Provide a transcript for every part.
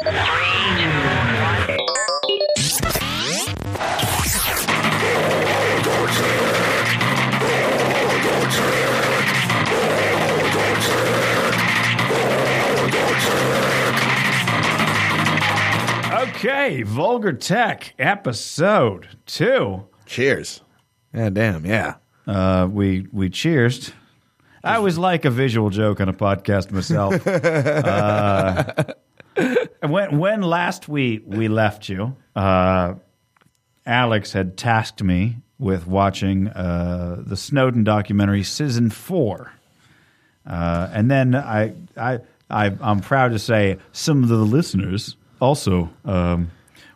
Okay, Vulgar Tech episode two. Cheers. Yeah, damn. Yeah. Uh, we we cheersed. I always like a visual joke on a podcast myself. uh, when when last we we left you, uh, Alex had tasked me with watching uh, the Snowden documentary Citizen Four, uh, and then I I. I, I'm proud to say some of the listeners also um,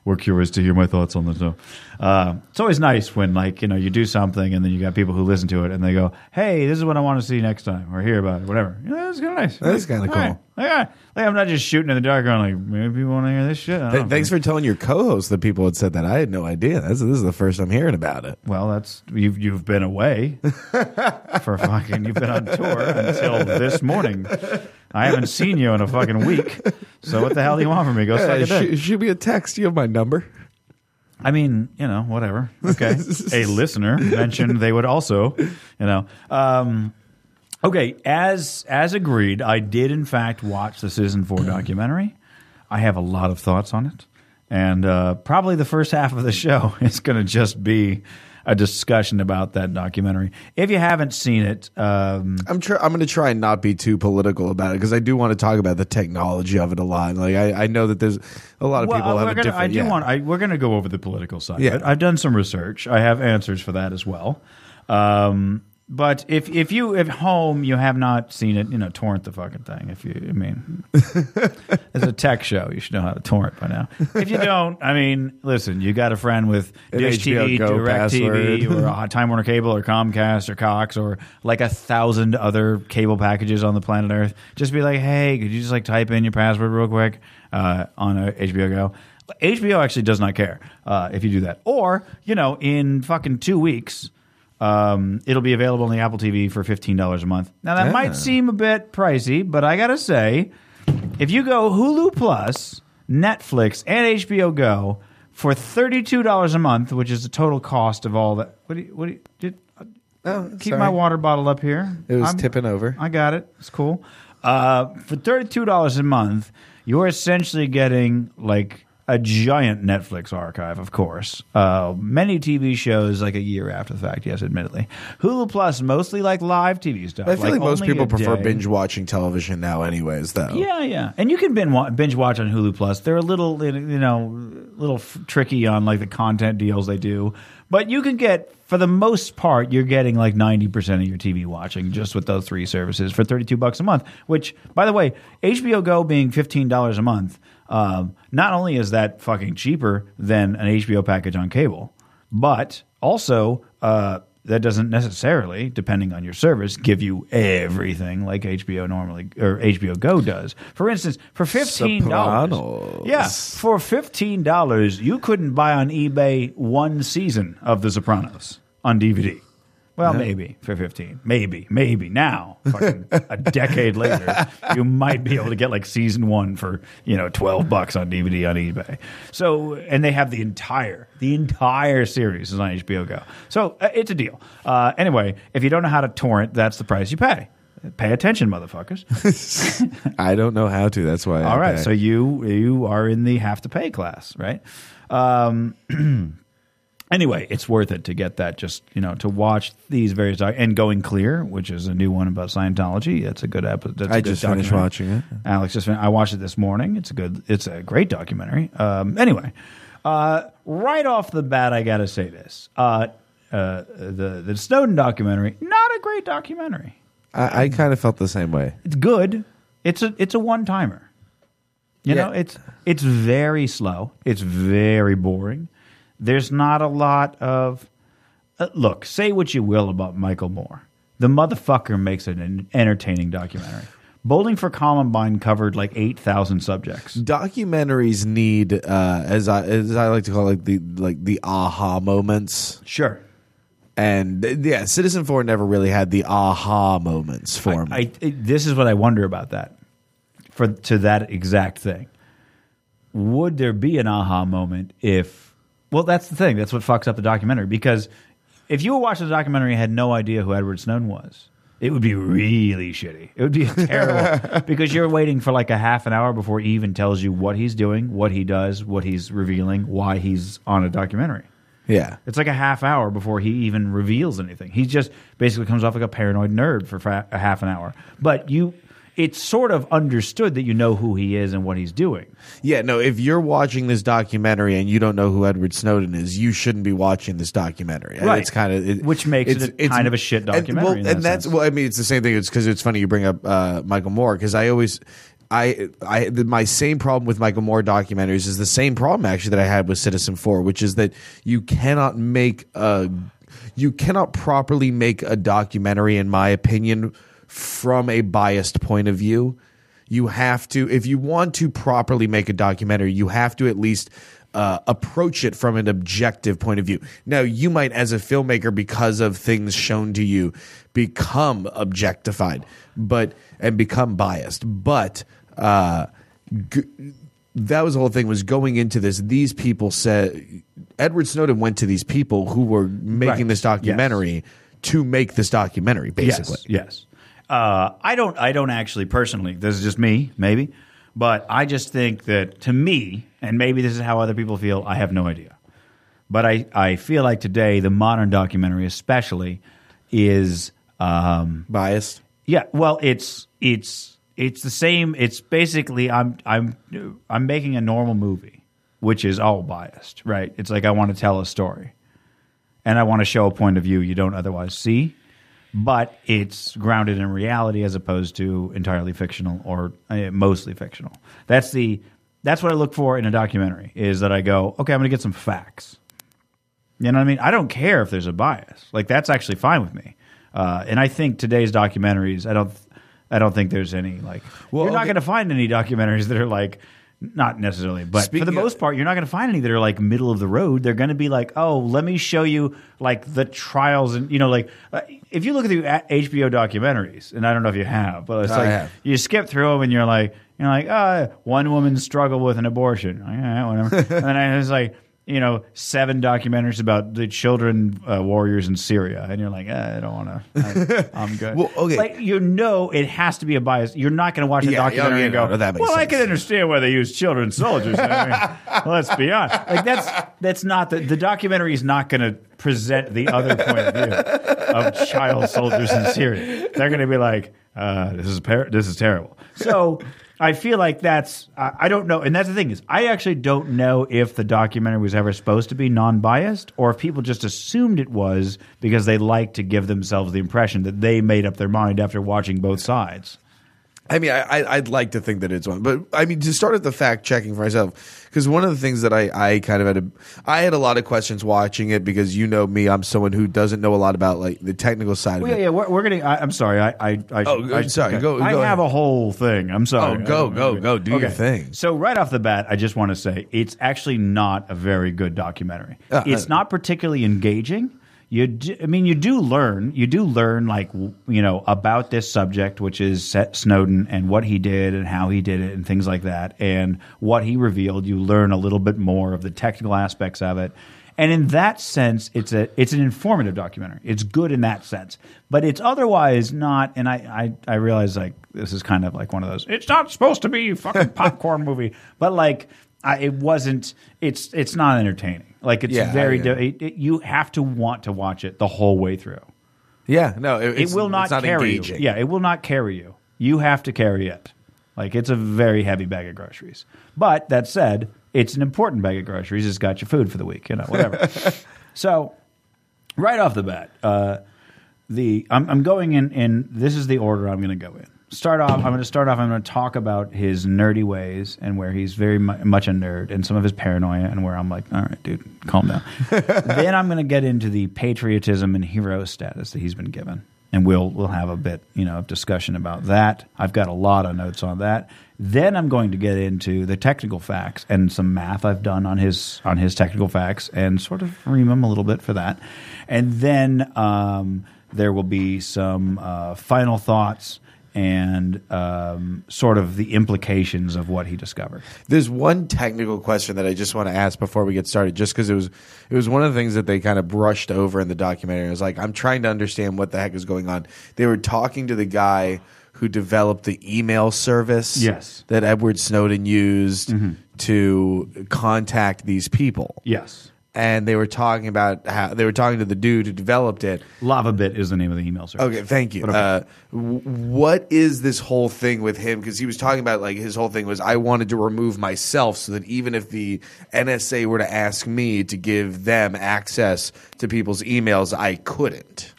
were curious to hear my thoughts on the show. Uh, it's always nice when, like, you know, you do something and then you got people who listen to it and they go, "Hey, this is what I want to see next time," or hear about it, whatever. Yeah, that's kind of nice. That's kinda cool. Yeah, like I'm not just shooting in the dark. going like, maybe people want to hear this shit. Th- know. thanks for telling your co-host that people had said that. I had no idea. That's, this is the first I'm hearing about it. Well, that's you've you've been away for fucking. You've been on tour until this morning. I haven't seen you in a fucking week. So what the hell do you want from me? Go suck a dick. shoot me a text. You have my number. I mean, you know, whatever. Okay. a listener mentioned they would also, you know. Um, okay, as as agreed, I did in fact watch the Citizen Four documentary. I have a lot of thoughts on it, and uh, probably the first half of the show is going to just be a discussion about that documentary. If you haven't seen it, um, I'm tr- I'm going to try and not be too political about it because I do want to talk about the technology of it a lot. Like I, I know that there's a lot of Well, people uh, have a gonna, different. I do yeah. want. I, we're going to go over the political side. Yeah. I've done some research. I have answers for that as well. Um, but if if you at home you have not seen it, you know, torrent the fucking thing. If you, I mean, it's a tech show. You should know how to torrent by now. If you don't, I mean, listen, you got a friend with An Dish HBO TV, Go Direct TV, or Time Warner Cable, or Comcast, or Cox, or like a thousand other cable packages on the planet Earth. Just be like, hey, could you just like type in your password real quick uh, on a HBO Go? HBO actually does not care uh, if you do that. Or you know, in fucking two weeks. Um, it'll be available on the Apple TV for fifteen dollars a month. Now that Yeah. might seem a bit pricey, but I gotta say, if you go Hulu Plus, Netflix, and HBO Go for thirty-two dollars a month, which is the total cost of all that. What do you? What do you? Did, Oh, keep sorry. my water bottle up here. It was I'm- tipping over. I got it. It's cool. Uh, for thirty-two dollars a month, you're essentially getting like a giant Netflix archive, of course. Uh, many TV shows, like a year after the fact. Yes, admittedly. Hulu Plus, mostly like live TV stuff. I feel like, most people prefer day. binge watching television now, anyways. Though. Yeah, yeah, and you can binge watch, binge watch on Hulu Plus. They're a little, you know, little f- tricky on like the content deals they do, but you can get for the most part, you're getting like ninety percent of your TV watching just with those three services for thirty two bucks a month. Which, by the way, HBO Go being fifteen dollars a month, um, not only is that fucking cheaper than an HBO package on cable, but also uh, that doesn't necessarily, depending on your service, give you everything like HBO normally or HBO Go does. For instance, for fifteen dollars, yeah, for fifteen dollars, you couldn't buy on eBay one season of The Sopranos on DVD. Well, maybe for fifteen, maybe, maybe now, fucking a decade later, you might be able to get like season one for you know twelve bucks on DVD on eBay. So, and they have the entire, the entire series is on HBO Go. So uh, it's a deal. Uh, anyway, if you don't know how to torrent, that's the price you pay. Pay attention, motherfuckers. I don't know how to. That's why. All I right, pay. so you you are in the have to pay class, right? Um, anyway, it's worth it to get that. Just you know, to watch these various doc- and going clear, which is a new one about Scientology. That's a good episode. I just finished watching it. Alex just fin- I watched it this morning. It's a good. It's a great documentary. Um, anyway, uh, right off the bat, I got to say this: uh, uh, the the Snowden documentary, not a great documentary. I, I kind of felt the same way. It's good. It's a it's a one timer. You Yeah. know, it's it's very slow. It's very boring. There's not a lot of uh, look. Say what you will about Michael Moore. The motherfucker makes an entertaining documentary. Bowling for Columbine covered like eight thousand subjects. Documentaries need, uh, as I as I like to call it, the like the aha moments. Sure, And yeah, Citizen Four never really had the aha moments for me. I, I, this is what I wonder about that. For to that exact thing, would there be an aha moment if? Well, that's the thing. That's what fucks up the documentary because if you were watching the documentary and had no idea who Edward Snowden was, it would be really shitty. It would be terrible because you're waiting for like a half an hour before he even tells you what he's doing, what he does, what he's revealing, why he's on a documentary. Yeah. It's like a half hour before he even reveals anything. He just basically comes off like a paranoid nerd for fa- a half an hour. But you, it's sort of understood that you know who he is and what he's doing. Yeah, no, if you're watching this documentary and you don't know who Edward Snowden is, you shouldn't be watching this documentary. Right. It's kind of it, Which makes it a kind of a shit documentary well, And, that that's sense. well, I mean, it's the same thing. It's because it's funny you bring up uh, Michael Moore because I always. I, I, the, my same problem with Michael Moore documentaries is the same problem actually that I had with Citizen Four, which is that you cannot make a, you cannot properly make a documentary, in my opinion, from a biased point of view you have to if you want to properly make a documentary you have to at least uh, approach it from an objective point of view now you might as a filmmaker because of things shown to you become objectified but and become biased but uh, g- that was the whole thing was going into this these people said edward snowden went to these people who were making Right. this documentary to make this documentary basically Yes. Yes. Uh, I don't. I don't actually personally. This is just me, maybe, but I just think that to me, and maybe this is how other people feel. I have no idea, but I I feel like today the modern documentary, especially, is um, biased yeah. Well, it's it's it's the same. It's basically I'm I'm I'm making a normal movie, which is all biased, right? It's like I want to tell a story, and I want to show a point of view you don't otherwise see, but it's grounded in reality as opposed to entirely fictional or uh, mostly fictional. That's the that's what I look for in a documentary. Is that I go okay, I'm going to get some facts. You know what I mean? I don't care if there's a bias. Like that's actually fine with me. Uh, and I think today's documentaries, I don't, I don't think there's any like. Well, you're not okay. going to find any documentaries that are like, not necessarily, but for the most part, you're not going to find any that are like middle of the road. They're going to be like, oh, let me show you like the trials and you know like uh, if you look at the HBO documentaries, and I don't know if you have, but it's I like have. you skip through them and you're like, you're like, ah, oh, one woman struggle with an abortion, Like, yeah, whatever, and then I was like. You know, seven documentaries about the children uh, warriors in Syria, and you're like, eh, I don't want to. I'm good. Well, okay. Like you know, it has to be a bias. You're not going to watch a Yeah, documentary yeah, and go, no, that "Well, I can understand why they use children soldiers." I mean, let's be honest. Like that's that's not the the documentary is not going to present the other point of view of child soldiers in Syria. They're going to be like, uh, "This is par- this is terrible." So. I feel like that's I I don't know, and that's the thing is I actually don't know if the documentary was ever supposed to be non-biased or if people just assumed it was because they like to give themselves the impression that they made up their mind after watching both sides. I mean, I, I, I'd like to think that it's one, but I mean, to start at the fact checking for myself, because one of the things that I, I kind of had a, I had a lot of questions watching it because you know me, I'm someone who doesn't know a lot about like the technical side Well, of yeah, it. yeah, we're, we're getting. I, I'm sorry. I, I, I, Oh, I sorry, go- I go have ahead. a whole thing. I'm sorry. Oh, go, go, go, do your thing. So right off the bat, I just want to say it's actually not a very good documentary. Uh, it's uh, not particularly engaging. You, do, I mean, you do learn. You do learn, like you know, about this subject, which is Set Snowden and what he did and how he did it and things like that, and what he revealed. You learn a little bit more of the technical aspects of it. And in that sense, it's a it's an informative documentary. It's good in that sense, but it's otherwise not. And I I, I realize like this is kind of like one of those. It's not supposed to be fucking popcorn movie, but like I, it wasn't. It's it's not entertaining. Like it's Yeah, very. get It, it, you have to want to watch it the whole way through. Yeah, no, it, It it's- will not, it's not carry engaging. you. Yeah, it will not carry you. You have to carry it. Like it's a very heavy bag of groceries. But that said, it's an important bag of groceries. It's got your food for the week. You know, whatever. so, right off the bat, uh, the I'm, I'm going in, in. This is the order I'm going to go in. Start off. I'm going to start off. I'm going to talk about his nerdy ways and where he's very mu- much a nerd, and some of his paranoia, and where I'm like, all right, dude, calm down. then I'm going to get into the patriotism and hero status that he's been given, and we'll we'll have a bit you know of discussion about that. I've got a lot of notes on that. Then I'm going to get into the technical facts and some math I've done on his on his technical facts and sort of ream him a little bit for that. And then um, there will be some uh, final thoughts and um, sort of the implications of what he discovered. There's one technical question that I just want to ask before we get started, just because it was it was one of the things that they kind of brushed over in the documentary. I was like, I'm trying to understand what the heck is going on. They were talking to the guy who developed the email service Yes. that Edward Snowden used to contact these people. Yes. And they were talking about how they were talking to the dude who developed it. Lavabit is the name of the email service. Okay, thank you. Uh, what is this whole thing with him? Because he was talking about like his whole thing was I wanted to remove myself so that even if the NSA were to ask me to give them access to people's emails, I couldn't.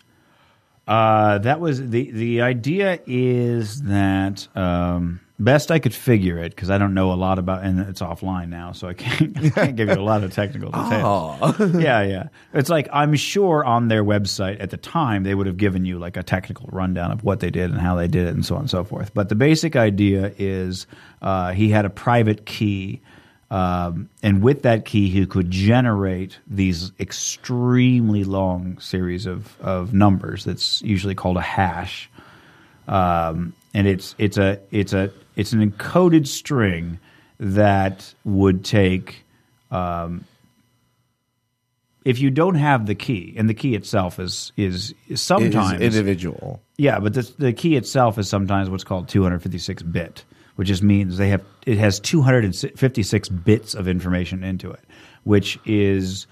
Uh, that was the the idea is that um, best I could figure it because I don't know a lot about and it's offline now, so I can't, I can't give you a lot of technical details. Oh. yeah, yeah. It's like I'm sure on their website at the time they would have given you like a technical rundown of what they did and how they did it and so on and so forth. But the basic idea is uh, he had a private key. Um, and with that key, he could generate these extremely long series of, of numbers. That's usually called a hash, um, and it's it's a it's a it's an encoded string that would take um, if you don't have the key, and the key itself is is, is sometimes individual. yeah, but the, the key itself is sometimes what's called 256 bit, which just means they have it has 256 bits of information into it, which is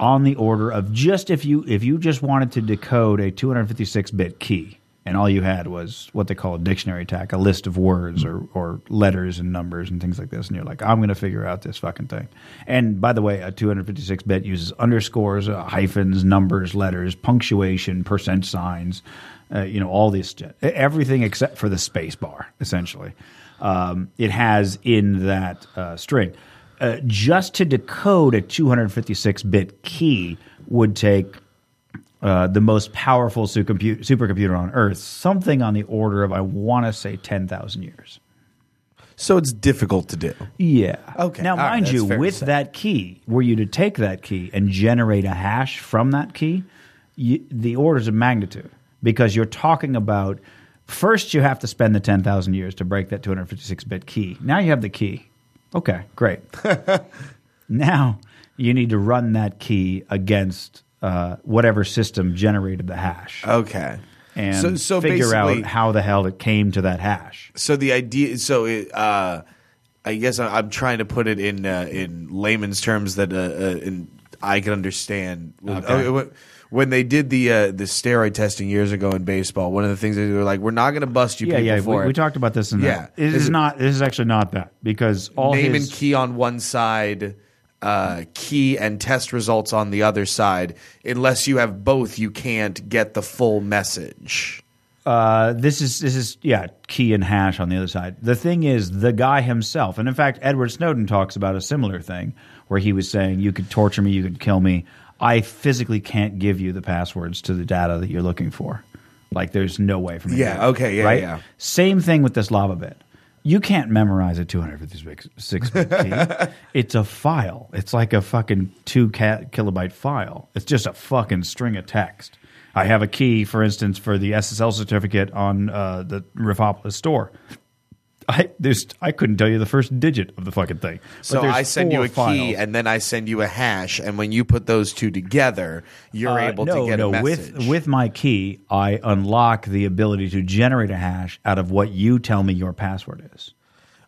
on the order of just if you if you just wanted to decode a 256 bit key and all you had was what they call a dictionary attack, a list of words or, or letters and numbers and things like this, and you're like, I'm going to figure out this fucking thing. And by the way, a 256 bit uses underscores, uh, hyphens, numbers, letters, punctuation, percent signs, uh, you know, all this everything except for the space bar, essentially. Um, it has in that uh, string. Uh, just to decode a 256 bit key would take uh, the most powerful supercompu- supercomputer on Earth, something on the order of, I want to say, 10,000 years. So it's difficult to do. Yeah. Okay. Now, All right, mind that's you, with that key, were you to take that key and generate a hash from that key, you, the orders of magnitude, because you're talking about first you have to spend the 10,000 years to break that 256 bit key. Now you have the key. Okay, great. now you need to run that key against uh, whatever system generated the hash Okay. and so, so figure out how the hell it came to that hash. So the idea, so it, uh, I guess I- I'm trying to put it in uh, in layman's terms that uh, uh, in, I can understand. Okay. Oh, when- they did the uh, the steroid testing years ago in baseball, one of the things they were like, "We're not going to bust you Yeah, people yeah. for We, it." we talked about this in Yeah. that. It Is is it- not. This is actually not that because all Name his, and key on one side, uh, key and test results on the other side. Unless you have both, you can't get the full message. Uh, this is this is yeah key and hash on the other side. The thing is, the guy himself, and in fact, Edward Snowden talks about a similar thing where he was saying, "You could torture me, you could kill me. I physically can't give you the passwords to the data that you're looking for. Like, there's no way for me. Yeah, do okay, yeah, right? yeah. Same thing with this Lavabit. You can't memorize a 256 bit key. It's a file. It's like a fucking two kilobyte file. It's just a fucking string of text. I have a key, for instance, for the SSL certificate on uh, the Rifopolis store. I there's I couldn't tell you the first digit of the fucking thing. But So I send you a key, and then I send you a hash, and when you put those two together, you're Uh, able no, to get no. a message. With with my key, I unlock the ability to generate a hash out of what you tell me your password is.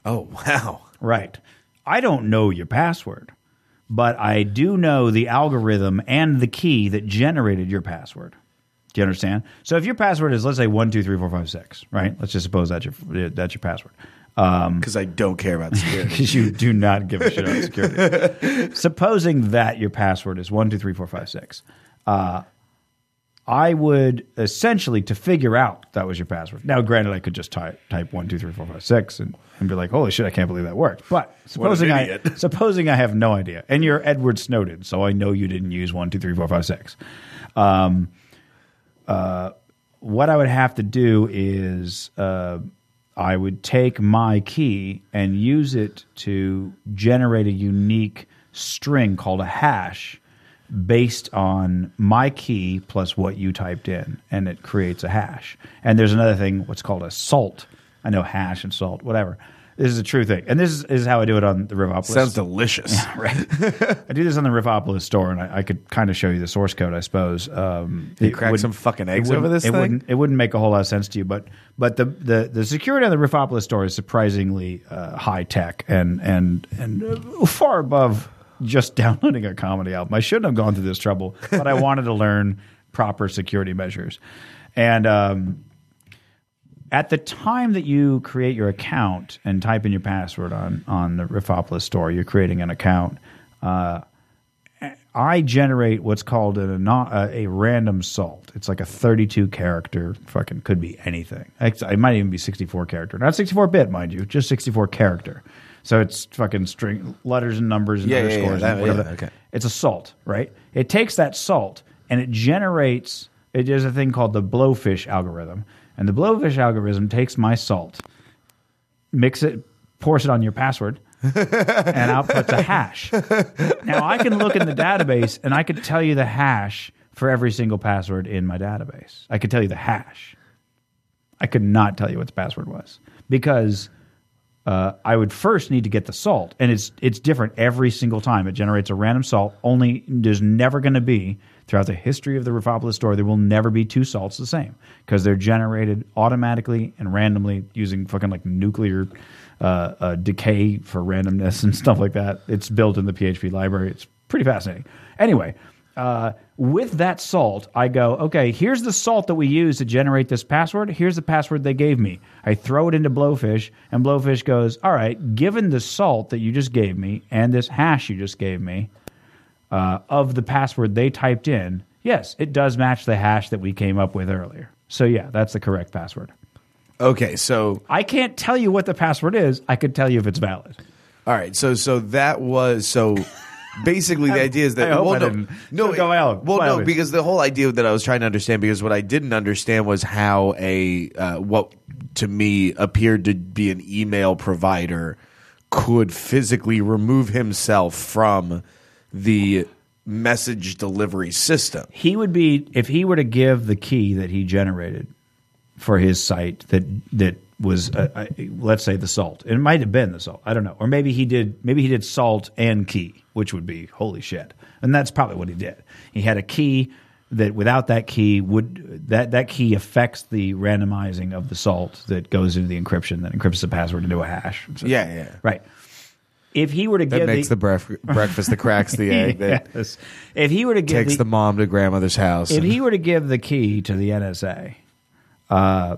oh wow! Right. I don't know your password, but I do know the algorithm and the key that generated your password. Do you understand? So if your password is let's say one two three four five six, right? Let's just suppose that's your that's your password. Because I don't care about security. Because you do not give a shit about security. Supposing that your password is one two three four five six, uh, I would essentially to figure out that was your password. Now, granted, I could just type type one two three four five six and, and be like, "Holy shit, I can't believe that worked." But supposing I supposing I have no idea, and you're Edward Snowden, so I know you didn't use one two three four five six. Um, what I would have to do is uh, I would take my key and use it to generate a unique string called a hash based on my key plus what you typed in, and it creates a hash. And there's another thing, what's called a salt. I know hash and salt, whatever. This is a true thing, and this is, is how I do it on the Rivopolis. Sounds delicious. right. I do this on the Rivopolis store, and I, I could kind of show you the source code, I suppose. Um, You crack some fucking eggs over this it thing? Wouldn't, it wouldn't make a whole lot of sense to you, but but the the, the security on the Rivopolis store is surprisingly uh, high tech and and and uh, far above just downloading a comedy album. I shouldn't have gone through this trouble, but I wanted to learn proper security measures, and. Um, at the time that you create your account and type in your password on on the Rifopolis store, you're creating an account. Uh, I generate what's called a, a, a random salt. It's like a 32 character, fucking could be anything. It's- It might even be 64 character, not 64 bit, mind you, just 64 character. So it's fucking string letters and numbers and Yeah, yeah, yeah, underscores that- and whatever. yeah, okay. It's a salt, right? It takes that salt and it generates. It is a thing called the blowfish algorithm, and the blowfish algorithm takes my salt, mix it, pours it on your password, and outputs a hash. Now I can look in the database and I could tell you the hash for every single password in my database. I could tell you the hash. I could not tell you what the password was because uh, I would first need to get the salt, and it's it's different every single time. It generates a random salt. Only there's never going to be throughout the history of the Refopolis store. There will never be two salts the same because they're generated automatically and randomly using fucking like nuclear uh, uh, decay for randomness and stuff like that. It's built in the PHP library. It's pretty fascinating. Anyway, uh, with that salt, I go, okay, here's the salt that we use to generate this password. Here's the password they gave me. I throw it into Blowfish, and Blowfish goes, all right, given the salt that you just gave me and this hash you just gave me uh, of the password they typed in, yes, it does match the hash that we came up with earlier. So, yeah, that's the correct password. Okay, so I can't tell you what the password is. I could tell you if it's valid. all right, so so that was so basically the idea is that I hope well, I no, didn't. no, Go out. well, no, because the whole idea that I was trying to understand because what I didn't understand was how a uh, what to me appeared to be an email provider could physically remove himself from the message delivery system. he would be if he were to give the key that he generated for his site that that was uh, uh, let's say the salt. It might have been the salt. I don't know. Or maybe he did maybe he did salt and key which would be holy shit. And that's probably what he did. He had a key that without that key would that that key affects the randomizing of the salt that goes into the encryption that encrypts the password into a hash. So- Yeah, yeah. right if he were to give That give makes the, bref- breakfast that cracks the egg that Yes. if he were to give takes the, the mom to grandmother's house. if and- he were to give the key to the NSA, uh,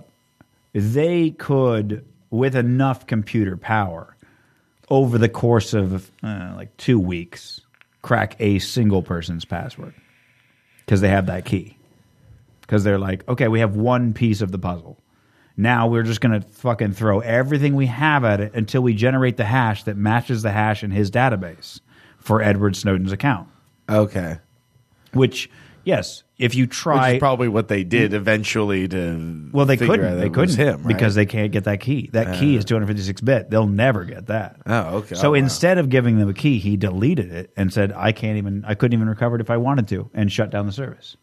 they could, with enough computer power, over the course of uh, like two weeks, crack a single person's password because they have that key. Because they're like, okay, we have one piece of the puzzle. Now we're just going to fucking throw everything we have at it until we generate the hash that matches the hash in his database for Edward Snowden's account. okay. Which, yes, if you Which try, is probably what they did eventually to Well, they figure couldn't. that They it was couldn't him right? because they can't get that key. That key uh. is 256 bit. They'll never get that. Oh, okay. So Oh, wow. instead of giving them a key, he deleted it and said, "I can't even. I couldn't even recover it if I wanted to," and shut down the service.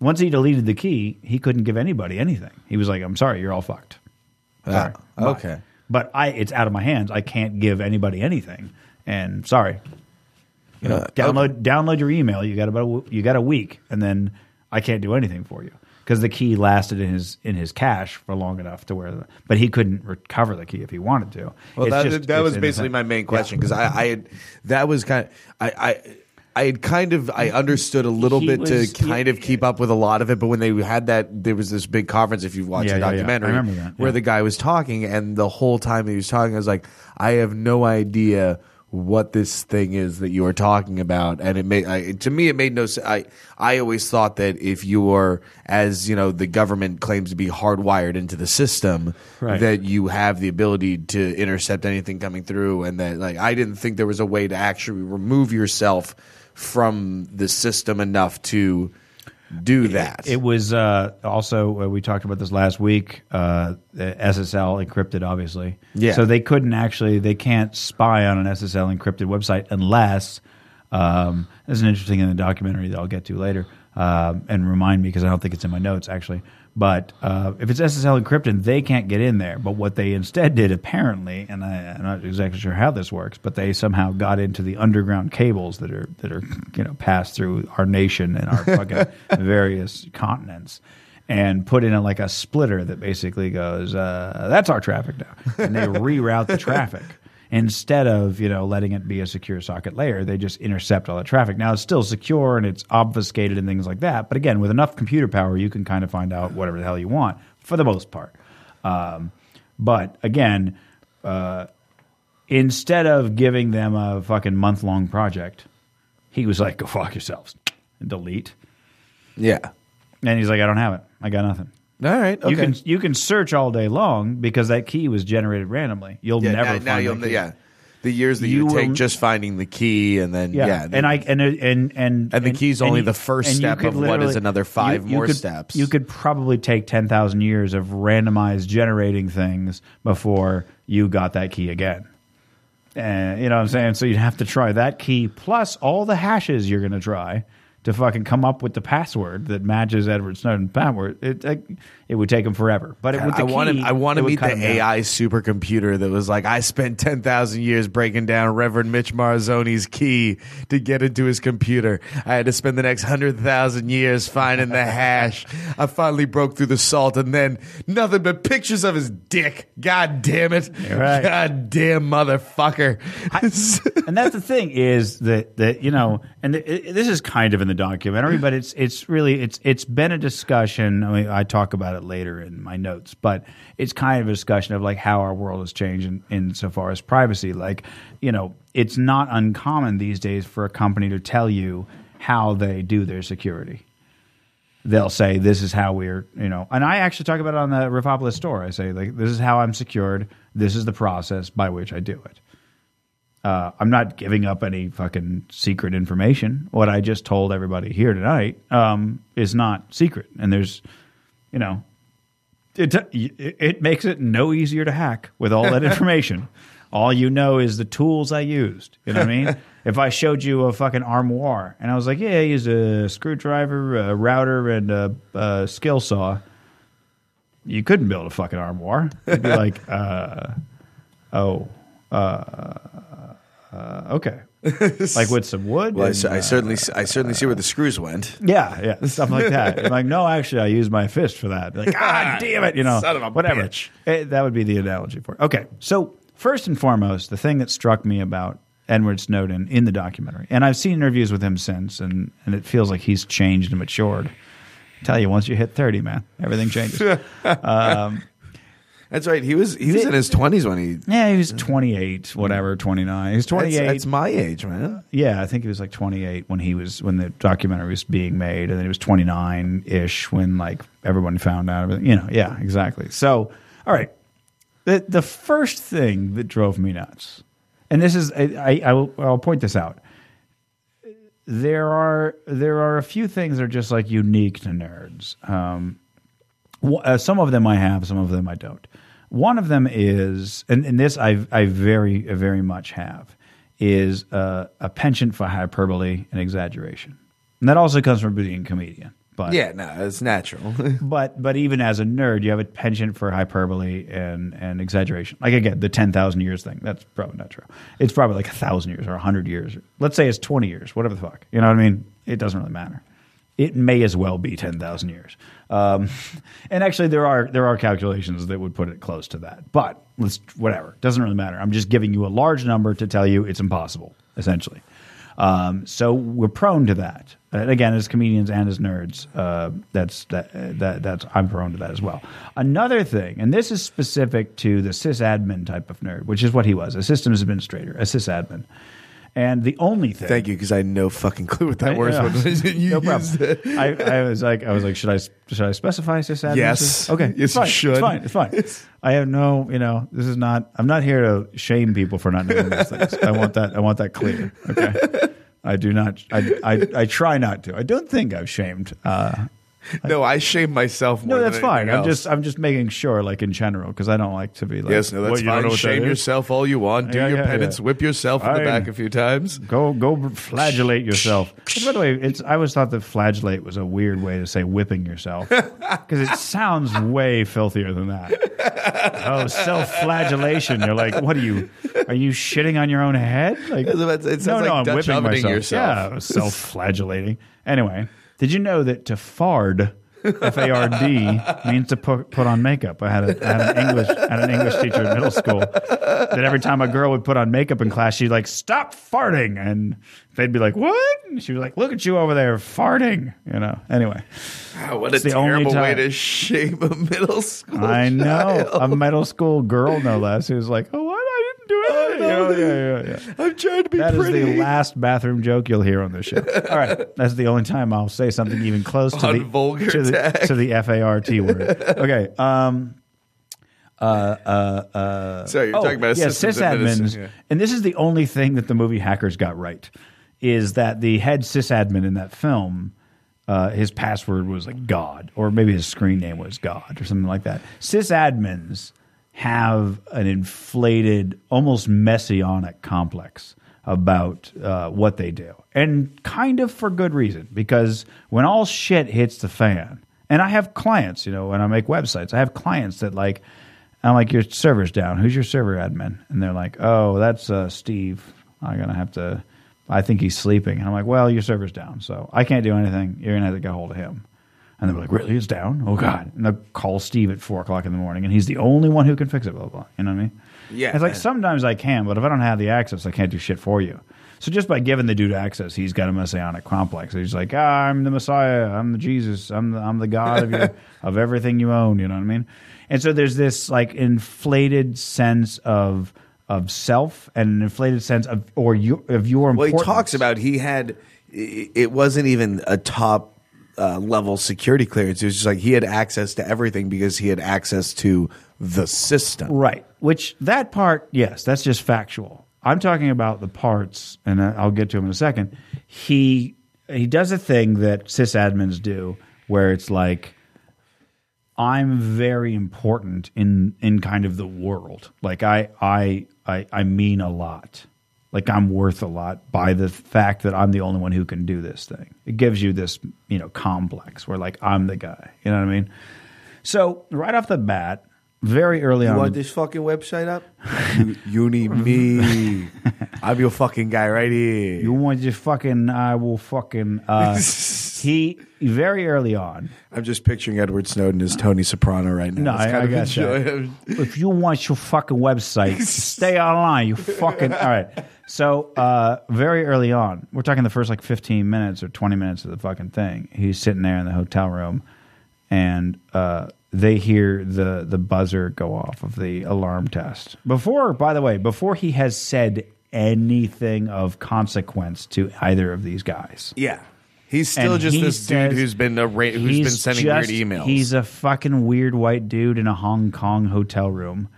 Once he deleted the key, he couldn't give anybody anything. He was like, "I'm sorry, you're all fucked." Sorry. Ah, Bye. okay. But I, it's out of my hands. I can't give anybody anything. And sorry, you know, Uh, download download your email. You got about a, w- you got a week, and then I can't do anything for you because the key lasted in his in his cache for long enough to where, the, but he couldn't recover the key if he wanted to. Well, It's that, just- that it's was in the basically thing. my main question because I, I had that was kind of I. I I had kind of I understood a little He bit was- to kind of keep up with a lot of it, but when they had that, there was this big conference. If you've watched Yeah, the yeah, yeah. I documentary, remember that, where yeah. the guy was talking, and the whole time he was talking, I was like, I have no idea what this thing is that you are talking about, and it made I, to me it made no sense. I I always thought that if you are as you know, the government claims to be hardwired into the system, Right. that you have the ability to intercept anything coming through, and that like I didn't think there was a way to actually remove yourself from the system enough to do that. It was uh, also uh, we talked about this last week. Uh, SSL encrypted, obviously. Yeah. So they couldn't actually they can't spy on an SSL encrypted website unless Um, there's an interesting in the documentary that I'll get to later um, and remind me because I don't think it's in my notes actually. But uh, if it's SSL encrypted, they can't get in there. But what they instead did, apparently, and I, I'm not exactly sure how this works, but they somehow got into the underground cables that are that are you know passed through our nation and our fucking various continents, and put in a, like a splitter that basically goes, uh, "That's our traffic now," and they reroute the traffic instead of you know letting it be a secure socket layer they just intercept all the traffic. Now it's still secure and it's obfuscated and things like that but again with enough computer power you can kind of find out whatever the hell you want for the most part. Um, but again uh, instead of giving them a fucking month long project he was like go fuck yourselves. And delete. Yeah. and he's like i don't have it. I got nothing All right. Okay. you can you can search all day long because that key was generated randomly you'll yeah, never now, find now you'll key. yeah. The years that You you, take will- just finding the key and then Yeah, yeah, and I and and and And the key's only you- the first step of what is another five more could, steps. You could probably take ten thousand years of randomized generating things before you got that key again. And you know what I'm saying? So you'd have to try that key plus all the hashes you're going to try to fucking come up with the password that matches Edward Snowden's password. It it, it would take him forever. But it, with the I want to. I want to meet the him down. AI supercomputer that was like, I spent ten thousand years breaking down Reverend Mitch Marzoni's key to get into his computer. I had to spend the next hundred thousand years finding the hash. I finally broke through the salt, and then nothing but pictures of his dick. God damn it! Right. God damn motherfucker! and that's the thing is that that you know, and it- this is kind of in the documentary, but it's it's really it's it's been a discussion. I mean, I talk about it later in my notes, but it's kind of a discussion of like how our world has changed in, in so far as privacy. Like, you know, it's not uncommon these days for a company to tell you how they do their security. They'll say this is how we're you know and i actually talk about it on the Refopolis store. I say like this is how i'm secured. This is the process by which i do it uh, i'm not giving up any fucking secret information. What i just told everybody here tonight um, is not secret. And there's you know it, it makes it no easier to hack with all that information. All you know is the tools i used. You know what i mean? If i showed you a fucking armoire and i was like yeah i use a screwdriver a router and a, a skill saw you couldn't build a fucking armoire. You'd be like uh, oh uh, uh, okay like with some wood well, I, and, I uh, certainly, I certainly see where the screws went. yeah, yeah, stuff like that. I'm like, no, actually, I use my fist for that. Like, ah, damn it, you know, Son of a whatever. bitch. Eh, that would be the analogy for it. Okay, so first and foremost, the thing that struck me about Edward Snowden in the documentary, and I've seen interviews with him since, and and it feels like he's changed and matured. I tell you, once you hit thirty, man, everything changes. That's right. He was, he was in his twenties when he. yeah, he was 28, whatever, 29. He's 28. That's, that's my age, man. Yeah, I think he was like 28 when he was when the documentary was being made, and then he was 29 ish when like everyone found out everything. You know, yeah, exactly. So, all right, the the first thing that drove me nuts, and this is I, I, I will, I'll point this out. There are there are a few things that are just like unique to nerds. Um, uh, some of them I have, some of them I don't. One of them is, and, and this I I very very much have, is uh, a penchant for hyperbole and exaggeration, and that also comes from being a comedian. But Yeah, no, it's natural. but but even as a nerd, you have a penchant for hyperbole and and exaggeration. Like again, the ten thousand years thing. That's probably not true. It's probably like a thousand years or a hundred years. Let's say it's twenty years. Whatever the fuck. You know what I mean? It doesn't really matter. It may as well be ten thousand years. Um, and actually, there are there are calculations that would put it close to that. But let's whatever. Doesn't really matter. I'm just giving you a large number to tell you it's impossible. Essentially. Um, so we're prone to that. And again, as comedians and as nerds, uh, that's that, that that's I'm prone to that as well. Another thing, and this is specific to the sysadmin type of nerd, which is what he was, a systems administrator, a sysadmin. And the only thing, Thank you, because I had no fucking clue what that I- word was. you no problem. I, I was like, I was like, should I should I specify sysadmin? Yes. Okay. Yes, it's fine. you should. It's fine. It's fine. I have no, you know, this is not. I'm not here to shame people for not knowing these things. I want that. I want that clear. Okay. I do not. I, I, I try not to. I don't think I've shamed uh, no, I shame myself. More No, that's fine. I'm just I'm just making sure, like in general, because I don't like to be like. Yes, no, that's "What, fine. know what that Shame yourself all you want. Do Yeah, your yeah, penance. yeah. Whip yourself in the back a few times. Go go flagellate yourself. By the way, it's I always thought that flagellate was a weird way to say whipping yourself because it sounds way filthier than that. Oh, self-flagellation. You're like, what are you? Are you shitting on your own head? Like, I it no, sounds no, like I'm Dutch whipping myself. yourself. Yeah, self-flagellating. Anyway, did you know that to fard? F A R D means to put put on makeup. I had, a, I had an English I had an English teacher in middle school that every time a girl would put on makeup in class, she'd like stop farting, and they'd be like, "What?" And she was like, "Look at you over there farting," you know. Anyway, Wow, what a It's the only terrible way time- to shame a middle school. I know child. a middle school girl, no less, who's like, "Oh, didn't do anything." You know, yeah, yeah, yeah. I'm trying to be That is pretty. the last bathroom joke you'll hear on this show. All right, that's the only time I'll say something even close to On the vulgar to the, to the F A R T word. Okay. Um, so you're oh, talking about yeah, systems sysadmins, yeah. and this is the only thing that the movie Hackers got right is that the head sysadmin in that film. Uh, his password was like God, or maybe his screen name was God, or something like that. Sysadmins have an inflated, almost messianic complex about uh, what they do, and kind of for good reason. Because when all shit hits the fan, and I have clients, you know, when I make websites, I have clients that like, I'm like, your server's down. Who's your server admin? And they're like, oh, that's uh, Steve. I'm gonna have to. I think he's sleeping. And I'm like, well, your server's down, so I can't do anything. You're gonna have to get a hold of him. And they're like, really? It's down? Oh God! And they'll call Steve at four o'clock in the morning, and he's the only one who can fix it. Blah blah. blah. You know what I mean? Yeah, It's like man. sometimes I can, but if I don't have the access, I can't do shit for you. So just by giving the dude access, he's got a messianic complex. He's like, ah, I'm the Messiah. I'm the Jesus. I'm the, I'm the God of your of everything you own. You know what I mean? And so there's this like inflated sense of of self and an inflated sense of or your of your Well, he talks about he had. It wasn't even a top uh, level security clearance. It was just like he had access to everything because he had access to the system. Right. Which that part, yes, that's just factual. I'm talking about the parts, and I'll get to him in a second. He he does a thing that sysadmins do, where it's like, I'm very important in in kind of the world. Like I I I, I mean a lot. Like I'm worth a lot by the fact that I'm the only one who can do this thing. It gives you this you know complex where like I'm the guy. You know what I mean? So right off the bat, very early on, want this fucking website up? you, you need me. I'm your fucking guy right here. You want your fucking? I will fucking. Uh, he very early on. I'm just picturing Edward Snowden as Tony Soprano right now. No, It's I, I got you. If you want your fucking website, stay online. You fucking all right. So uh, very early on, we're talking the first like 15 minutes or 20 minutes of the fucking thing. He's sitting there in the hotel room, and uh, they hear the the buzzer go off of the alarm test. Before, by the way, before he has said anything of consequence to either of these guys. Yeah. He's still And just he this dude who's been a ra- who's been sending just- weird emails. He's a fucking weird white dude in a Hong Kong hotel room,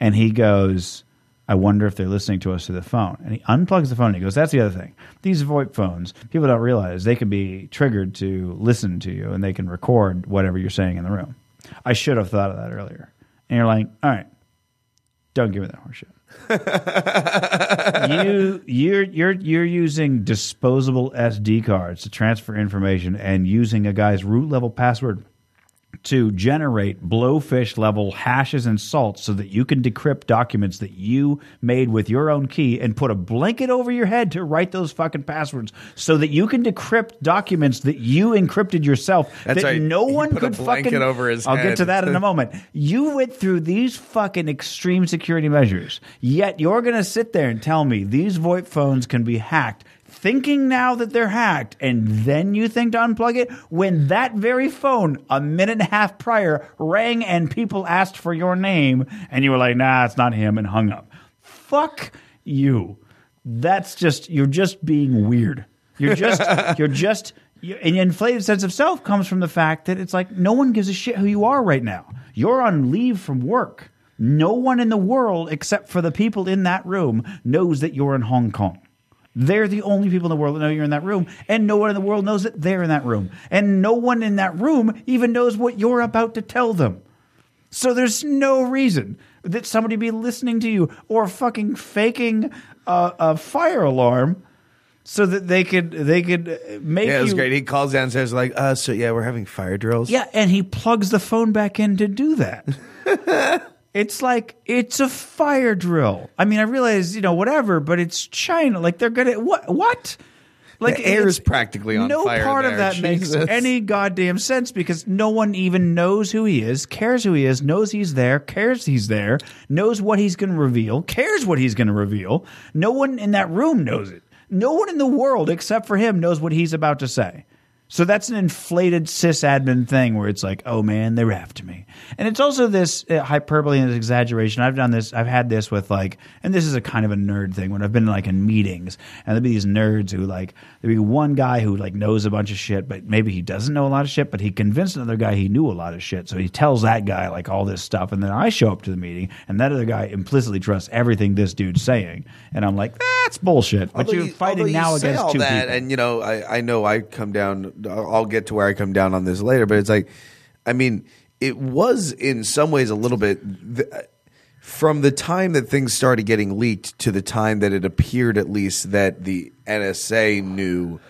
and he goes, "I wonder if they're listening to us through the phone." And he unplugs the phone. and He goes, "That's the other thing. These VoIP phones, people don't realize they can be triggered to listen to you, and they can record whatever you're saying in the room." I should have thought of that earlier. And you're like, "All right, don't give me that horseshit." you you're you're you're using disposable SD cards to transfer information and using a guy's root level password to generate blowfish level hashes and salts so that you can decrypt documents that you made with your own key and put a blanket over your head to write those fucking passwords so that you can decrypt documents that you encrypted yourself That's that right. no He one put a could blanket fucking over his I'll get to that in a moment. You went through these fucking extreme security measures, yet you're going to sit there and tell me these VoIP phones can be hacked, thinking now that they're hacked, and then you think to unplug it when that very phone a minute and a half prior rang and people asked for your name, and you were like, nah, it's not him, and hung up. Fuck you. That's just, you're just being weird. You're just, you're just, you, an inflated sense of self comes from the fact that it's like no one gives a shit who you are right now. You're on leave from work. No one in the world, except for the people in that room, knows that you're in Hong Kong. They're the only people in the world that know you're in that room, and no one in the world knows that they're in that room, and no one in that room even knows what you're about to tell them. So there's no reason that somebody be listening to you or fucking faking a, a fire alarm so that they could they could make Yeah, it was you great. He calls downstairs like, uh, so yeah, we're having fire drills. yeah, and he plugs the phone back in to do that. it's like it's a fire drill. I mean, I realize you know whatever, but it's China. Like they're gonna what what. Like The air is practically on no fire No part of there. that makes any goddamn sense because no one even knows who he is, cares who he is, knows he's there, cares he's there, knows what he's going to reveal, cares what he's going to reveal. No one in that room knows it. No one in the world except for him knows what he's about to say. So that's an inflated sysadmin thing where it's like, oh man, they're after me. And it's also this uh, hyperbole and this exaggeration. I've done this, I've had this with like, and this is a kind of a nerd thing when I've been like in meetings and there'd be these nerds who like, there'd be one guy who like knows a bunch of shit, but maybe he doesn't know a lot of shit, but he convinced another guy he knew a lot of shit. So he tells that guy like all this stuff. And then I show up to the meeting and that other guy implicitly trusts everything this dude's saying. And I'm like, that's bullshit. But Although you're you- fighting now you say against all two that, people. and you know, I, I know I come down. I'll get to where I come down on this later, but it's like, I mean, it was in some ways a little bit th- from the time that things started getting leaked to the time that it appeared, at least, that the NSA knew.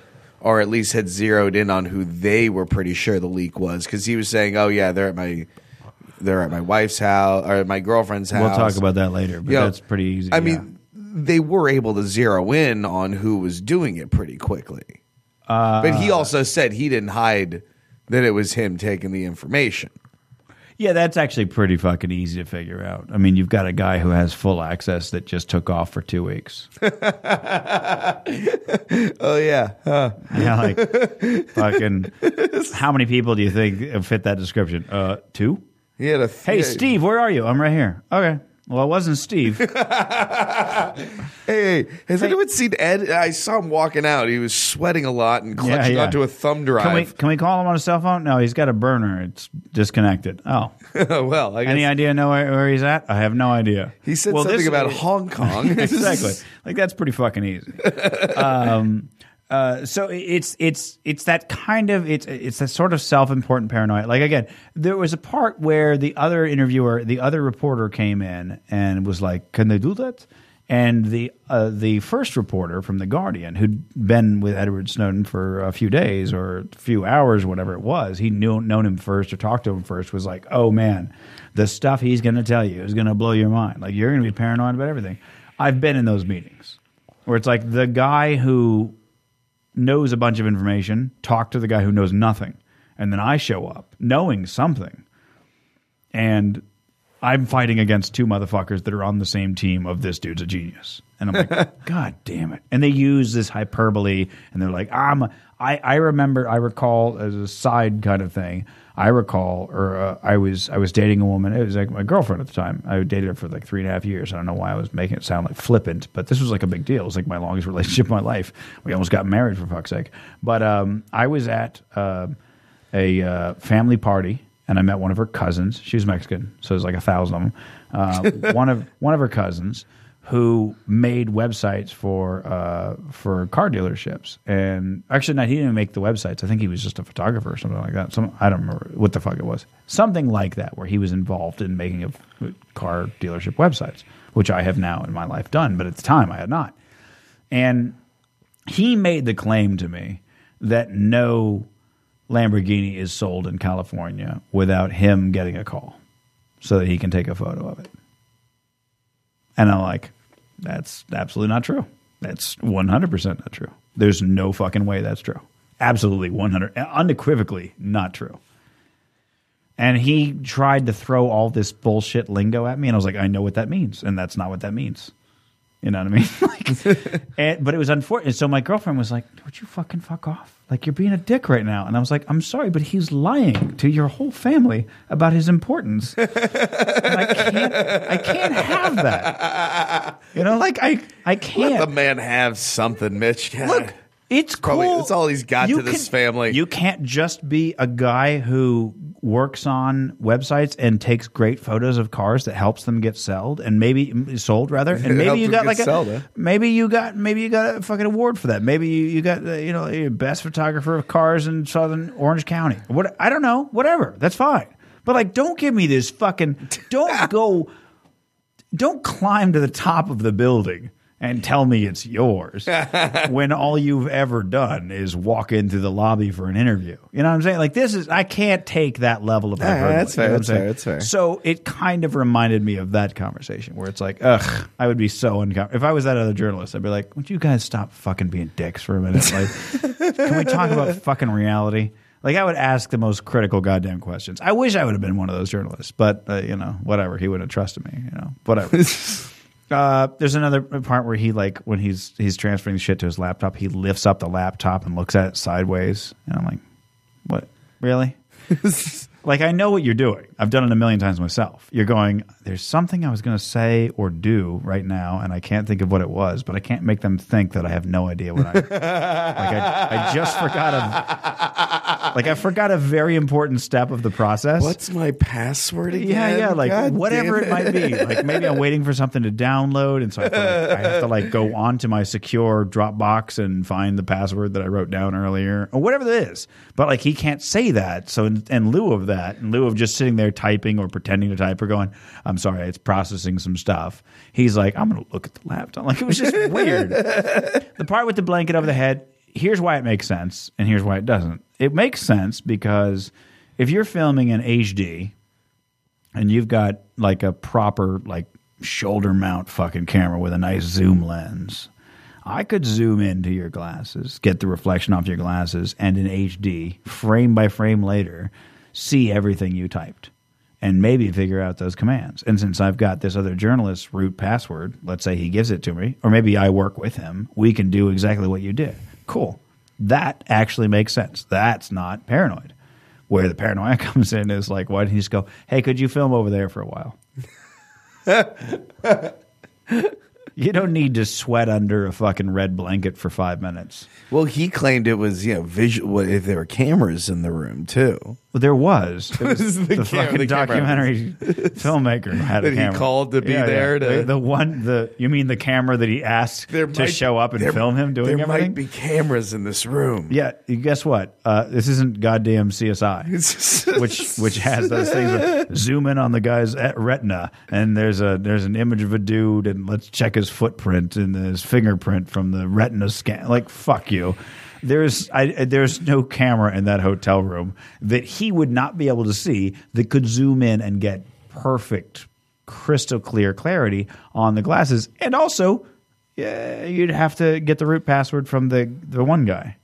Or at least had zeroed in on who they were pretty sure the leak was, because he was saying, "Oh yeah, they're at my, they're at my wife's house or at my girlfriend's house." We'll talk about that later, but You know, that's pretty easy. I yeah. mean, they were able to zero in on who was doing it pretty quickly. Uh, but he also said he didn't hide that it was him taking the information. Yeah, that's actually pretty fucking easy to figure out. I mean, you've got a guy who has full access that just took off for two weeks. Oh yeah, yeah, like fucking. How many people do you think fit that description? Uh, two. he had a. Hey, Steve, where are you? I'm right here. Okay. Well, it wasn't Steve. Hey, hey, has anyone seen Ed? I saw him walking out. He was sweating a lot and clutching yeah. onto a thumb drive. Can we can we call him on a cell phone? No, he's got a burner. It's disconnected. Oh, well, I guess any idea know where, where he's at? I have no idea. he said Well, something this- about Hong Kong. exactly. Like that's pretty fucking easy. Um, uh, so it's it's it's that kind of it's it's that sort of self-important paranoia. Like again, there was a part where the other interviewer, the other reporter came in and was like, "Can they do that?" And the uh, the first reporter from the Guardian, who'd been with Edward Snowden for a few days or a few hours, whatever it was, he knew known him first or talked to him first, was like, "Oh man, the stuff he's going to tell you is going to blow your mind. Like you're going to be paranoid about everything." I've been in those meetings where it's like the guy who knows a bunch of information talk to the guy who knows nothing, and then I show up knowing something, and I'm fighting against two motherfuckers that are on the same team of this dude's a genius. And I'm like, God damn it. And they use this hyperbole and they're like, I'm I, I remember I recall as a side kind of thing, I recall or uh, I was I was dating a woman, it was like my girlfriend at the time. I dated her for like three and a half years. I don't know why I was making it sound like flippant, but this was like a big deal. It was like my longest relationship of my life. We almost got married for fuck's sake. But um, I was at uh, a uh, family party and I met one of her cousins. She was Mexican, so there's like a thousand of them. Uh, one of one of her cousins who made websites for uh, for car dealerships, and actually, no, he didn't make the websites. I think he was just a photographer or something like that. Some I don't remember what the fuck it was. Something like that, where he was involved in making of car dealership websites, which I have now in my life done, but at the time I had not. And he made the claim to me that no Lamborghini is sold in California without him getting a call so that he can take a photo of it. And I'm like, that's absolutely not true. That's 100% not true. There's no fucking way that's true. Absolutely 100 unequivocally not true. And he tried to throw all this bullshit lingo at me and I was like, I know what that means and that's not what that means. You know what I mean? like, and, but it was unfortunate. So my girlfriend was like, "Would you fucking fuck off? Like you're being a dick right now." And I was like, "I'm sorry, but he's lying to your whole family about his importance. and I can't. I can't have that. You know, like I. I can't. the man have something, Mitch. God. Look, it's probably- cool. that's all he's got You to this can- family. You can't just be a guy who works on websites and takes great photos of cars that helps them get sold and maybe sold rather, and maybe you got like a sold, huh? maybe you got maybe you got a fucking award for that. Maybe you, you got uh, you know best photographer of cars in Southern Orange County. What I don't know, whatever. That's fine. But like, don't give me this fucking. Don't go. Don't climb to the top of the building and tell me it's yours when all you've ever done is walk into the lobby for an interview. You know what I'm saying? Like this is I can't take that level of Yeah, hyperbole. that's fair, You know what I'm that's fair, saying? that's fair. So it kind of reminded me of that conversation where it's like, ugh, I would be so uncomfortable. If I was that other journalist, I'd be like, would you guys stop fucking being dicks for a minute? Like, can we talk about fucking reality? Like, I would ask the most critical goddamn questions. I wish I would have been one of those journalists, but, uh, you know, whatever. He wouldn't have trusted me, you know, whatever. Uh, there's another part where he like when he's he's transferring shit to his laptop, he lifts up the laptop and looks at it sideways, and I'm like, "What? Really?" like I know what you're doing. I've done it a million times myself. You're going, "There's something I was going to say or do right now, and I can't think of what it was, but I can't make them think that I have no idea what I like. I, I just forgot a like I forgot a very important step of the process. What's my password again? Yeah, yeah, like God whatever damn it might be. Like maybe I'm waiting for something to download, and so I have, to, like, I have to like go onto my secure Dropbox and find the password that I wrote down earlier, or whatever it is. But like he can't say that. So in, in lieu of that, in lieu of just sitting there typing or pretending to type or going, "I'm sorry, it's processing some stuff," he's like, "I'm going to look at the laptop." Like it was just weird. the part with the blanket over the head. Here's why it makes sense, and here's why it doesn't. It makes sense because if you're filming in HD and you've got like a proper like shoulder mount fucking camera with a nice zoom lens i could zoom into your glasses get the reflection off your glasses and in hd frame by frame later see everything you typed and maybe figure out those commands and since i've got this other journalist's root password let's say he gives it to me or maybe i work with him we can do exactly what you did cool that actually makes sense that's not paranoid where the paranoia comes in is like, why didn't he just go, hey, could you film over there for a while? you don't need to sweat under a fucking red blanket for five minutes. Well, he claimed it was you know visual. If there were cameras in the room too? Well, there was. It was The the, cam- fucking the documentary filmmaker had That a he called to be Yeah, yeah. there to- The, the one, the you mean the camera that he asked There to might- show up and there- film him doing there everything? might be cameras in this room. Yeah, guess what? Uh, this isn't goddamn CSI. which which has those things zoom in on the guy's at- retina and there's a there's an image of a dude and let's check his footprint and his fingerprint from the retina scan like fuck you there's I, there's no camera in that hotel room that he would not be able to see that could zoom in and get perfect crystal clear clarity on the glasses and also yeah, you'd have to get the root password from the the one guy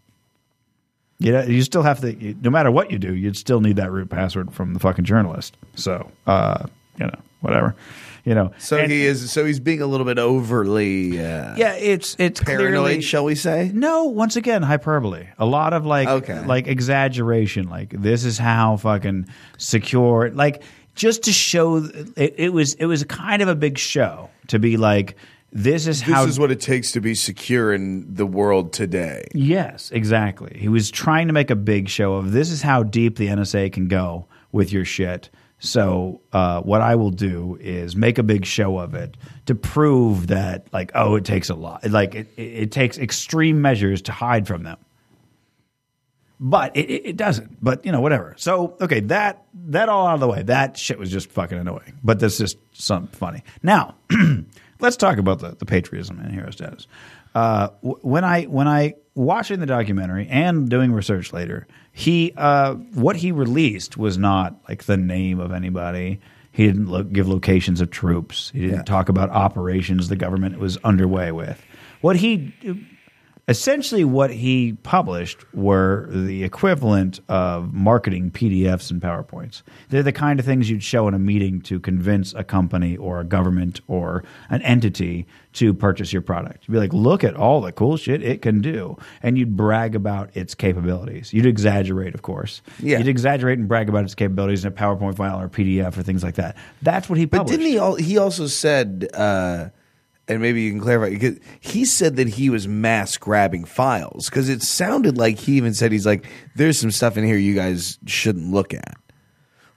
you know, you still have to. No matter what you do, you'd still need that root password from the fucking journalist. So, uh, you know, whatever. You know. So And- he is. So he's being a little bit overly uh, Yeah, it's it's paranoid, clearly, shall we say? no, once again, hyperbole. A lot of like Okay. like exaggeration. Like this is how fucking secure. Like just to show it, it was it was kind of a big show to be like this is how This is what it takes to be secure in the world today. Yes, exactly. He was trying to make a big show of this is how deep the NSA can go with your shit. So uh, what I will do is make a big show of it to prove that, like, oh, it takes a lot. Like, it, it, takes extreme measures to hide from them. But it, it, doesn't. But you know, whatever. So okay, that that all out of the way. That shit was just fucking annoying. But that's just some funny. Now, let's talk about the, the patriotism and hero status. Uh, when I when I watching the documentary and doing research later, he uh, what he released was not like the name of anybody. He didn't look, give locations of troops. He didn't Yeah. talk about operations the government was underway with. What he essentially what he published were the equivalent of marketing PDFs and PowerPoints. They're the kind of things you'd show in a meeting to convince a company or a government or an entity to purchase your product. You'd be like, look at all the cool shit it can do. And you'd brag about its capabilities. You'd exaggerate, of course. Yeah. You'd exaggerate and brag about its capabilities in a PowerPoint file or PDF or things like that. That's what he published. But didn't he? Al- he also said, uh, and maybe you can clarify. He said that he was mass grabbing files because it sounded like he even said he's like, "There's some stuff in here you guys shouldn't look at."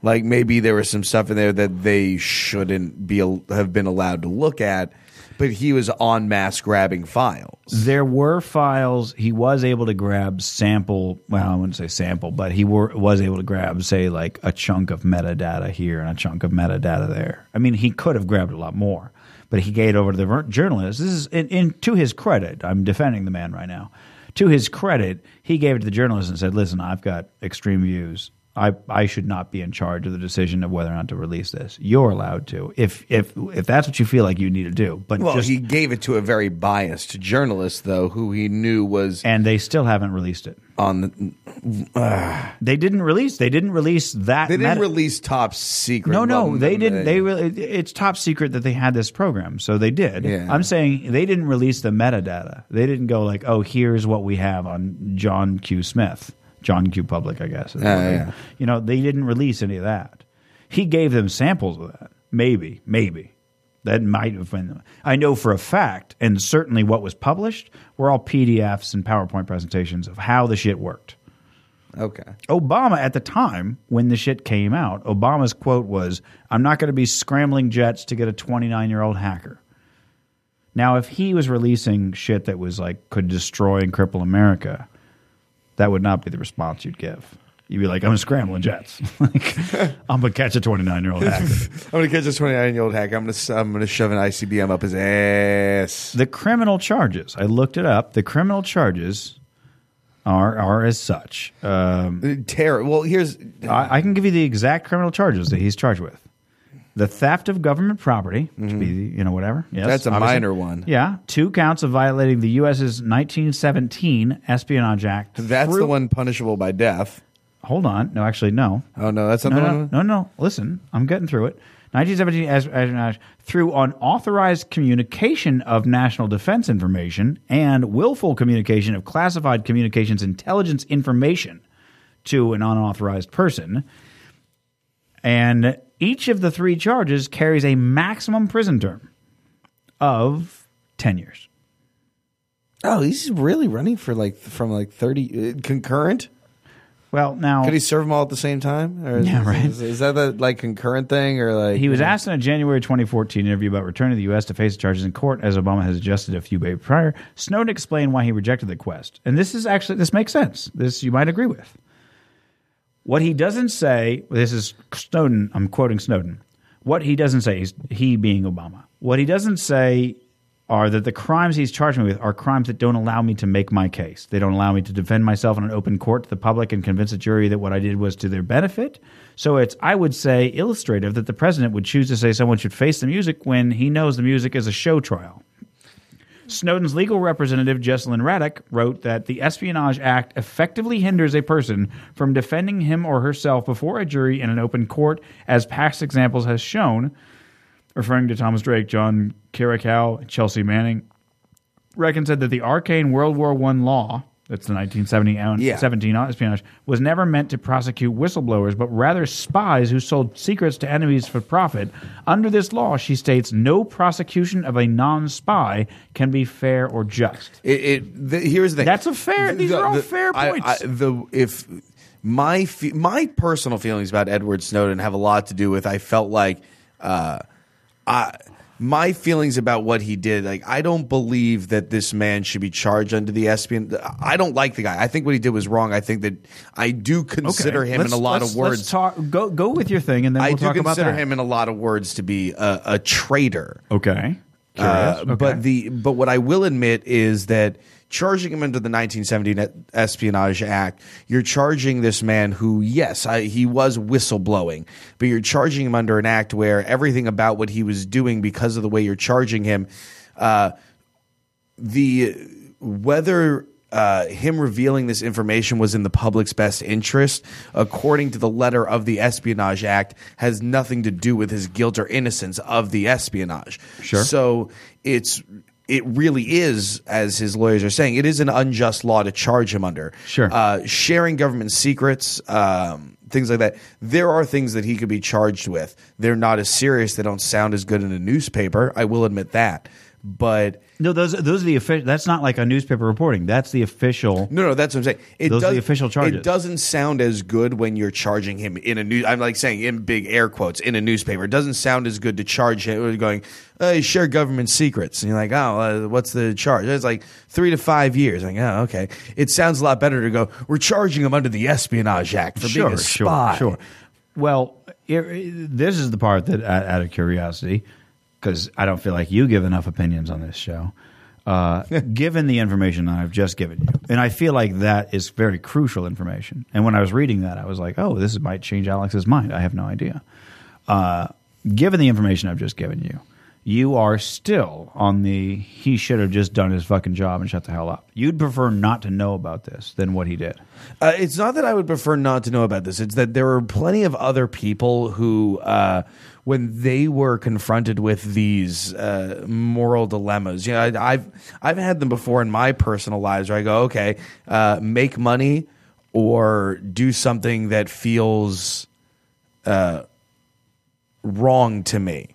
Like maybe there was some stuff in there that they shouldn't be have been allowed to look at, but he was on mass grabbing files. There were files he was able to grab sample. Well, I wouldn't say sample, but he were, was able to grab, say, like a chunk of metadata here and a chunk of metadata there. I mean, he could have grabbed a lot more, but he gave it over to the journalist. This is in, in to his credit. I'm defending the man right now. To his credit, he gave it to the journalist and said, "Listen, I've got extreme views. I, I should not be in charge of the decision of whether or not to release this. You're allowed to, if if if that's what you feel like you need to do. But Well, just he gave it to a very biased journalist, though, who he knew was and they still haven't released it. on the. They didn't release. They didn't release that. They didn't meta- release top secret. No, no, they didn't. They really. It's top secret that they had this program, so they did. Yeah. I'm saying they didn't release the metadata. They didn't go like, "Oh, here's what we have on John Q. Smith, John Q. Public, I guess." they- yeah. You know, they didn't release any of that. He gave them samples of that. Maybe, maybe that might have been. I know for a fact, and certainly what was published were all PDFs and PowerPoint presentations of how the shit worked. Okay. Obama at the time when the shit came out, Obama's quote was, "I'm not going to be scrambling jets to get a 29 year old hacker." Now, if he was releasing shit that was like could destroy and cripple America, that would not be the response you'd give. You'd be like, "I'm a scrambling jets. like, I'm gonna catch a 29 year old hacker." I'm gonna catch this 29 year old hack. I'm gonna I'm gonna shove an ICBM up his ass. the criminal charges. I looked it up. The criminal charges are are as such. Um, Terror. Well, here's I, I can give you the exact criminal charges that he's charged with: the theft of government property, which would be you know whatever. Yes, Mm-hmm. That's a obviously. minor one. Yeah, two counts of violating the U.S.'s 1917 Espionage Act. that's through- the one punishable by death. Hold on, no, actually, no. Oh no, that's not No, no, one. no, no. Listen, I'm getting through it. 1917 as, espionage through unauthorized communication of national defense information and willful communication of classified communications intelligence information to an unauthorized person. And each of the three charges carries a maximum prison term of 10 years. Oh, he's really running for like from like 30 uh, concurrent. Well, now Could he serve them all at the same time? Or is, Yeah, right. Is, is that the like concurrent thing or like He was asked in a January 2014 interview about returning to the U.S. to face charges in court, as Obama has adjusted a few days prior. Snowden explained why he rejected the quest, and this is actually this makes sense. This you might agree with. What he doesn't say, this is Snowden. I'm quoting Snowden. What he doesn't say, he's, he being Obama. What he doesn't say are that the crimes he's charged me with are crimes that don't allow me to make my case. They don't allow me to defend myself in an open court to the public and convince a jury that what I did was to their benefit. So it's, I would say, illustrative that the president would choose to say someone should face the music when he knows the music is a show trial. Snowden's legal representative, Jesselyn Radack, wrote that the Espionage Act effectively hinders a person from defending him or herself before a jury in an open court, as past examples has shown, referring to Thomas Drake, John Kiriakou, Chelsea Manning. Radack said that the arcane World War I law, that's the 1970 Yeah. 17 espionage, was never meant to prosecute whistleblowers, but rather spies who sold secrets to enemies for profit. Under this law, she states, no prosecution of a non-spy can be fair or just. It, it the, here's the thing. That's a fair- these are all fair I- points. I- the if my fe- my personal feelings about Edward Snowden have a lot to do with I felt like uh, I my feelings about what he did. Like I don't believe that this man should be charged under the espion. I don't like the guy. I think what he did was wrong. I think that I do consider him in Let's- a lot of words. Let's talk. Go go with your thing, and then I we'll do talk about consider that. him in a lot of words to be a, a traitor. Okay. Uh, Okay. But the but what I will admit is that charging him under the 1970 Espionage Act, you're charging this man who, yes, I, he was whistleblowing, but you're charging him under an act where everything about what he was doing, because of the way you're charging him, uh, the whether uh, him revealing this information was in the public's best interest, according to the letter of the Espionage Act, has nothing to do with his guilt or innocence of the espionage. Sure. So it's it really is, as his lawyers are saying, it is an unjust law to charge him under. Sure. Uh, sharing government secrets, um, things like that. There are things that he could be charged with. They're not as serious. They don't sound as good in a newspaper. I will admit that. But No, those those are the official. That's not like a newspaper reporting. That's the official. no, no, that's what I'm saying. It Those are does, the official charges. It doesn't sound as good when you're charging him in a new. I'm like saying in big air quotes in a newspaper. It doesn't sound as good to charge him going, uh, you share government secrets, and you're like, oh, uh, what's the charge? It's like three to five years. Like, oh, okay. It sounds a lot better to go. We're charging him under the Espionage Act for being a spy. Sure, sure. Well, here- this is the part that, out of curiosity, because I don't feel like you give enough opinions on this show. Uh, given the information that I've just given you, and I feel like that is very crucial information. And when I was reading that, I was like, "Oh, this might change Alex's mind." I have no idea. Uh, given the information I've just given you, you are still on the he should have just done his fucking job and shut the hell up. You'd prefer not to know about this than what he did. Uh, it's not that I would prefer not to know about this. It's that there are plenty of other people who, uh, when they were confronted with these uh, moral dilemmas, you know, I, I've I've had them before in my personal lives where I go, okay, uh, make money or do something that feels uh, wrong to me.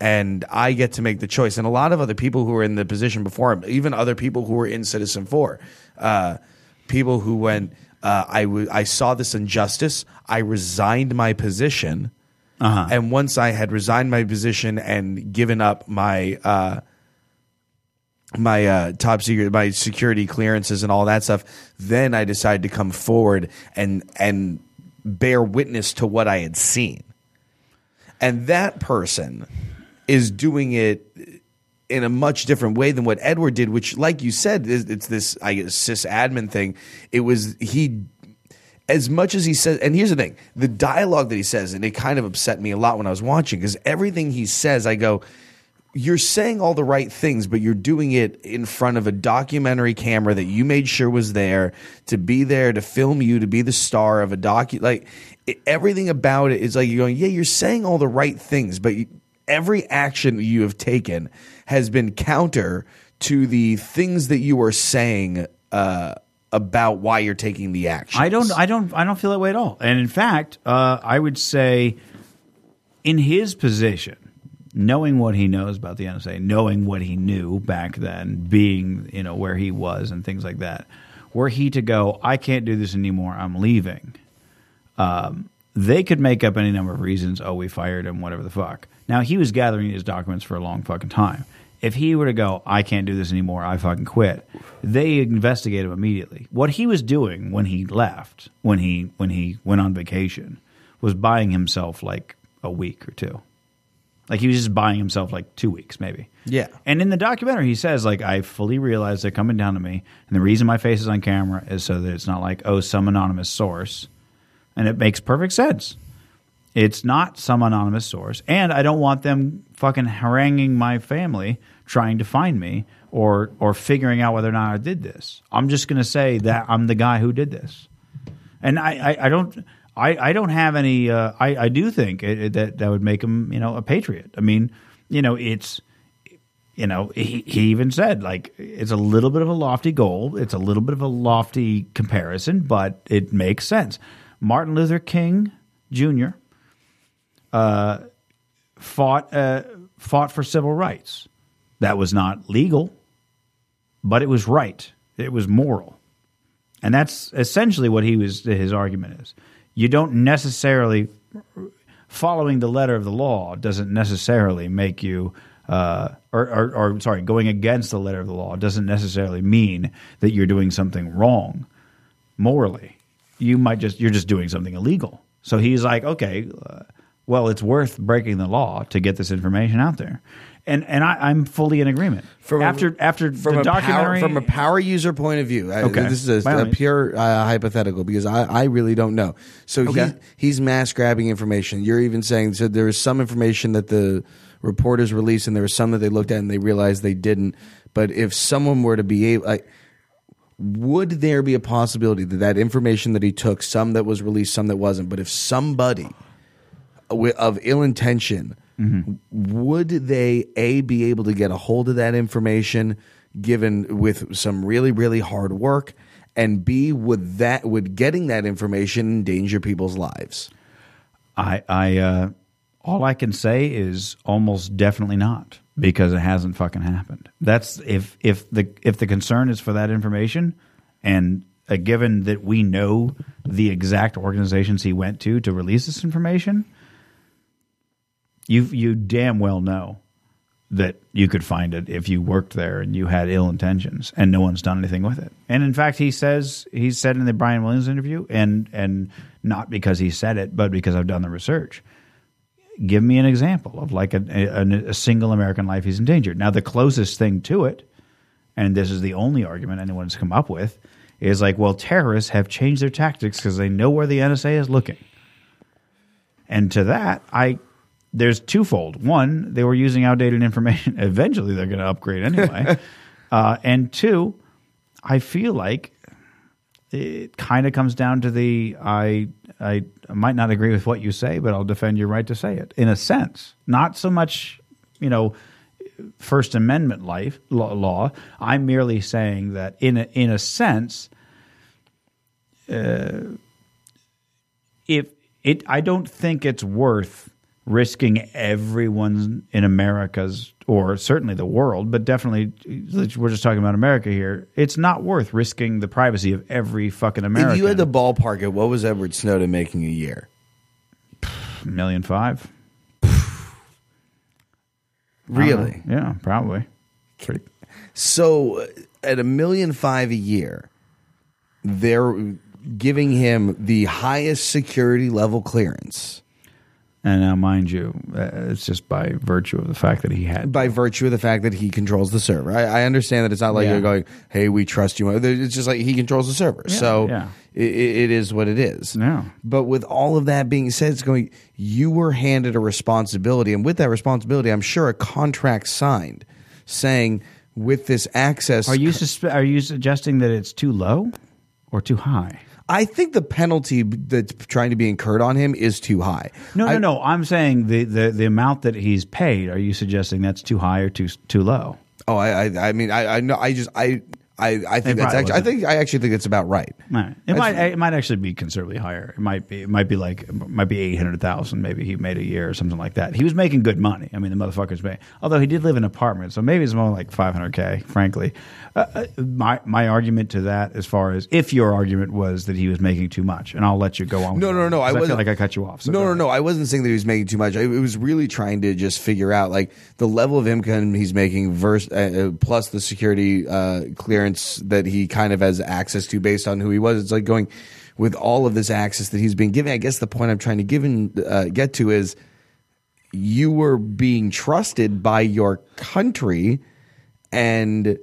And I get to make the choice. And a lot of other people who were in the position before him, even other people who were in Citizen Four, uh, people who went, uh, I, w- I saw this injustice, I resigned my position. And once I had resigned my position and given up my uh, my uh, top secret, my security clearances and all that stuff, then I decided to come forward and and bear witness to what I had seen. And that person is doing it in a much different way than what Edward did, which, like you said, it's this I guess sysadmin thing. It was he as much as he says, and here's the thing: the dialogue that he says, and it kind of upset me a lot when I was watching because everything he says, I go, "You're saying all the right things, but you're doing it in front of a documentary camera that you made sure was there to be there to film you to be the star of a docu like." It, everything about it is like you're going, yeah, you're saying all the right things, but you, every action you have taken has been counter to the things that you are saying uh, about why you're taking the action. I don't, I don't, I don't feel that way at all. And in fact, uh, I would say, in his position, knowing what he knows about the NSA, knowing what he knew back then, being you know where he was and things like that, were he to go, I can't do this anymore, I'm leaving. Um, they could make up any number of reasons. Oh, we fired him, whatever the fuck. Now he was gathering his documents for a long fucking time. If he were to go, I can't do this anymore, I fucking quit. They investigate him immediately. What he was doing when he left, when he when he went on vacation, was buying himself like a week or two. Like he was just buying himself like two weeks, maybe. Yeah. And in the documentary, he says like, I fully realize they're coming down to me, and the reason my face is on camera is so that it's not like oh some anonymous source, and it makes perfect sense. It's not some anonymous source, and I don't want them fucking haranguing my family trying to find me or or figuring out whether or not I did this. I'm just going to say that I'm the guy who did this, and I I, I don't. I, I don't have any. Uh, I I do think it, it- that that would make him you know a patriot. I mean, you know, it's you know he, he even said like it's a little bit of a lofty goal. It's a little bit of a lofty comparison, but it makes sense. Martin Luther King Jr. Uh, fought uh, fought for civil rights. That was not legal, but it was right. It was moral. And that's essentially what he was his argument is. You don't necessarily following the letter of the law doesn't necessarily make you uh, or, or, or sorry, going against the letter of the law doesn't necessarily mean that you're doing something wrong morally. You might just you're just doing something illegal. So he's like, okay, uh, well, it's worth breaking the law to get this information out there, and and I, I'm fully in agreement. From a- after after from the a power, from a power user point of view. I- this is a, a pure uh, hypothetical because I, I really don't know. So Okay. he's, he's mass grabbing information. You're even saying so there is some information that the reporters released, and there was some that they looked at and they realized they didn't. But if someone were to be able, like, would there be a possibility that that information that he took, some that was released, some that wasn't, but if somebody of ill intention, would they a be able to get a hold of that information, given with some really really hard work, and b would that would getting that information endanger people's lives? I, I uh, all I can say is almost definitely not. because it hasn't fucking happened. That's if if the if the concern is for that information, and uh, given that we know the exact organizations he went to to release this information, you you damn well know that you could find it if you worked there and you had ill intentions and no one's done anything with it. And in fact, he says he said in the Brian Williams interview, and and not because he said it, but because I've done the research. Give me an example of like a, a, a single American life he's endangered. Now, the closest thing to it, and this is the only argument anyone's come up with, is like, well, terrorists have changed their tactics because they know where the NSA is looking. And to that, I there's twofold. One, they were using outdated information. Eventually, they're going to upgrade anyway. uh, and two, I feel like it kind of comes down to the I I might not agree with what you say, but I'll defend your right to say it in a sense. Not so much, you know, First Amendment life law. I'm merely saying that in a, in a sense, uh, if it, I don't think it's worth risking everyone in America's or certainly the world, but definitely we're just talking about America here. It's not worth risking the privacy of every fucking American. If you had to ballpark it, what was Edward Snowden making a year? Million five. really? Uh, yeah, probably. Pretty. So at a million five a year, they're giving him the highest security level clearance and now, mind you, uh, it's just by virtue of the fact that he had. By virtue of the fact that he controls the server. I, I understand that it's not like yeah. you're going, hey, we trust you. It's just like he controls the server. So yeah. It, it is what it is. Yeah. But with all of that being said, it's going, you were handed a responsibility. And with that responsibility, I'm sure a contract signed saying, with this access. Are you, suspe- are you suggesting that it's too low or too high? I think the penalty that's trying to be incurred on him is too high. No, no, I, no. I'm saying the, the, the amount that he's paid. Are you suggesting that's too high or too too low? Oh, I I, I mean I I know I just I I, I think that's actually. I think I actually think it's about right. right. It might. It might actually be considerably higher. It might be. It might be like. It might be eight hundred thousand. Maybe he made a year or something like that. He was making good money. I mean, the motherfucker's making. Although he did live in an apartment, so maybe it's more like five hundred k. Frankly, uh, uh, my my argument to that, as far as if your argument was that he was making too much, and I'll let you go on. No, no, no. I, I feel like I cut you off. So no, no, no. I wasn't saying that he was making too much. I was really trying to just figure out like the level of income he's making versus uh, uh, plus the security uh, clearance that he kind of has access to based on who he was. It's like going with all of this access that he's been given. I guess the point I'm trying to give in, uh, get to is you were being trusted by your country and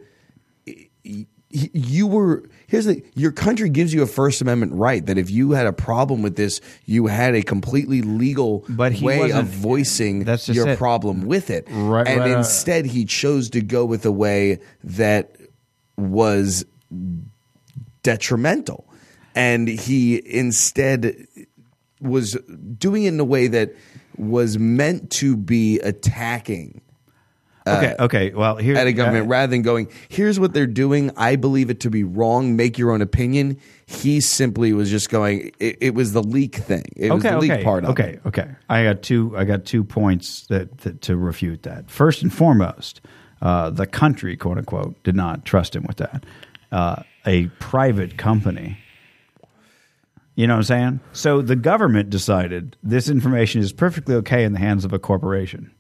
you were here's the your country gives you a first amendment right that if you had a problem with this you had a completely legal but way of voicing your it. problem with it right, and right, instead he chose to go with a way that was detrimental. And he instead was doing it in a way that was meant to be attacking. Uh, okay. Okay. Well, here at a government, uh, rather than going, "Here's what they're doing. I believe it to be wrong. Make your own opinion." He simply was just going. It, it was the leak thing. It okay, was the okay, leak part. Okay. Okay. I got two. I got two points that, that to refute that. First and foremost, uh, the country, quote unquote, did not trust him with that. Uh, a private company. You know what I'm saying? So the government decided this information is perfectly okay in the hands of a corporation,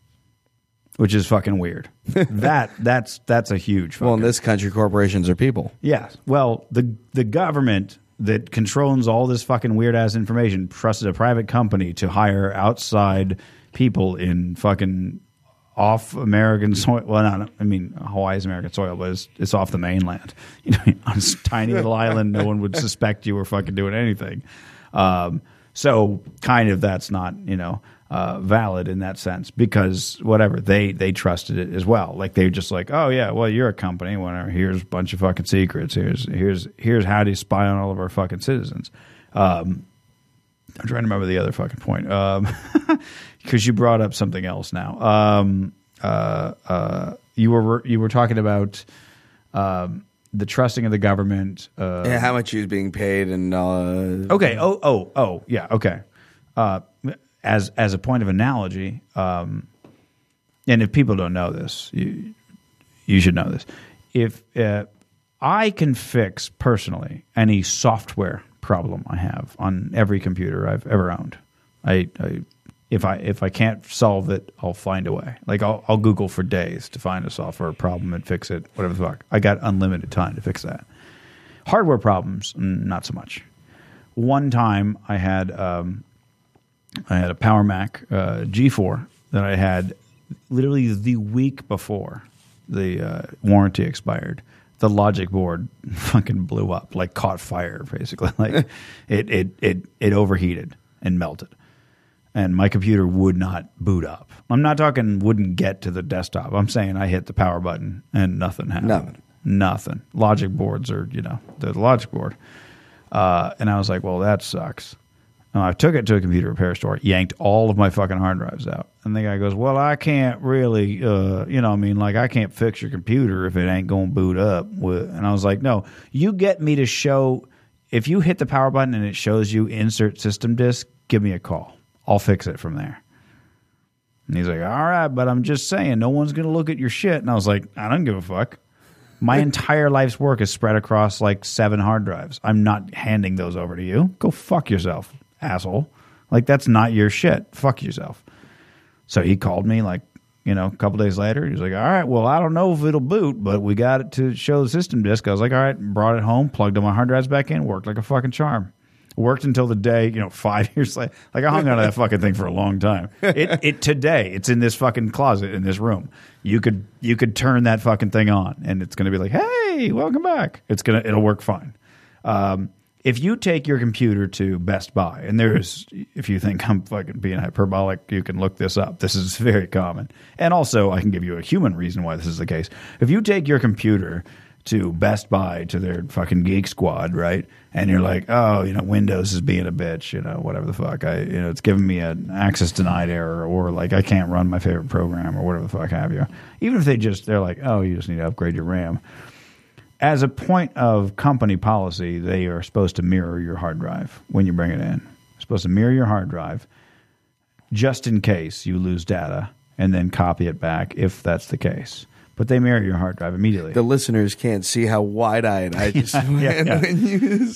which is fucking weird. that that's that's a huge. Well, in this country, corporations are people. Yes. Well, the the government that controls all this fucking weird ass information trusted a private company to hire outside people in fucking off American soil. Well, not I mean Hawaii is American soil, but it's, it's off the mainland. You know, on this tiny little island, no one would suspect you were fucking doing anything. Um, so, kind of, that's not you know uh, valid in that sense because whatever they they trusted it as well. Like they're just like, oh yeah, well you're a company. Whatever. Here's a bunch of fucking secrets. Here's here's here's how to spy on all of our fucking citizens. Um, I'm trying to remember the other fucking point. Um, because you brought up something else now. Um, uh, uh, you were you were talking about um, the trusting of the government. Uh, yeah, how much he was being paid, and uh, okay. Oh, oh, oh, yeah. Okay. Uh, as as a point of analogy, um, and if people don't know this, you you should know this. If uh, I can fix personally any software problem I have on every computer I've ever owned, I, I if I if I can't solve it, I'll find a way. Like I'll, I'll Google for days to find a software problem and fix it. Whatever the fuck, I got unlimited time to fix that. Hardware problems, not so much. One time I had um, I had a Power Mac uh, G4 that I had literally the week before the uh, warranty expired. The logic board fucking blew up, like caught fire, basically. Like it, it, it, it overheated and melted. And my computer would not boot up. I'm not talking wouldn't get to the desktop. I'm saying I hit the power button and nothing happened. Nothing. Nothing. Logic boards are, you know, the logic board. Uh, and I was like, well, that sucks. And I took it to a computer repair store, yanked all of my fucking hard drives out. And the guy goes, well, I can't really, uh, you know, I mean, like, I can't fix your computer if it ain't going to boot up. And I was like, no, you get me to show, if you hit the power button and it shows you insert system disk, give me a call. I'll fix it from there. And he's like, all right, but I'm just saying, no one's going to look at your shit. And I was like, I don't give a fuck. My entire life's work is spread across like seven hard drives. I'm not handing those over to you. Go fuck yourself, asshole. Like that's not your shit. Fuck yourself. So he called me like, you know, a couple days later. He was like, all right, well, I don't know if it'll boot, but we got it to show the system disk. I was like, all right, brought it home, plugged all my hard drives back in, worked like a fucking charm. Worked until the day, you know, five years later. Like I hung on to that fucking thing for a long time. It, it today, it's in this fucking closet in this room. You could you could turn that fucking thing on, and it's going to be like, hey, welcome back. It's gonna it'll work fine. Um, if you take your computer to Best Buy, and there's, if you think I'm fucking being hyperbolic, you can look this up. This is very common. And also, I can give you a human reason why this is the case. If you take your computer to Best Buy, to their fucking Geek Squad, right? And you're like, oh, you know, Windows is being a bitch, you know, whatever the fuck. I, you know, it's giving me an access denied error, or like I can't run my favorite program, or whatever the fuck have you. Even if they just, they're like, oh, you just need to upgrade your RAM as a point of company policy, they are supposed to mirror your hard drive when you bring it in. They're supposed to mirror your hard drive just in case you lose data and then copy it back if that's the case. But they mirror your hard drive immediately. The listeners can't see how wide eyed I just yeah, yeah.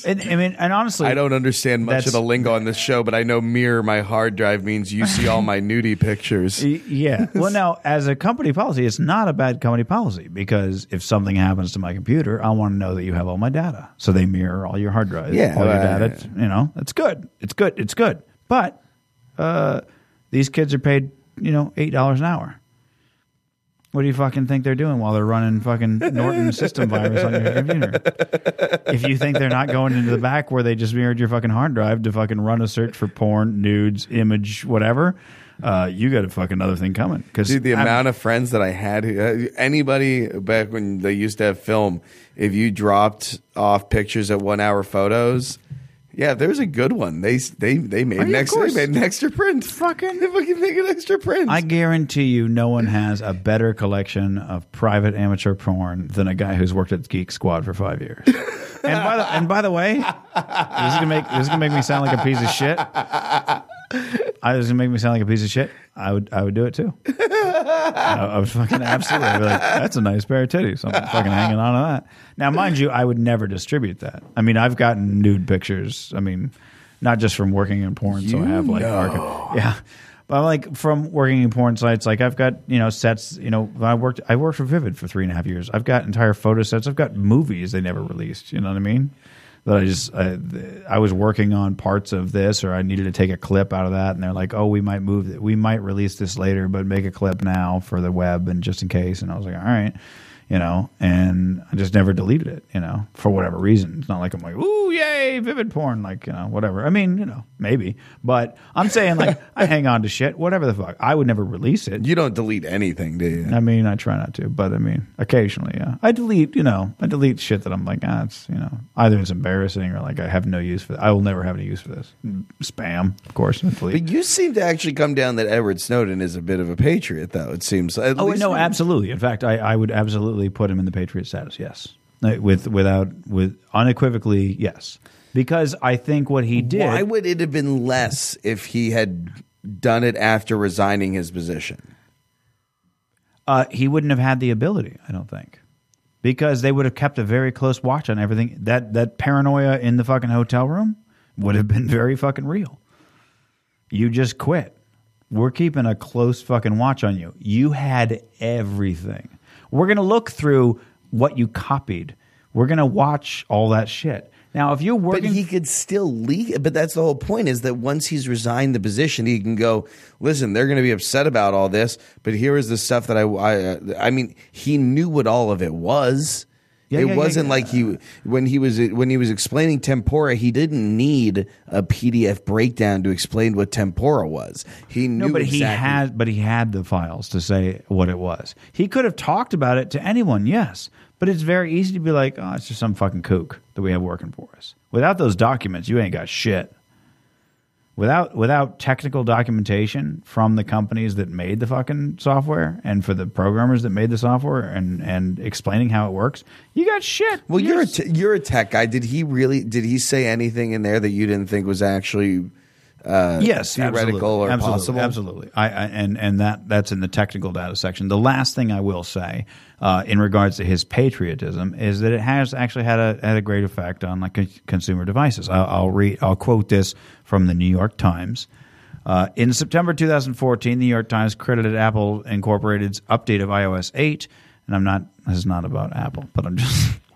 and, I mean, and honestly, I don't understand much of the lingo on this show, but I know mirror my hard drive means you see all my nudie pictures. Yeah. Well, now, as a company policy, it's not a bad company policy because if something happens to my computer, I want to know that you have all my data. So they mirror all your hard drives, Yeah, all your uh, data. You know, it's good. It's good. It's good. But uh, these kids are paid, you know, eight dollars an hour. What do you fucking think they're doing while they're running fucking Norton system virus on your computer? If you think they're not going into the back where they just mirrored your fucking hard drive to fucking run a search for porn, nudes, image, whatever, uh, you got a fucking other thing coming. Because Dude, the amount of friends that I had, uh, anybody back when they used to have film, if you dropped off pictures at one hour photos, yeah, there's a good one. They they they made Oh, an yeah, of extra, they made an extra print. Fucking- they fucking make an extra print. I guarantee you, no one has a better collection of private amateur porn than a guy who's worked at Geek Squad for five years. and by the and by the way, this is gonna make this is gonna make me sound like a piece of shit. I was gonna make me sound like a piece of shit. I would I would do it too. I, I would fucking absolutely be like, that's a nice pair of titties. I'm fucking hanging on to that. Now, mind you, I would never distribute that. I mean, I've gotten nude pictures. I mean, not just from working in porn, so I have like yeah. But like from working in porn sites, like I've got you know sets. You know, I worked I worked for Vivid for three and a half years. I've got entire photo sets. I've got movies they never released. You know what I mean? That I just I, I was working on parts of this, or I needed to take a clip out of that, and they're like, "Oh, we might move. We might release this later, but make a clip now for the web and just in case." And I was like, "All right." You know, and I just never deleted it, you know, for whatever reason. It's not like I'm like, ooh, yay, vivid porn, like, you know, whatever. I mean, you know, maybe. But I'm saying, like, I hang on to shit, whatever the fuck. I would never release it. you don't delete anything, do you? I mean, I try not to, but I mean, occasionally, yeah. I delete, you know, I delete shit that I'm like, ah, it's, you know, either it's embarrassing or like I have no use for. I will never have any use for this. Spam, of course. I delete. But you seem to actually come down that Edward Snowden is a bit of a patriot, though. It seems. At Oh no, absolutely. In fact, I, I would absolutely put him in the Patriot status. Yes, with without with unequivocally yes, because I think what he did. Why would it have been less if he had done it after resigning his position? Uh, he wouldn't have had the ability, I don't think, because they would have kept a very close watch on everything. That that paranoia in the fucking hotel room would have been very fucking real. You just quit. We're keeping a close fucking watch on you. You had everything. We're gonna look through what you copied. We're gonna watch all that shit. Now, if you're But working, he could still leak. But that's the whole point: is that once he's resigned the position, he can go. Listen, they're going to be upset about all this, but here is the stuff that I. I, I mean, he knew what all of it was. Yeah, it yeah, wasn't yeah. like he when he was when he was explaining tempora. He didn't need a PDF breakdown to explain what tempora was. He knew. No, but he had, but he had the files to say what it was. He could have talked about it to anyone, yes, but it's very easy to be like, oh, it's just some fucking kook that we have working for us. Without those documents, you ain't got shit. Without without technical documentation from the companies that made the fucking software and for the programmers that made the software and and explaining how it works, you got shit. Well, you're a t- you're a tech guy. Did he really? Did he say anything in there that you didn't think was actually? Uh, yes, theoretical absolutely. or absolutely, possible? Absolutely, I, I and and that that's in the technical data section. The last thing I will say uh, in regards to his patriotism is that it has actually had a had a great effect on like consumer devices. I'll, I'll read. I'll quote this from the New York Times. Uh, in September 2014, the New York Times credited Apple Incorporated's update of iOS 8, and I'm not. This is not about Apple, but I'm just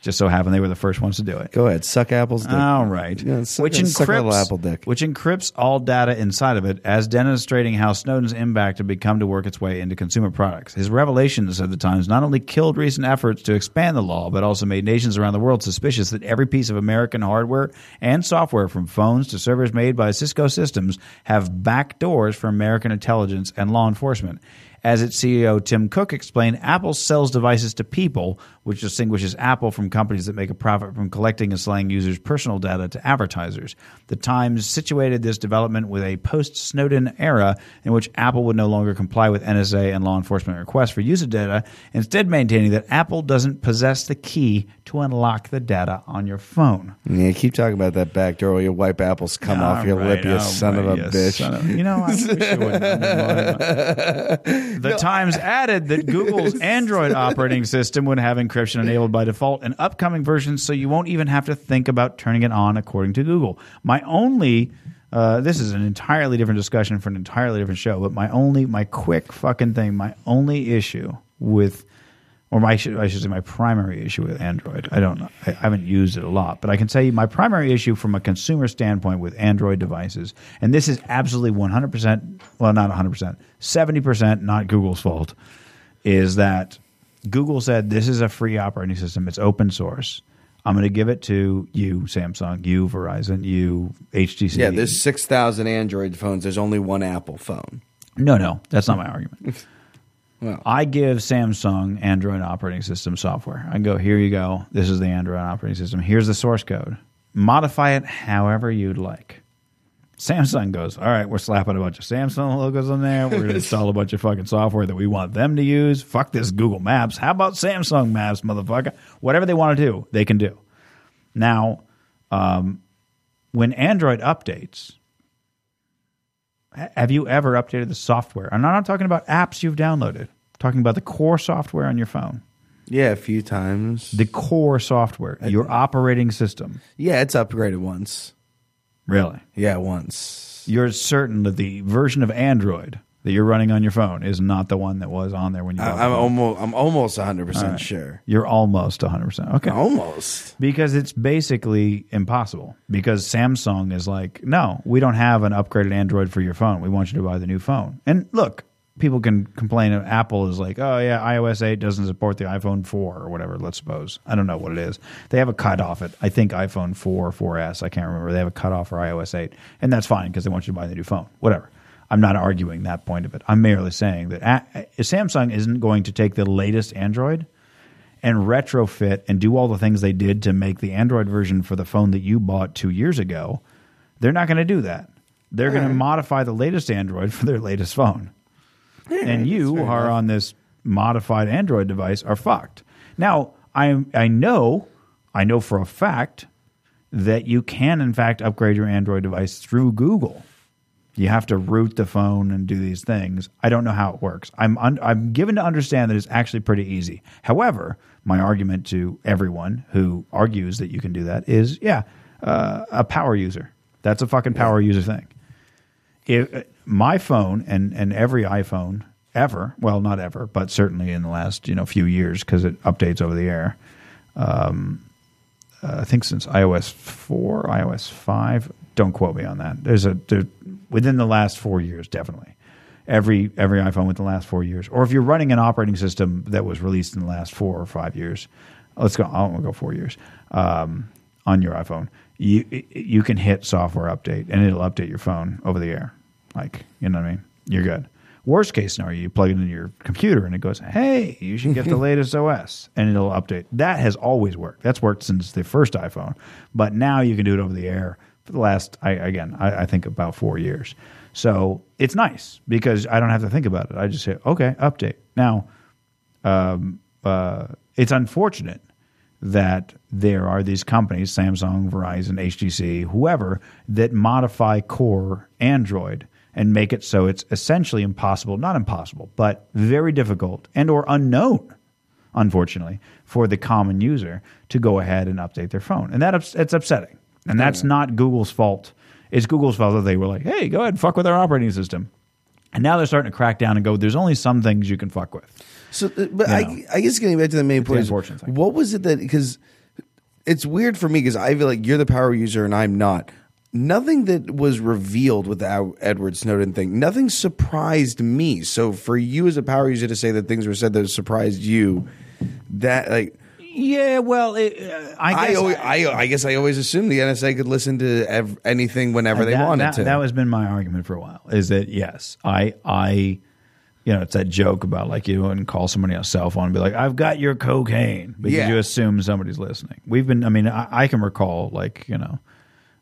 just so happened they were the first ones to do it. Go ahead, suck Apple's dick. All right. Yeah, suck which encrypts apple dick. which encrypts all data inside of it, as demonstrating how Snowden's impact had begun to work its way into consumer products. His revelations at the Times not only killed recent efforts to expand the law, but also made nations around the world suspicious that every piece of American hardware and software, from phones to servers made by Cisco Systems, have back doors for American intelligence and law enforcement. As its CEO Tim Cook explained, Apple sells devices to people, which distinguishes Apple from companies that make a profit from collecting and selling users' personal data to advertisers. The Times situated this development with a post Snowden era in which Apple would no longer comply with NSA and law enforcement requests for user data, instead, maintaining that Apple doesn't possess the key to unlock the data on your phone. Yeah, keep talking about that back door. where Your wipe apples come off your All lip, you right, son all of a right, bitch. of- you know, I wish you wouldn't. The Times added that Google's Android operating system would have encryption enabled by default in upcoming versions, so you won't even have to think about turning it on, according to Google. My only. Uh, this is an entirely different discussion for an entirely different show, but my only, my quick fucking thing, my only issue with or my, I should, say my primary issue with Android. I don't I haven't used it a lot, but I can say my primary issue from a consumer standpoint with Android devices, and this is absolutely 100%, well, not 100%, 70% not Google's fault, is that Google said this is a free operating system. It's open source. I'm going to give it to you, Samsung, you, Verizon, you, HTC. Yeah, there's six thousand Android phones. There's only one Apple phone. No, no, that's not my argument. Well. I give Samsung Android operating system software. I go, here you go. This is the Android operating system. Here's the source code. Modify it however you'd like. Samsung goes, all right, we're slapping a bunch of Samsung logos on there. We're going to install a bunch of fucking software that we want them to use. Fuck this Google Maps. How about Samsung Maps, motherfucker? Whatever they want to do, they can do. Now, um, when Android updates, have you ever updated the software? I'm not talking about apps you've downloaded. I'm talking about the core software on your phone. Yeah, a few times. The core software, your operating system. yeah, it's upgraded once. Really? Yeah, once. You're certain that the version of Android that you're running on your phone is not the one that was on there when you bought I, the I'm phone. almost. I'm almost 100 percent sure. You're almost 100%. Okay. Almost. Because it's basically impossible. Because Samsung is like, no, we don't have an upgraded Android for your phone. We want you to buy the new phone. And look, people can complain. that Apple is like, oh yeah, iOS 8 doesn't support the iPhone 4 or whatever. Let's suppose. I don't know what it is. They have a cutoff at I think iPhone 4 or 4S. I can't remember. They have a cutoff for iOS 8, and that's fine because they want you to buy the new phone. Whatever. I'm not arguing that point of it. I'm merely saying that a- Samsung isn't going to take the latest Android and retrofit and do all the things they did to make the Android version for the phone that you bought two years ago, they're not going to do that. They're going to modify the latest Android for their latest phone. And you are on this modified Android device are fucked. Now, I I know, I know for a fact that you can in fact upgrade your Android device through Google. You have to root the phone and do these things. I don't know how it works. I'm un- I'm given to understand that it's actually pretty easy. However, my argument to everyone who argues that you can do that is, yeah, uh, a power user. That's a fucking power user thing. If my phone and and every iPhone ever, well, not ever, but certainly in the last you know few years because it updates over the air. Um, uh, I think since iOS four, iOS five. Don't quote me on that. There's a there, within the last four years, definitely. Every every iPhone within the last four years, or if you're running an operating system that was released in the last four or five years, let's go. I will go four years um, on your iPhone. You you can hit software update and it'll update your phone over the air. Like you know what I mean. You're good. Worst case scenario, you plug it into your computer and it goes, "Hey, you should get the latest OS," and it'll update. That has always worked. That's worked since the first iPhone, but now you can do it over the air for the last, I, again, I, I think about four years. So it's nice because I don't have to think about it. I just say, "Okay, update." Now, um, uh, it's unfortunate that there are these companies, Samsung, Verizon, HTC, whoever, that modify core Android and make it so it's essentially impossible, not impossible, but very difficult and or unknown, unfortunately, for the common user to go ahead and update their phone. And that it's upsetting. And that's not Google's fault. It's Google's fault that they were like, hey, go ahead and fuck with our operating system. And now they're starting to crack down and go, there's only some things you can fuck with. So, uh, but I, know. I guess getting back to the main point, is, unfortunate thing. what was it that because it's weird for me because I feel like you're the power user and I'm not. Nothing that was revealed with the Edward Snowden thing, nothing surprised me. So for you as a power user to say that things were said that surprised you, that like Yeah, well, it, uh, I I, guess always, I, I guess I always assumed the NSA could listen to ev- anything whenever they that, wanted that, to. That has been my argument for a while. Is that yes, I I you know it's that joke about like you and call somebody on a cell phone and be like, I've got your cocaine because Yeah. you assume somebody's listening. We've been. I mean, I, I can recall like you know.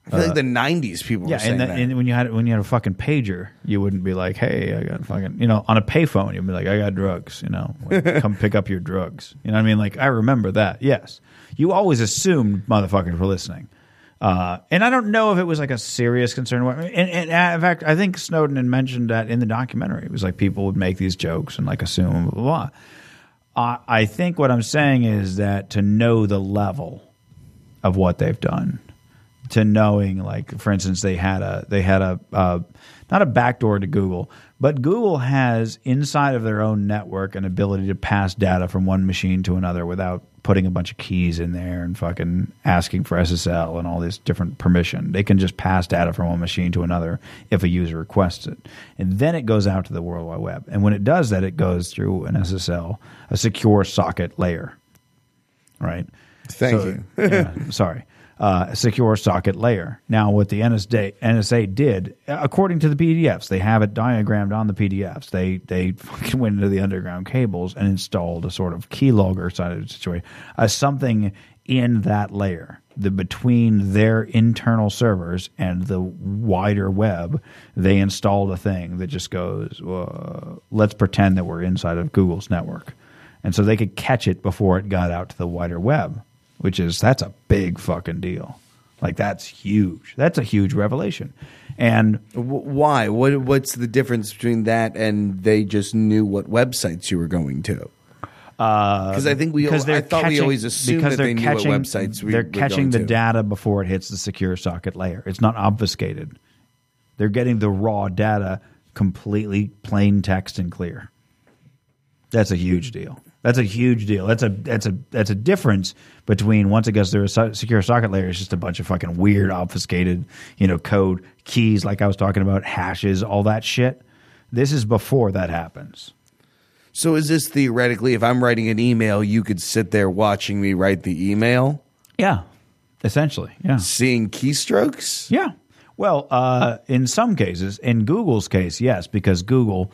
I feel like the '90s people uh, Yeah, were saying and, that. and when you had when you had a fucking pager, you wouldn't be like, "Hey, I got fucking," you know, on a payphone, you'd be like, "I got drugs," you know, like, come pick up your drugs. You know what I mean? Like I remember that. Yes, you always assumed motherfuckers were listening, uh, and I don't know if it was like a serious concern. And, and uh, in fact, I think Snowden had mentioned that in the documentary. It was like people would make these jokes and like assume blah blah. blah. Uh, I think what I'm saying is that to know the level of what they've done to knowing like for instance they had a they had a uh, not a backdoor to google but google has inside of their own network an ability to pass data from one machine to another without putting a bunch of keys in there and fucking asking for ssl and all this different permission. They can just pass data from one machine to another if a user requests it. And then it goes out to the world wide web. And when it does that it goes through an ssl a secure socket layer. Right? Thank so- you. yeah, sorry. Uh, secure socket layer. Now, what the NSA, NSA did, according to the PDFs, they have it diagrammed on the PDFs. They they went into the underground cables and installed a sort of keylogger side of the situation, uh, something in that layer, the between their internal servers and the wider web. They installed a thing that just goes, let's pretend that we're inside of Google's network, and so they could catch it before it got out to the wider web which is that's a big fucking deal. Like that's huge. That's a huge revelation. And W- Why? What? What's the difference between that and they just knew what websites you were going to? Uh, because I think we. because they're thought we catching- always assumed because that they're they knew catching, websites we they're were catching the to. data before it hits the secure socket layer. It's not obfuscated. They're getting the raw data completely plain text and clear. That's a huge deal. That's a huge deal. That's a that's a that's a difference between once it gets through a so- secure socket layer, it's just a bunch of fucking weird obfuscated, you know, code keys like I was talking about, hashes, all that shit. This is before that happens. So is this theoretically, if I'm writing an email, you could sit there watching me write the email, Yeah, essentially. Yeah. seeing keystrokes? Yeah. Well, uh, in some cases, in Google's case, yes, because Google,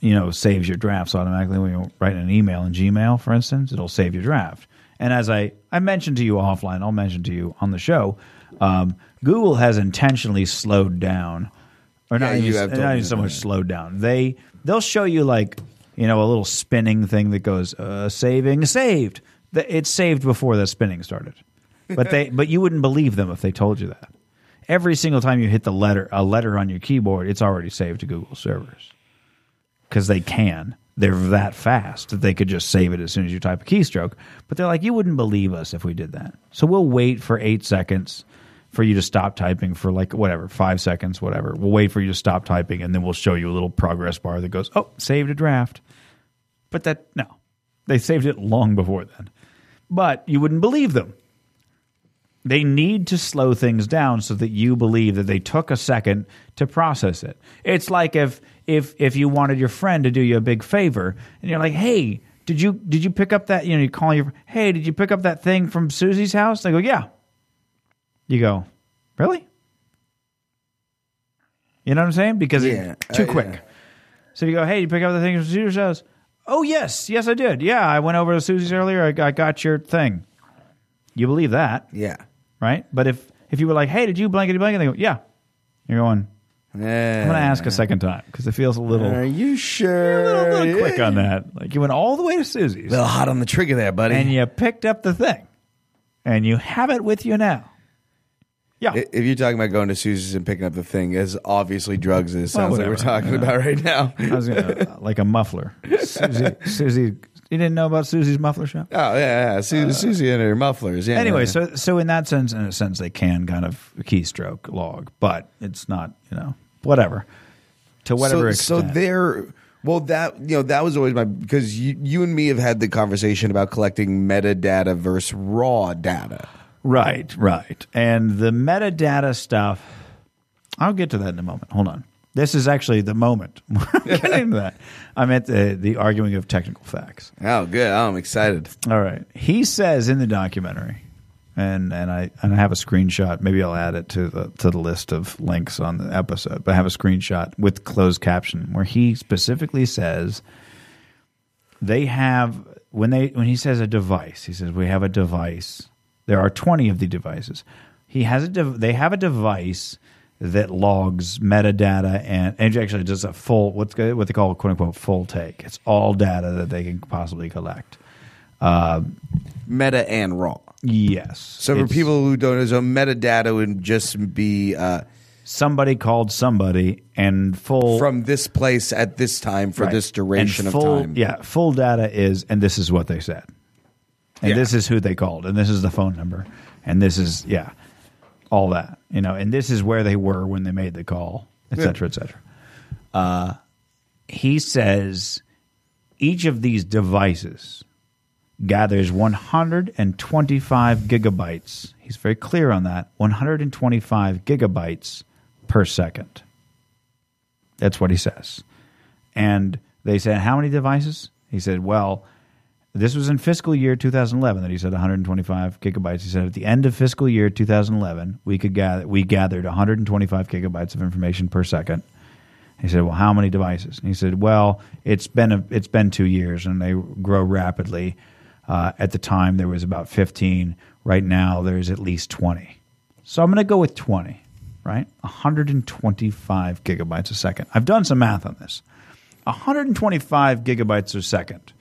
you know, saves your drafts automatically when you're writing an email in Gmail, for instance, it'll save your draft. And as I, I mentioned to you offline, I'll mention to you on the show, um, Google has intentionally slowed down, or not, Yeah, you even, have not even so that. much slowed down. They they'll show you like you know a little spinning thing that goes uh, saving saved. It's saved before the spinning started, but they but you wouldn't believe them if they told you that. every single time you hit the letter a letter on your keyboard, it's already saved to Google servers because they can. They're that fast that they could just save it as soon as you type a keystroke. But they're like, you wouldn't believe us if we did that. So we'll wait for eight seconds for you to stop typing for like whatever, five seconds, whatever. We'll wait for you to stop typing and then we'll show you a little progress bar that goes, oh, saved a draft. But that, no, they saved it long before then. But you wouldn't believe them. They need to slow things down so that you believe that they took a second to process it. It's like if if if you wanted your friend to do you a big favor and you're like, "Hey, did you did you pick up that, you know, you call your, "Hey, did you pick up that thing from Susie's house?" They go, "Yeah." You go, "Really?" You know what I'm saying? Because Yeah, it's too uh, quick. yeah. So you go, "Hey, you pick up the thing from Susie's house?" "Oh, yes. Yes, I did. Yeah, I went over to Susie's earlier. I, I got your thing." You believe that Yeah. Right? But if if you were like, "Hey, did you blankety blanket?" They go, "Yeah." You're going. I'm going to ask a second time because it feels a little, Are you sure? a little, little quick on that. Like you went all the way to Susie's A little hot on the trigger there, buddy. and you picked up the thing, and you have it with you now. Yeah, If you're talking about going to Susie's and picking up the thing, as obviously drugs as it sounds like we're talking you know. about right now. I was gonna, uh, like a muffler. Susie, Susie, you didn't know about Susie's muffler shop. Oh yeah, yeah. Su- uh, Susie and her mufflers. Yeah. Anyway, yeah. so so in that sense, in a sense, they can kind of keystroke log, but it's not, you know, whatever. To whatever so, extent. So they're well that you know that was always my because you you and me have had the conversation about collecting metadata versus raw data. Right, right. And the metadata stuff, I'll get to that in a moment. Hold on. This is actually the moment. I'm getting into that. I'm at the, the arguing of technical facts. Oh, good. Oh, I'm excited. All right. He says in the documentary, and, and I and I have a screenshot. Maybe I'll add it to the to the list of links on the episode. But I have a screenshot with closed caption where he specifically says they have when they when he says a device, he says we have a device. There are twenty of the devices. He has a dev- they have a device that logs metadata and, and actually does a full what's good- what they call quote unquote full take. It's all data that they can possibly collect. Meta and raw. Yes. So for It's- people who don't know, so metadata would just be uh, somebody called somebody and full from this place at this time for right. this duration And of full- time. Yeah, full data is, and this is what they said, and Yeah. this is who they called, and this is the phone number, and this is yeah, all that you know, and this is where they were when they made the call, et cetera, et cetera. Uh, he says each of these devices gathers 125 gigabytes. He's very clear on that 125 gigabytes per second. That's what he says. And they said, How many devices? He said, Well, this was in fiscal year 2011 that he said 125 gigabytes. He said at the end of fiscal year 2011, we could gather we gathered 125 gigabytes of information per second. He said, "Well, how many devices?" And he said, "Well, it's been a, it's been two years, and they grow rapidly. Uh, at the time, there was about 15. Right now, there's at least 20. So I'm going to go with 20. Right, 125 gigabytes a second. I've done some math on this. 125 gigabytes a second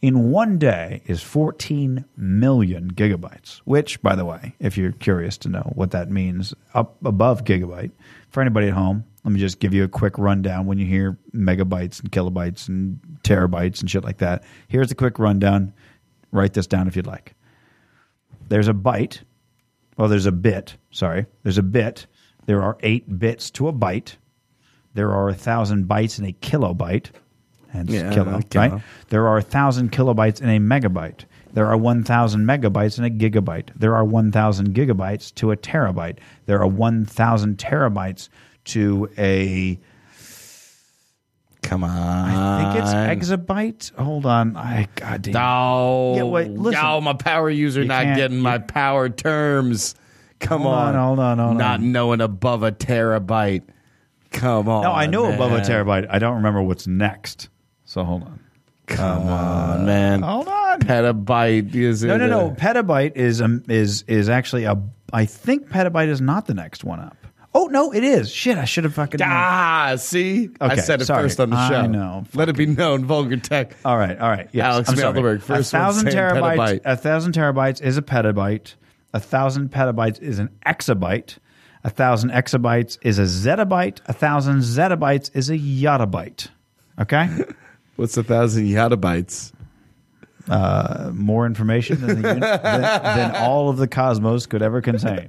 in one day is 14 million gigabytes, which, by the way, if you're curious to know what that means, up above gigabyte, for anybody at home, let me just give you a quick rundown when you hear megabytes and kilobytes and terabytes and shit like that. Here's a quick rundown. Write this down if you'd like. There's a byte. Well, there's a bit. Sorry. There's a bit. There are eight bits to a byte. There are a thousand bytes in a kilobyte. Hence Yeah, kilo, kilo. right? There are a thousand kilobytes in a megabyte. There are 1,000 megabytes in a gigabyte. There are 1,000 gigabytes to a terabyte. There are 1,000 terabytes to a, Come on. I think it's exabyte. Hold on. I, God damn. No. Yeah, wait, listen. No, my power user You not getting my power terms. Come Hold on, on. hold on, hold Not on. knowing above a terabyte. Come on. No, I know above a terabyte. I don't remember what's next. So hold on. Come on, man. Hold on. Petabyte is No, no, no. Petabyte is um, is is actually a. I think petabyte is not the next one up. Oh no, it is. Shit, I should have fucking. known. Ah, see? I Okay, said it sorry. first on the show. I show. know. Let it be known, Vulgar Tech. All right, all right. Yes, Alex I'm sorry. First a one thousand saying terabytes. petabyte. A thousand terabytes is a petabyte. A thousand petabytes is an exabyte. A thousand exabytes is a zettabyte. A thousand zettabytes is a yottabyte. Okay? What's a thousand yottabytes? Uh, more information than, the uni- than, than all of the cosmos could ever contain.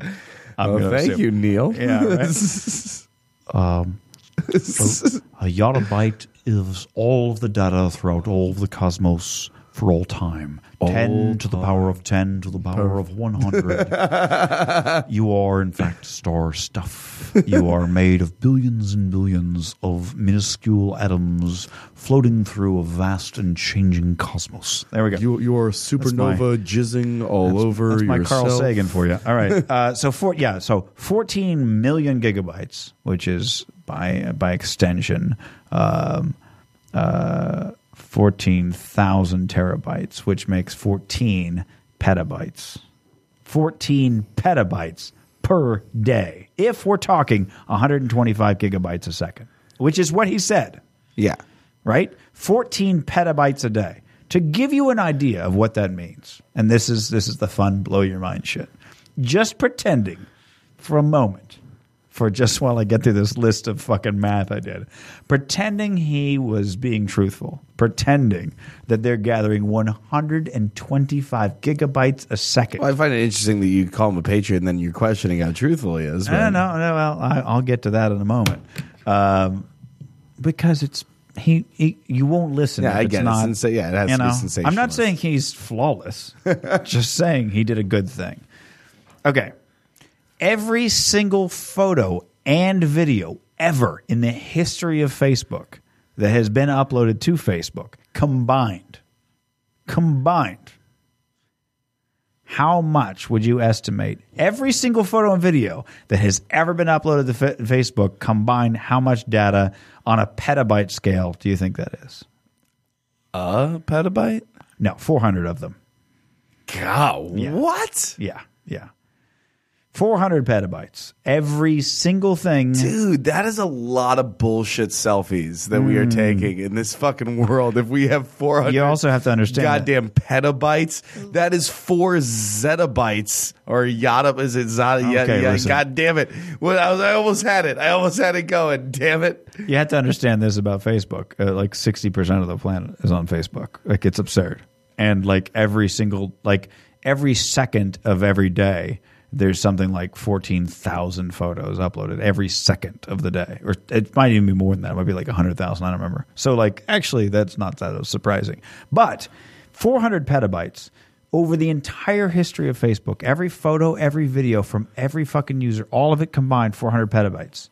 I'm gonna thank assume. you, Neil. Yeah, right? Um, a yottabyte is all of the data throughout all of the cosmos for all time. 10 to the power of 10 to the power of 100. you are, in fact, star stuff. You are made of billions and billions of minuscule atoms floating through a vast and changing cosmos. There we go. You, you are my- supernova jizzing all over That's my yourself. Carl Sagan for you. All right. Uh, so for yeah, so 14 million gigabytes, which is by by extension, um, uh, 14,000 terabytes, which makes 14 petabytes. 14 petabytes per day. If we're talking 125 gigabytes a second, which is what he said Yeah. right? 14 petabytes a day. To give you an idea of what that means, and this is this is the fun blow your mind shit. Just pretending for a moment, for just while I get through this list of fucking math I did, pretending he was being truthful, pretending that they're gathering 125 gigabytes a second. Well, I find it interesting that you call him a patriot and then you're questioning how truthful he is. No, no, no. Well, I, I'll get to that in a moment. Um, because it's he, he, you won't listen. Yeah, if I it's get it. not, Sensa- yeah, it has you to be know, I'm not saying he's flawless. just saying he did a good thing. Okay, every single photo and video ever in the history of Facebook that has been uploaded to Facebook combined, combined how much would you estimate every single photo and video that has ever been uploaded to fa- Facebook combined how much data on a petabyte scale do you think that is A petabyte? no 400 of them God, Yeah. what? yeah yeah 400 petabytes every single thing Dude, that is a lot of bullshit selfies that we are Hmm. taking in this fucking world. If we have 400 you also have to understand that- goddamn petabytes, that is four zettabytes or yada. Is it zada? yeah, Okay, yeah, listen. God damn it. Well, I, was, I almost had it. I almost had it going. Damn it. you have to understand this about Facebook. Uh, like sixty percent of the planet is on Facebook. Like it's absurd, and like every single like every second of every day, there's something like fourteen thousand photos uploaded every second of the day, or it might even be more than that. It might be like hundred thousand. I don't remember. So like actually, that's not that surprising, but four hundred petabytes. Over the entire history of Facebook, every photo, every video from every fucking user, all of it combined, 400 petabytes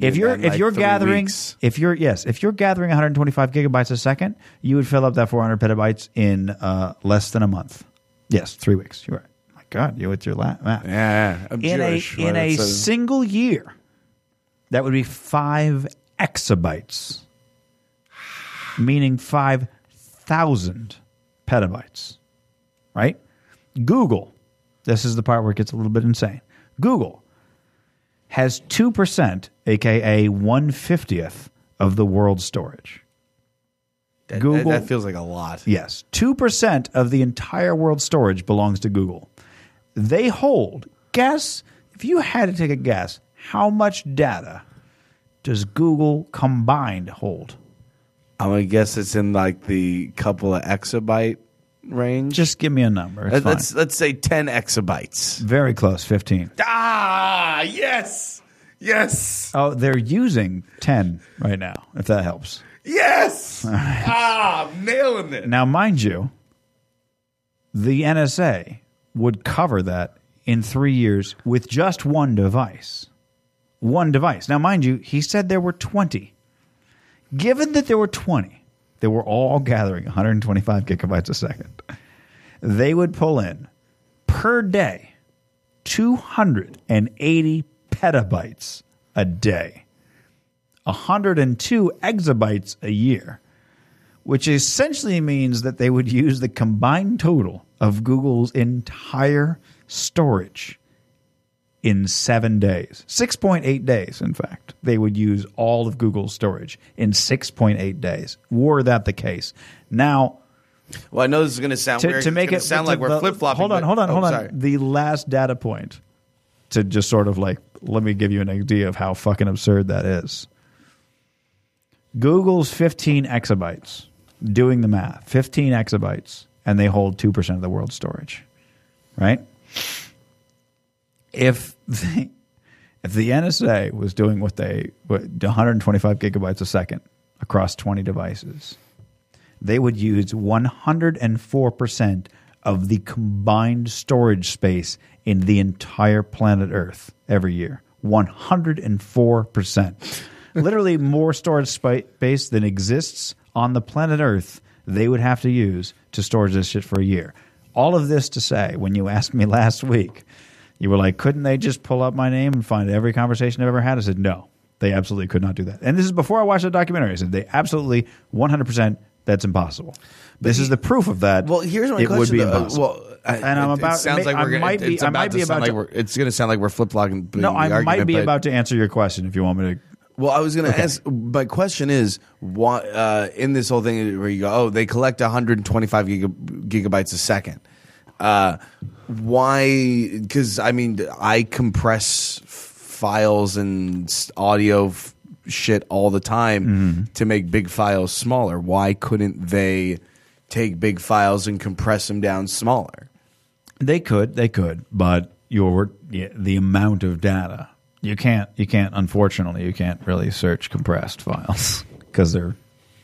if you're if like, you're gathering weeks. if you're yes if you're gathering 125 gigabytes a second you would fill up that 400 petabytes in uh, less than a month yes three weeks you're right god you with your la- math Yeah. I'm in Jewish. a in a single year that would be five exabytes meaning 5000 petabytes right google this is the part where it gets a little bit insane google has 2%, aka 150th of the world's storage. that, Google- That, that feels like a lot. Yes, 2% of the entire world's storage belongs to Google. They hold, guess, if you had to take a guess, how much data does Google combined hold? I'm gonna guess it's in like the couple of exabyte range. Just give me a number. It's Let- fine. let's let's say ten exabytes. Very close, 15. Ah, yes, yes, Oh, they're using 10 right now, if that helps. yes. Ah, I'm nailing it. Now, mind you, the NSA would cover that in three years with just one device. One device. Now, mind you, he said there were 20. Given that there were 20, they were all gathering 125 gigabytes a second. They would pull in per day 280 petabytes a day, 102 exabytes a year which essentially means that they would use the combined total of Google's entire storage in seven days. 6.8 days, in fact. They would use all of Google's storage in 6.8 days. Were that the case? Now, Well, I know this is gonna sound to, weird. to make it sound to like we're flip flopping. Hold on, hold on, oh, hold on. Sorry. The last data point to just sort of like let me give you an idea of how fucking absurd that is. Google's 15 exabytes, doing the math, 15 exabytes, and they hold 2% of the world's storage, right? If the, if the NSA was doing what they, what, 125 gigabytes a second across 20 devices, they would use 104% of the combined storage space in the entire planet Earth every year. 104%. Literally more storage space than exists on the planet Earth they would have to use to store this shit for a year. All of this to say, when you asked me last week, you were like, couldn't they just pull up my name and find every conversation I've ever had? I said, no, they absolutely could not do that. And this is before I watched the documentary. I said, they absolutely, 100%, that's impossible. This is the proof of that. Well, here's my it question. would be though. Uh, impossible. well, I- and I'm it- about. It sounds like I we're gonna, might be. I about might be about like to. we're, it's going to sound like we're flip flopping. no, I might be about to answer your question if you want me to. Well, I was going to ask. My question is, why uh, in this whole thing where you go, oh, they collect 125 giga, gigabytes a second. Uh, why? Because I mean, I compress f- files and audio f- shit all the time Mm-hmm. to make big files smaller. Why couldn't they take big files and compress them down smaller? They could, they could, but your yeah, the amount of data you can't, you can't. Unfortunately, you can't really search compressed files because they're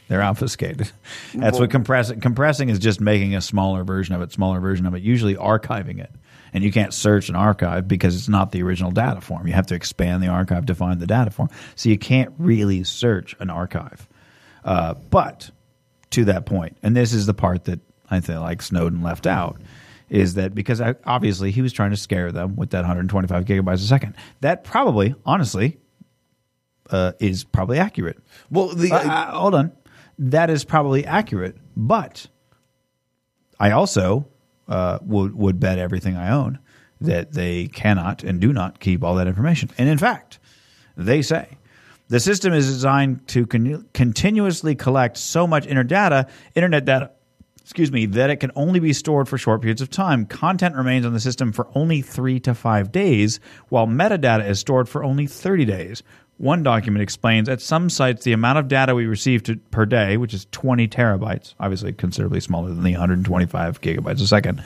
they're obfuscated. That's what compressing compressing is just making a smaller version of it, smaller version of it. Usually archiving it, and you can't search an archive because it's not the original data form. You have to expand the archive to find the data form, so you can't really search an archive. Uh, but to that point, and this is the part that I think like Snowden left out, is that because I, obviously he was trying to scare them with that 125 gigabytes a second. That probably, honestly, uh, is probably accurate. Well, the Uh, uh, hold on, that is probably accurate, but I also uh, would would bet everything I own that they cannot and do not keep all that information. And in fact, they say the system is designed to con- continuously collect so much inter data, internet data, excuse me, that it can only be stored for short periods of time. Content remains on the system for only three to five days, while metadata is stored for only 30 days. One document explains at some sites the amount of data we receive to, per day, which is 20 terabytes, obviously considerably smaller than the 125 gigabytes a second,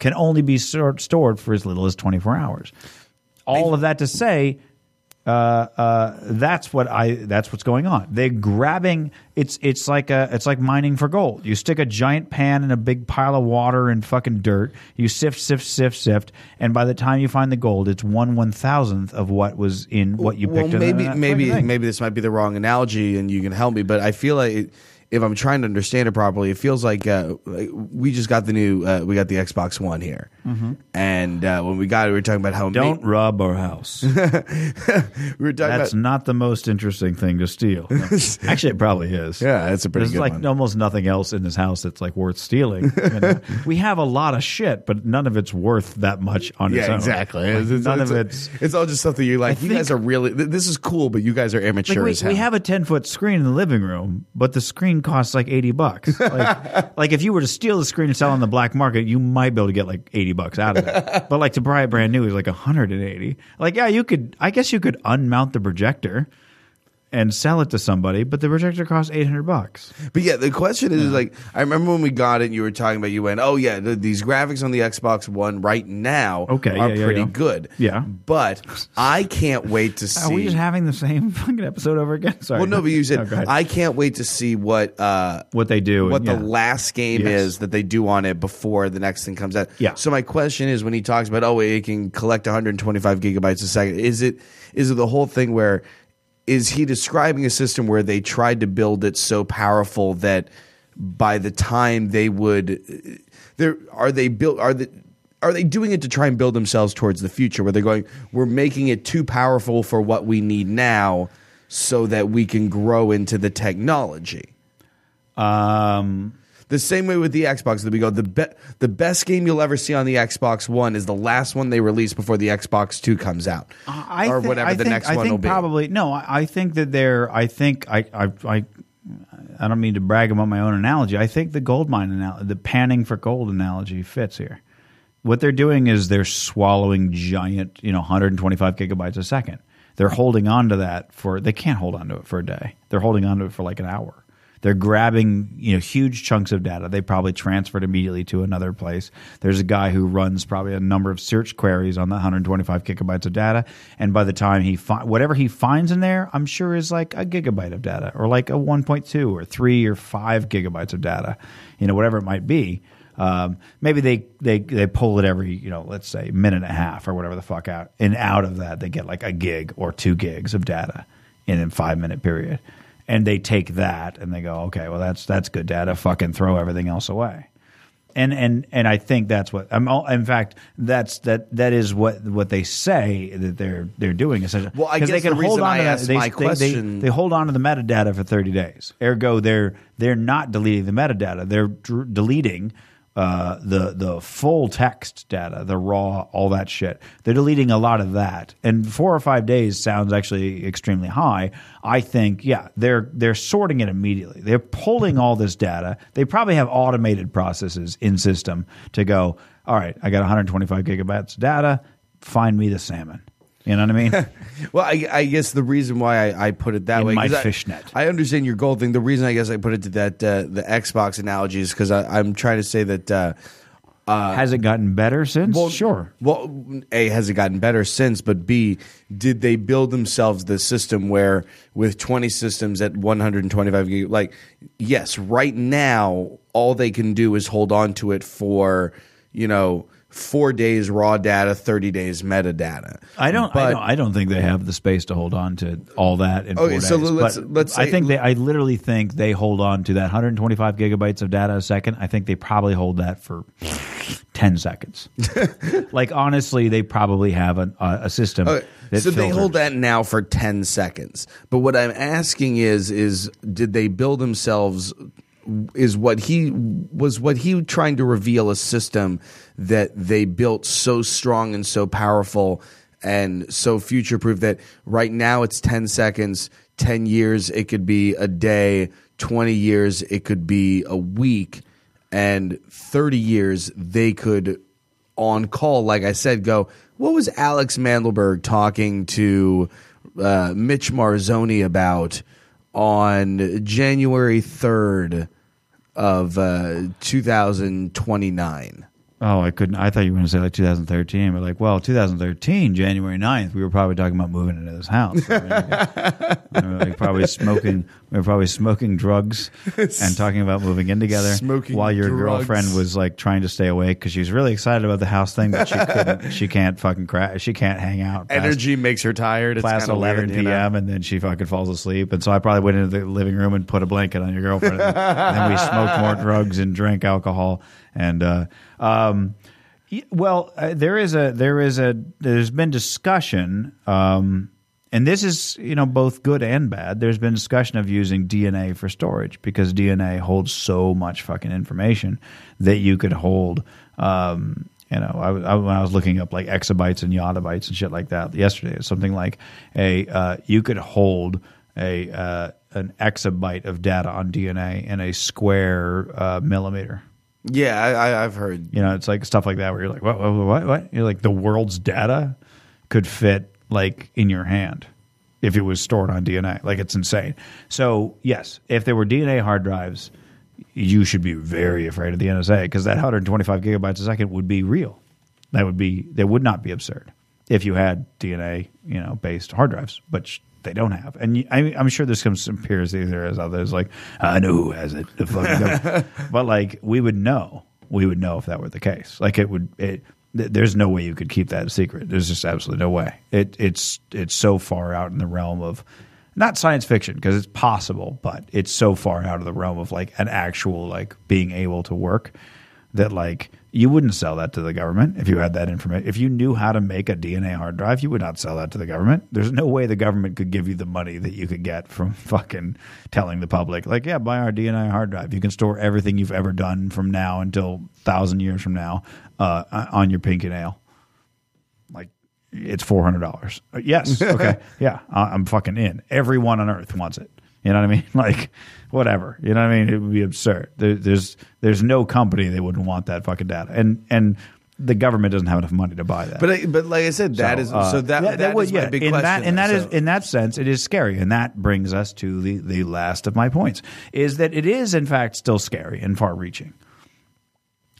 can only be stored, stored for as little as 24 hours. All of that to say, uh, uh, that's what I. That's what's going on. They're grabbing. It's it's like a. It's like mining for gold. You stick a giant pan in a big pile of water and fucking dirt. You sift, sift, sift, sift, and by the time you find the gold, it's one one thousandth of what was in what you well, picked. in maybe maybe maybe this might be the wrong analogy, and you can help me. But I feel like it, if I'm trying to understand it properly, it feels like uh, like we just got the new uh, we got the Xbox One here, and uh, when we got it, we were talking about how Mm-hmm. Don't rob our house. we were talking That's about not the most interesting thing to steal. No. Actually, it probably is. yeah, that's a pretty There's like one. almost nothing else in this house that's like worth stealing. You know? we have a lot of shit, but none of it's worth that much on its yeah, own. exactly. Like, It's, it's, none it's, of it's. it's all just stuff that you're like. I you guys are really. This is cool, but you guys are Like immature we, we have a ten foot screen in the living room, but the screen costs like eighty bucks. Like, like if you were to steal the screen and sell on the black market, you might be able to get like eighty bucks out of it. but like to buy it brand new is like hundred and eighty. Like yeah, you could. I guess you could unmount the projector and sell it to somebody, but the projector costs eight hundred bucks. But yeah, the question is like, I remember when we got it, you were talking about, you went, oh yeah, the, these graphics on the Xbox One right now Okay, are yeah, yeah, pretty yeah. good. Yeah. But I can't wait to see. Are we just having the same fucking episode over again? Sorry. well, no, but you said, Oh. I can't wait to see what uh, what they do, what and, the last game Yes. is that they do on it before the next thing comes out. Yeah. So my question is, when he talks about, oh, it can collect 125 gigabytes a second, is it is it the whole thing where is he describing a system where they tried to build it so powerful that by the time they would, there are they built are the are they doing it to try and build themselves towards the future where they're going we're making it too powerful for what we need now so that we can grow into the technology? Um, the same way with the Xbox that we go the be- the best game you'll ever see on the Xbox One is the last one they release before the Xbox Two comes out, uh, I or whatever I the think, next I one think will be. probably no. I, I think that they're. I think I, I I I don't mean to brag about my own analogy. I think the gold mine analogy, the panning for gold analogy, fits here. what they're doing is they're swallowing giant, you know, 125 gigabytes a second. They're holding on to that for they can't hold on to it for a day. They're holding on to it for like an hour. They're grabbing you know huge chunks of data. They probably transferred immediately to another place. There's a guy who runs probably a number of search queries on the 125 gigabytes of data, and by the time he fi- whatever he finds in there, I'm sure is like a gigabyte of data, or like a 1.2 or three or five gigabytes of data, you know, whatever it might be. Um, maybe they, they they pull it every you know let's say minute and a half or whatever the fuck out, and out of that they get like a gig or two gigs of data in a five minute period and they take that and they go, okay, well that's that's good data. Fucking throw everything else away. And and and I think that's what I'm. all- In fact, that's that that is what what they say that they're they're doing essentially. Well, I guess the reason I to that, they, my they- they- question- They, hold on to the metadata for 30 days. Ergo, they're they're not deleting the metadata. They're dr- deleting uh, the the full text data, the raw, all that shit. They're deleting a lot of that. And four or five days sounds actually extremely high. I think, yeah, they're they're sorting it immediately. They're pulling all this data. They probably have automated processes in system to go. All right, I got 125 gigabytes of data. Find me the salmon. You know what I mean? Well, I, I guess the reason why I, I put it that In way, my 'cause I- fishnet. I, understand your goal thing. The reason I guess I put it to that uh, the Xbox analogy is because I'm trying to say that. Uh, Has it gotten better since? sure. Well, A, has it gotten better since? But B, did they build themselves the system where with 20 systems at 125 gig, like, yes, right now, all they can do is hold on to it for, you know, four days raw data, 30 days metadata. I don't, I don't. I don't think they have the space to hold on to all that in Okay, so days. let's- But let's I think they. I literally think they hold on to that 125 gigabytes of data a second. I think they probably hold that for 10 seconds. like honestly, they probably have an, a, a system. Okay, that so they hold that now for 10 seconds. But what I'm asking is is did they build themselves is what he was what he trying to reveal a system that they built so strong and so powerful and so future proof that right now it's 10 seconds, 10 years it could be a day, 20 years it could be a week and 30 years they could on call, like I said, go, what was Alex Mandelberg talking to uh, Mitch Marzoni about on January 3rd of uh, 2029? Oh, I couldn't. I thought you were going to say like 2013, but like, well, 2013, January 9th, we were probably talking about moving into this house. I mean, we were like probably smoking. We were probably smoking drugs and talking about moving in together. Smoking while your drugs. girlfriend was like trying to stay awake because she was really excited about the house thing, but she couldn't. she can't fucking crash. She can't hang out. past- Energy makes her tired. It's kinda 11 weird, you know? p.m. and then she fucking falls asleep. And so I probably went into the living room and put a blanket on your girlfriend. and then we smoked more drugs and drank alcohol. And uh, um, well, uh, there is a there is a there's been discussion. Um, and this is, you know, both good and bad. There's been discussion of using DNA for storage because DNA holds so much fucking information that you could hold. Um, you know, I, I, when I was looking up like exabytes and yottabytes and shit like that yesterday, it's something like a uh, you could hold a uh, an exabyte of data on DNA in a square uh, millimeter. Yeah, I, I've heard. You know, it's like stuff like that where you're like, what, what, what, what? You're like, the world's data could fit like in your hand if it was stored on DNA. Like it's insane. So yes, if there were DNA hard drives, you should be very afraid of the NSA because that 125 gigabytes a second would be real. That would be that would not be absurd if you had DNA, you know, based hard drives, but sh- they don't have. And I, I'm sure there's some conspiracy there as others like I know who has it, the fucking but like we would know, we would know if that were the case. Like it would. It, th- there's no way you could keep that a secret. There's just absolutely no way. It, it's it's so far out in the realm of not science fiction because it's possible, but it's so far out of the realm of like an actual like being able to work that like you wouldn't sell that to the government if you had that information. If you knew how to make a DNA hard drive, you would not sell that to the government. There's no way the government could give you the money that you could get from fucking telling the public, like, yeah, buy our DNA hard drive. You can store everything you've ever done from now until thousand years from now uh, on your pinky nail. Like, it's four hundred dollars. Yes, okay, yeah, I'm fucking in. Everyone on earth wants it. You know what I mean? Like, whatever. You know what I mean? It would be absurd. There, there's there's no company that wouldn't want that fucking data. And and the government doesn't have enough money to buy that. But I, but like I said, that is uh, so that yeah, that is my yeah, big in question. That, and that though. is in that sense, it is scary, and that brings us to the the last of my points: is that it is in fact still scary and far-reaching.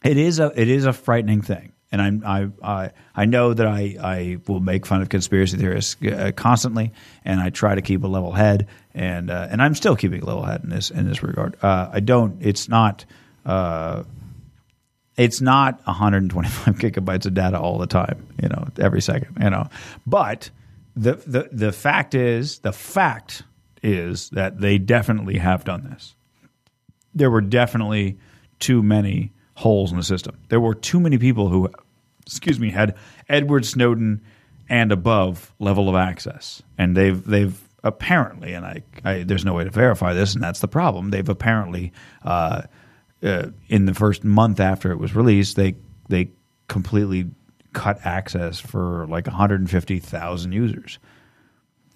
It is a it is a frightening thing, and I'm, I I I know that I I will make fun of conspiracy theorists uh, constantly, and I try to keep a level head, and uh, and I'm still keeping a level head in this in this regard. Uh, I don't. It's not. Uh, it's not 125 gigabytes of data all the time, you know, every second, you know. But the the the fact is, the fact is that they definitely have done this. There were definitely too many holes in the system. There were too many people who, excuse me, had Edward Snowden and above level of access, and they've they've apparently, and I, I there's no way to verify this, and that's the problem. They've apparently. Uh, uh, in the first month after it was released, they they completely cut access for like 150,000 users.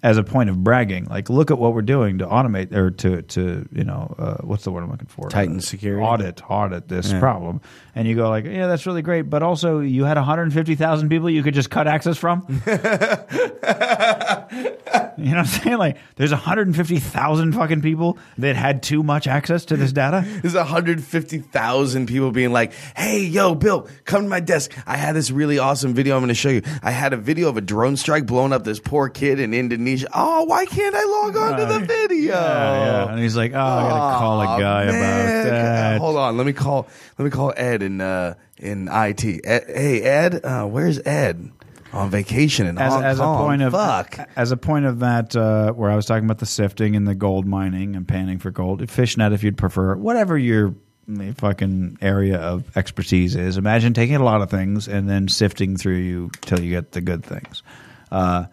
As a point of bragging, like look at what we're doing to automate or to to you know uh, what's the word I'm looking for? Tighten Uh, security? audit audit this problem, and you go like yeah that's really great, but also you had 150,000 people you could just cut access from. You know what I'm saying? Like, there's 150,000 fucking people that had too much access to this data. There's 150,000 people being like, hey, yo, Bill, come to my desk. I had this really awesome video I'm going to show you. I had a video of a drone strike blowing up this poor kid in Indonesia. Oh, why can't I log on to the video? Yeah, yeah. And he's like, oh, I gotta call a Aw, guy man. about that. Hold on, let me call. Let me call Ed in uh, in IT. Ed, hey, Ed, uh, where's Ed? On vacation in As, Hong as a point of fuck. as a point of that, uh, where I was talking about the sifting and the gold mining and panning for gold, fishnet if you'd prefer, whatever your fucking area of expertise is. Imagine taking a lot of things and then sifting through you till you get the good things. Uh,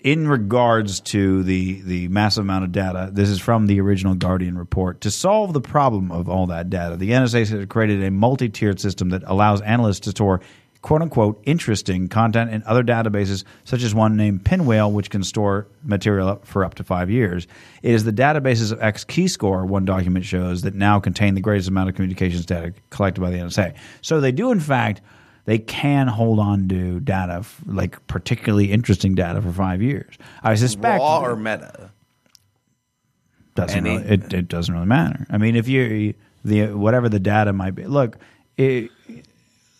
in regards to the the massive amount of data, this is from the original Guardian report. To solve the problem of all that data, the NSA has created a multi-tiered system that allows analysts to store "quote unquote" interesting content in other databases, such as one named Pinwheel, which can store material for up to five years. It is the databases of XKeyscore, one document shows, that now contain the greatest amount of communications data collected by the NSA. So they do, in fact they can hold on to data, f- like particularly interesting data, for five years. I suspect Raw or meta? doesn't any? really, it, it doesn't really matter. I mean, if you the whatever the data might be, look, it,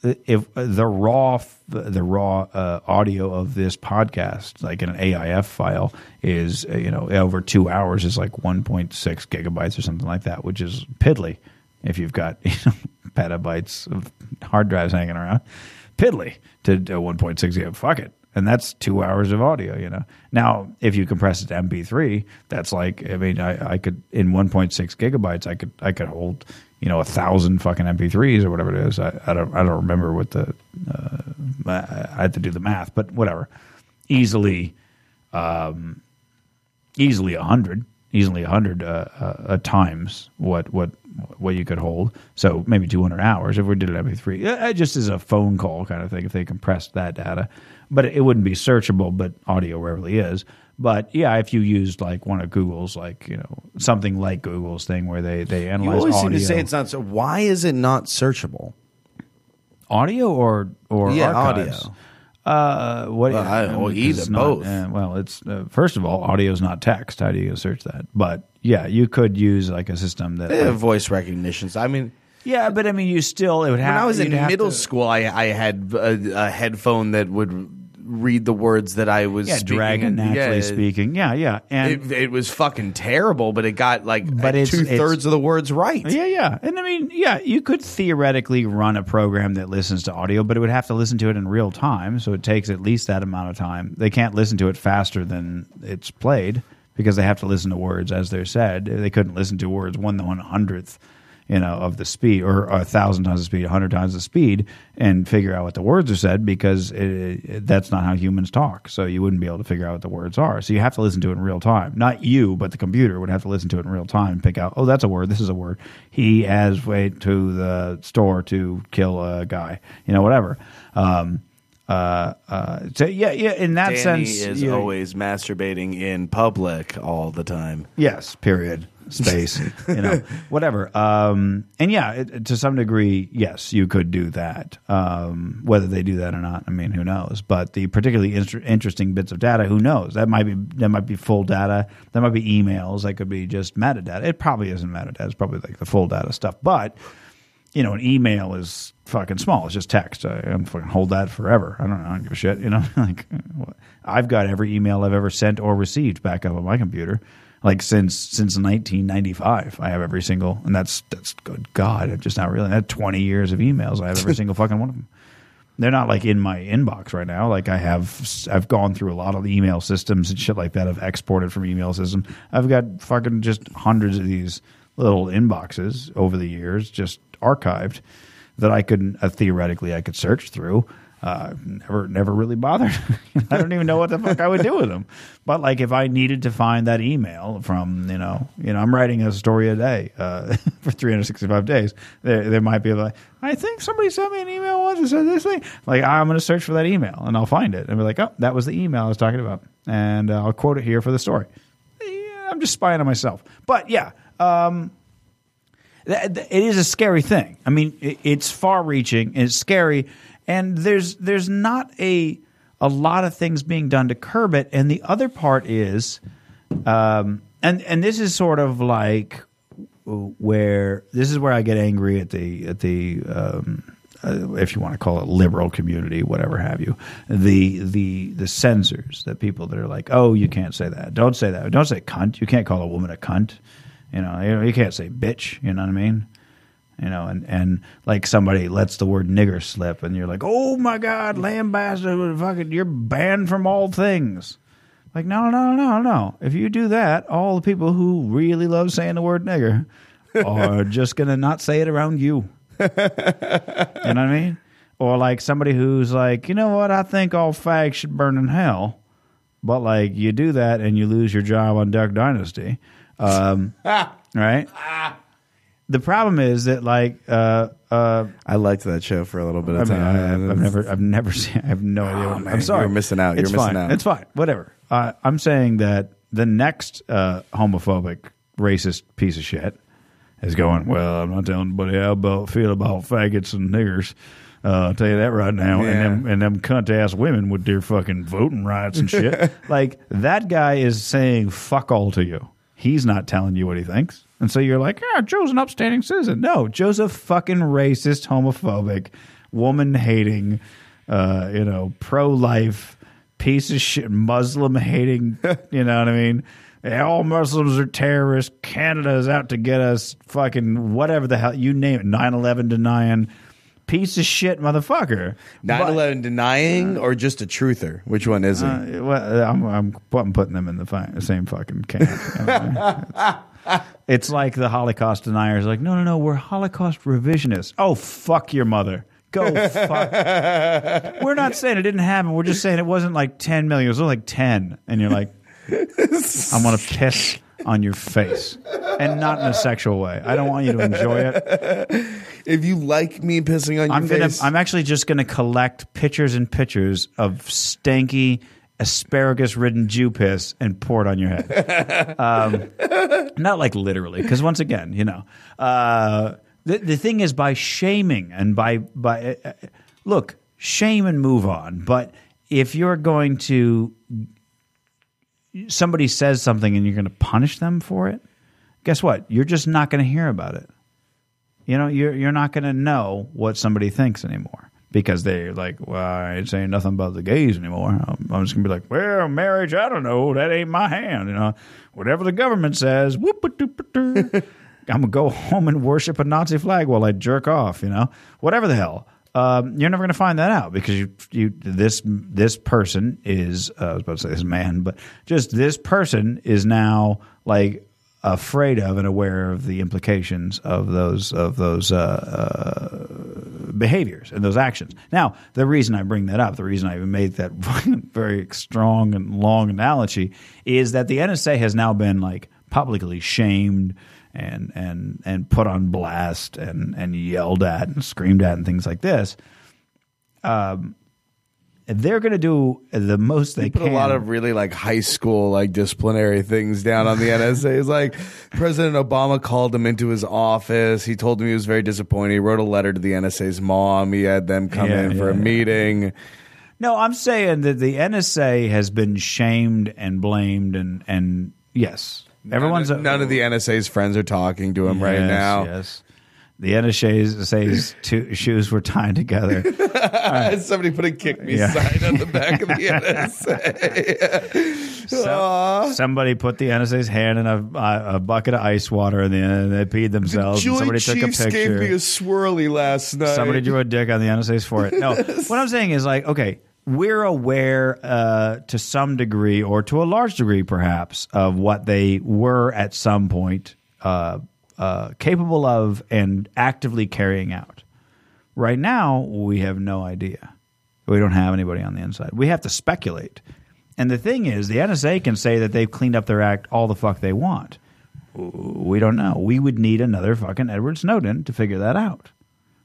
if the raw the raw uh, audio of this podcast, like in an AIF file, is uh, you know over two hours is like 1.6 gigabytes or something like that, which is piddly. If you've got you know, petabytes of hard drives hanging around, piddly to, to 1.6 gig. Fuck it. And that's two hours of audio, you know. Now, if you compress it to MP3, that's like, I mean, I, I could in 1.6 gigabytes, I could, I could hold, you know, a thousand fucking MP3s or whatever it is. I, I don't, I don't remember what the, uh, I, I had to do the math, but whatever. Easily, um, easily a hundred, easily a hundred uh, uh, uh, times what what what you could hold. So maybe two hundred hours if we did it every three. Uh, just as a phone call kind of thing. If they compressed that data, but it wouldn't be searchable. But audio rarely is. But yeah, if you used like one of Google's, like you know something like Google's thing where they they analyze. You always audio, seem to say it's not. So why is it not searchable? audio or or Yeah, archives? audio. Uh, what? Well, I- well, either, it's not- uh, well, it's uh, first of all, audio is not text. How do you search that? But yeah, you could use like a system that. They have like- voice recognitions. I mean, yeah, but I mean, you still it would have. when I was in middle to- school, I, I had a, a headphone that would read the words that I was yeah, speaking. dragon naturally yeah, speaking. Yeah, yeah, and It, it was fucking terrible, but it got like But it's- two thirds of the words right. Yeah, yeah. And I mean, yeah, you could theoretically run a program that listens to audio, but it would have to listen to it in real time. So it takes at least that amount of time. They can't listen to it faster than it's played because they have to listen to words as they're said. They couldn't listen to words one one hundredth, you know, of the speed or a thousand times the speed, a hundred times the speed, and figure out what the words are said because it, it, that's not how humans talk. So you wouldn't be able to figure out what the words are. So you have to listen to it in real time. Not you, but the computer would have to listen to it in real time and pick out, oh, that's a word. This is a word. He has went to the store to kill a guy. You know, whatever. Um, uh, uh, so yeah, yeah. In that Danny sense, is you know, always masturbating in public all the time. Yes, period. space, you know, whatever. Um, and yeah, it, to some degree, yes, you could do that. Um, whether they do that or not, I mean, who knows? But the particularly inter- interesting bits of data, who knows? That might be that might be full data. That might be emails. That could be just metadata. It probably isn't metadata. It's probably like the full data stuff. But you know, an email is fucking small. It's just text. I, I'm fucking hold that forever. I don't know. I don't give a shit. You know, like I've got every email I've ever sent or received back up on my computer. Like since since 1995, I have every single, and that's that's good. God, I'm just not really. I had 20 years of emails. I have every single fucking one of them. They're not like in my inbox right now. Like I have, I've gone through a lot of email systems and shit like that. I've exported from email systems. I've got fucking just hundreds of these little inboxes over the years, just archived that I could uh, theoretically I could search through. Uh, never, never really bothered. I don't even know what the fuck I would do with them. But like, if I needed to find that email from, you know, you know, I'm writing a story a day uh, for 365 days. There, there might be like, I think somebody sent me an email once and said this thing. Like, I'm going to search for that email and I'll find it and be like, oh, that was the email I was talking about, and uh, I'll quote it here for the story. Yeah, I'm just spying on myself. But yeah, um, it is a scary thing. I mean, it's far-reaching. It's scary, and there's there's not a a lot of things being done to curb it. And the other part is, um, and and this is sort of like where this is where I get angry at the at the um, uh, if you want to call it liberal community, whatever have you, the the the censors, the people that are like, oh, you can't say that, don't say that, don't say cunt, you can't call a woman a cunt, you know, you, can't say bitch, you know what I mean? You know, and, and like somebody lets the word nigger slip, and you're like, oh my god, lambasted, fucking, you're banned from all things. Like, no, no, no, no. If you do that, all the people who really love saying the word nigger are just gonna not say it around you. you know what I mean? Or like somebody who's like, you know what? I think all fags should burn in hell. But like you do that and you lose your job on Duck Dynasty. Um, right? The problem is that like uh, uh, I liked that show for a little bit I of mean, time. I, have I've never, I've never seen. I have no idea. What, I'm sorry. you're missing out. You're it's missing fine. out. It's fine. Whatever. Uh, I'm saying that the next uh, homophobic, racist piece of shit is going. Well, I'm not telling anybody how about feel about faggots and niggers. Uh, I'll tell you that right now. Yeah. And them and them cunt ass women with their fucking voting rights and shit. like that guy is saying fuck all to you. He's not telling you what he thinks. And so you're like, yeah, Joe's an upstanding citizen. No, Joe's a fucking racist, homophobic, woman hating, uh, you know, pro life, piece of shit, Muslim hating, you know what I mean? All Muslims are terrorists. Canada is out to get us. Fucking whatever the hell you name it. 9 11 denying. Piece of shit motherfucker. 9/11 denying or just a truther? Which one is he? Uh, well, I'm, I'm, I'm putting them in the, fi- same fucking camp. It's, it's like the Holocaust deniers, like, no, no, no, we're Holocaust revisionists. Oh, fuck your mother. Go fuck. we're not saying it didn't happen. We're just saying it wasn't like 10 million. It was only like 10. And you're like, I want to piss on your face. And not in a sexual way. I don't want you to enjoy it. if you like me pissing on your I'm gonna. face, I'm actually just gonna collect pictures and pictures of stanky asparagus-ridden Jew piss and pour it on your head. um, not like literally, because once again, you know, uh, the the thing is by shaming and by by uh, look, shame and move on. But if you're going to somebody says something and you're going to punish them for it, guess what? You're just not going to hear about it. You know, you're you're not going to know what somebody thinks anymore because they're like, "Well, I ain't saying nothing about the gays anymore." I'm, I'm just going to be like, "Well, marriage, I don't know. That ain't my hand." You know, whatever the government says. whoop I'm gonna go home and worship a Nazi flag while I jerk off. You know, whatever the hell. Um, you're never going to find that out because you, you this this person is uh, I was about to say this man, but just this person is now like afraid of and aware of the implications of those of those uh, uh, behaviors and those actions. Now, the reason I bring that up, the reason I even made that very strong and long analogy, is that the NSA has now been like publicly shamed and and and put on blast and and yelled at and screamed at and things like this. Um, they're going to do the most they put can. a lot of really like high school like disciplinary things down on the NSA. It's like President Obama called him into his office. He told him he was very disappointed. He wrote a letter to the NSA's mom. He had them come Yeah, in for a yeah. meeting. no, I'm saying that the NSA has been shamed and blamed, and and yes, everyone's none, none of the NSA's friends are talking to him right now. Yes. The NSA's two shoes were tied together. Somebody put a kick me Yeah. sign on the back of the NSA. So- somebody put the NSA's hand in a, a, a bucket of ice water and then they peed themselves. and Joint somebody took a Chiefs gave me picture. a swirly last night. Somebody drew a dick on the NSA's forehead. No, what I'm saying is like, okay, we're aware uh, to some degree, or to a large degree, perhaps, of what they were at some point uh, uh, capable of and actively carrying out. Right now, we have no idea. We don't have anybody on the inside. We have to speculate. And the thing is, the NSA can say that they've cleaned up their act all the fuck they want. We don't know. We would need another fucking Edward Snowden to figure that out.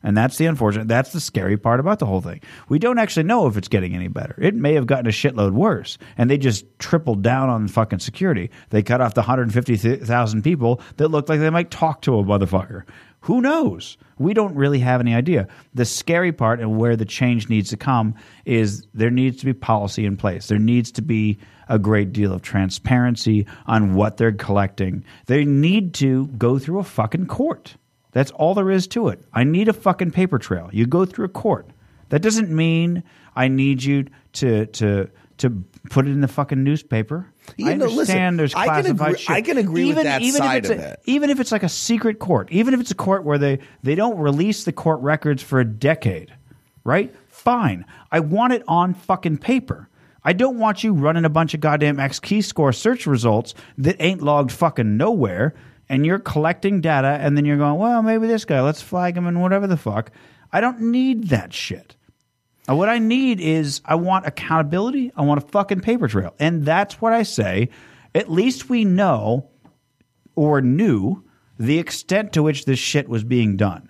And that's the unfortunate, that's the scary part about the whole thing. We don't actually know if it's getting any better. It may have gotten a shitload worse. And they just tripled down on fucking security. They cut off the 150,000 people that looked like they might talk to a motherfucker. Who knows? We don't really have any idea. The scary part and where the change needs to come is there needs to be policy in place. There needs to be a great deal of transparency on what they're collecting. They need to go through a fucking court. That's all there is to it. I need a fucking paper trail. You go through a court. That doesn't mean I need you to to to put it in the fucking newspaper. You I know, listen, understand there's I can classified agree- shit. I can agree with that if side it's of a- it. Even if it's like a secret court, even if it's a court where they they don't release the court records for a decade, right? Fine. I want it on fucking paper. I don't want you running a bunch of goddamn XKeyscore search results that ain't logged fucking nowhere and you're collecting data and then you're going, well, maybe this guy, let's flag him and whatever the fuck. I don't need that shit. Uh, What I need is I want accountability. I want a fucking paper trail. And that's what I say. At least we know or knew the extent to which this shit was being done.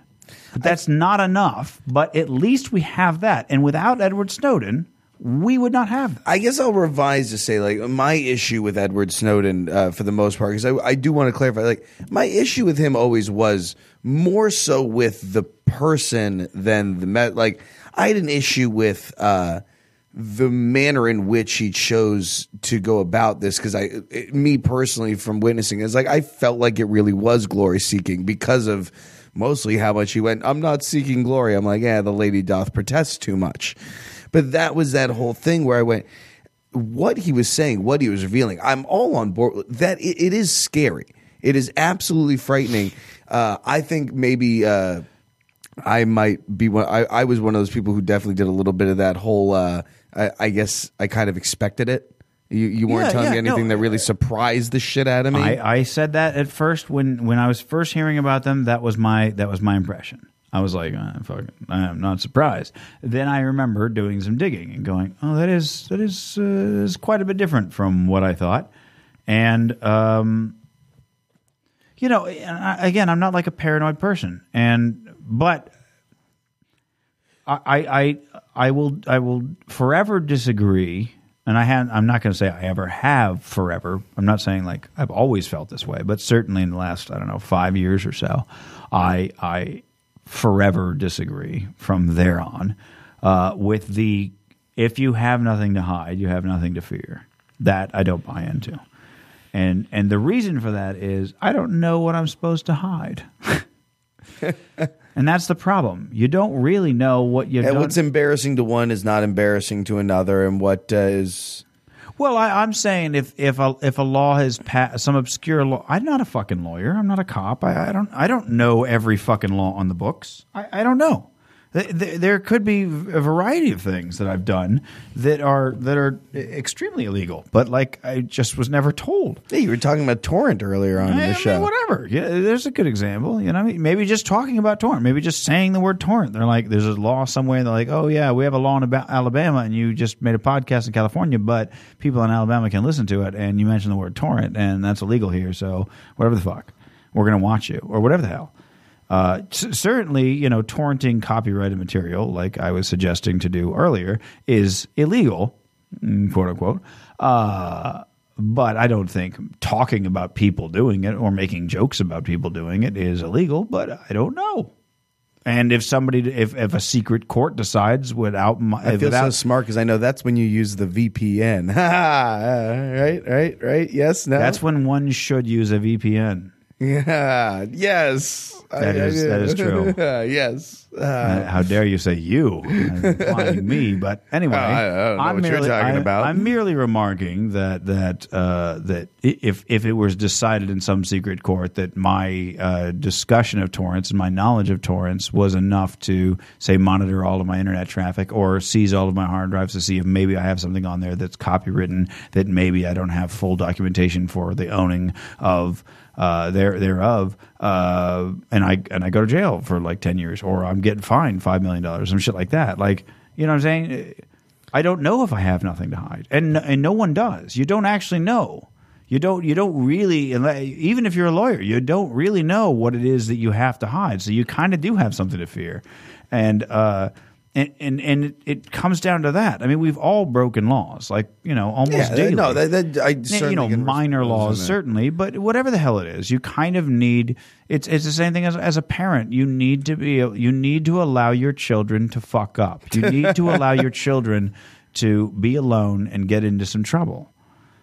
But that's not enough, but at least we have that. And without Edward Snowden, we would not have. I guess I'll revise to say like my issue with Edward Snowden uh, for the most part because I, I do want to clarify like my issue with him always was more so with the person than the met like I had an issue with uh, the manner in which he chose to go about this because I it- me personally from witnessing it's like I felt like it really was glory seeking because of mostly how much he went I'm not seeking glory I'm like yeah the lady doth protest too much but that was that whole thing where I went, what he was saying, what he was revealing. I'm all on board. That it, it is scary. It is absolutely frightening. Uh, I think maybe uh, I might be one. I, I was one of those people who definitely did a little bit of that whole. Uh, I, I guess I kind of expected it. You, you weren't Yeah, telling me anything no. that really surprised the shit out of me. I, I said that at first when, when I was first hearing about them. That was my that was my impression. I was like, uh, fuck, I'm not surprised. Then I remember doing some digging and going, oh, that is that is, uh, is quite a bit different from what I thought. And um, you know, again, I'm not like a paranoid person, and but I, I, I will, I will forever disagree. And I had, I'm not going to say I ever have forever. I'm not saying like I've always felt this way, but certainly in the last, I don't know, five years or so, I, I forever disagree from there on uh, with the if you have nothing to hide, you have nothing to fear. That I don't buy into. And and the reason for that is I don't know what I'm supposed to hide. and that's the problem. You don't really know what you and what's embarrassing to one is not embarrassing to another, and what uh, is Well, I, I'm saying if if a if a law has passed some obscure law, I'm not a fucking lawyer. I'm not a cop. I, I don't I don't know every fucking law on the books. I, I don't know. Th- th- There could be a variety of things that I've done that are that are extremely illegal, but like I just was never told. Hey, you were talking about torrent earlier on in I the mean, show. whatever. Yeah, there's a good example. You know, what I mean, maybe just talking about torrent, maybe just saying the word torrent. They're like, there's a law somewhere. They're like, oh yeah, we have a law in Alabama, and you just made a podcast in California, but people in Alabama can listen to it, and you mentioned the word torrent, and that's illegal here. So whatever the fuck, we're gonna watch you or whatever the hell. Uh, certainly, you know, torrenting copyrighted material, like I was suggesting to do earlier, is illegal, mm, quote unquote. Uh, but I don't think talking about people doing it or making jokes about people doing it is illegal. But I don't know. And if somebody, if, if a secret court decides without, my, I feel without so smart because I know that's when you use the VPN. right, right, right. Yes, no. That's when one should use a VPN. Yeah. Yes. That is- that is true. yes. Uh, how dare you say you, implying me? But anyway, I- I don't know am what you're merely, talking I- about. I'm merely remarking that that uh, that if if it was decided in some secret court that my uh, discussion of torrents and my knowledge of torrents was enough to say monitor all of my internet traffic or seize all of my hard drives to see if maybe I have something on there that's copywritten that maybe I don't have full documentation for the owning of uh, there thereof, uh, and I and I go to jail for like ten years, or I'm getting fined five million dollars, some shit like that. Like you know what I'm saying? I don't know if I have nothing to hide, and and no one does. You don't actually know. You don't. You don't really. Even if you're a lawyer, you don't really know what it is that you have to hide. So you kind of do have something to fear, and. uh and, and and it, it comes down to that. I mean, we've all broken laws, like you know, almost yeah, daily no, that, that, I you know minor laws those in there. certainly but whatever the hell it is you kind of need it's it's the same thing as as a parent you need to be you need to allow your children to fuck up you need to allow your children to be alone and get into some trouble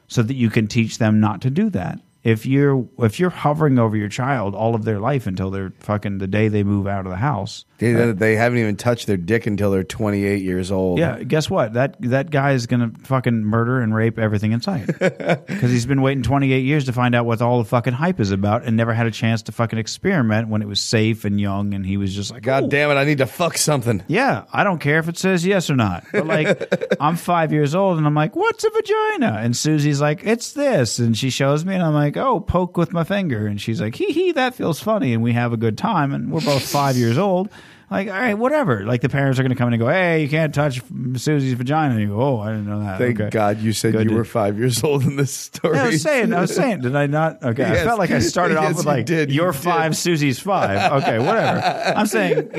so that you can teach them not to do that if you're if you're hovering over your child all of their life until they're fucking the day they move out of the house They, they haven't even touched their dick until they're 28 years old. yeah, guess what? That that guy is gonna fucking murder and rape everything in sight because he's been waiting 28 years to find out what all the fucking hype is about, and never had a chance to fucking experiment when it was safe and young, and he was just like, God "Ooh, damn it, I need to fuck something. Yeah, I don't care if it says yes or not. But like, I'm five years old, and I'm like, what's a vagina? And Susie's like, it's this, and she shows me, and I'm like, oh, poke with my finger, and she's like, hee hee, that feels funny, and we have a good time, and we're both five years old. Like, all right, whatever. Like the parents are going to come in and go, "Hey, you can't touch Susie's vagina." And you go, "Oh, I didn't know that." Thank okay. God you said Good you to- were five years old in this story. Yeah, I was saying, I was saying, did I not? Okay, I felt like I started off with you like, did. You you're did. five, Susie's five. Okay, whatever. I'm saying,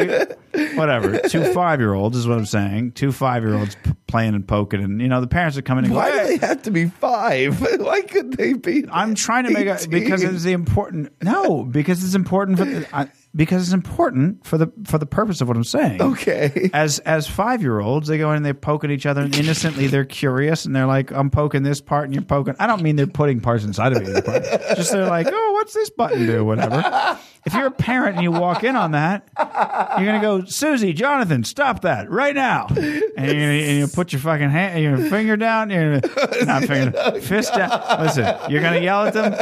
whatever. Two five year olds is what I'm saying. Two five year olds p- playing and poking, and you know the parents are coming and Why go. do "Hey." they have to be five? Why could they be? I'm trying to make a 18? because it's the important. No, because it's important for the, I, because it's important for the for the purpose of what I'm saying. Okay. As as five year olds, they go in and they poke at each other and innocently. They're curious and they're like, "I'm poking this part and you're poking." I don't mean they're putting parts inside of it. Just they're like, "Oh, what's this button do?" Whatever. If you're a parent and you walk in on that, you're gonna go, Susie, Jonathan, stop that right now, and you're gonna and you put your fucking hand, your finger down, you're gonna, not finger, oh, fist down. Listen, you're gonna yell at them,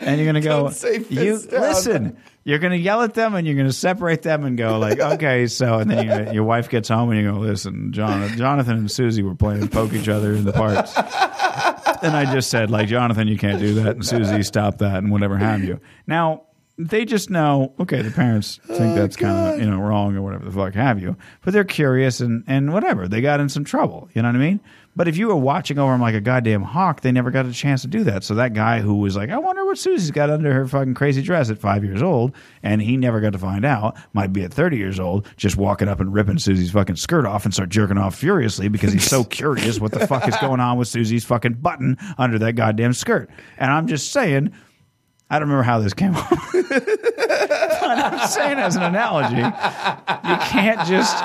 and you're gonna go, Don't say fist you down. listen. You're gonna yell at them and you're gonna separate them and go like, okay, so and then you, your wife gets home and you go, listen, John, Jonathan and Susie were playing poke each other in the parts, and I just said like, Jonathan, you can't do that, and Susie, stop that, and whatever have you. Now they just know, okay, the parents think oh, that's kind of you know wrong or whatever the fuck have you, but they're curious and and whatever. They got in some trouble, you know what I mean? But if you were watching over them like a goddamn hawk, they never got a chance to do that. So that guy who was like, I wonder what Susie's got under her fucking crazy dress at five years old, and he never got to find out, might be at 30 years old, just walking up and ripping Susie's fucking skirt off and start jerking off furiously because he's so curious what the fuck is going on with Susie's fucking button under that goddamn skirt. And I'm just saying, I don't remember how this came up. but I'm saying as an analogy, you can't just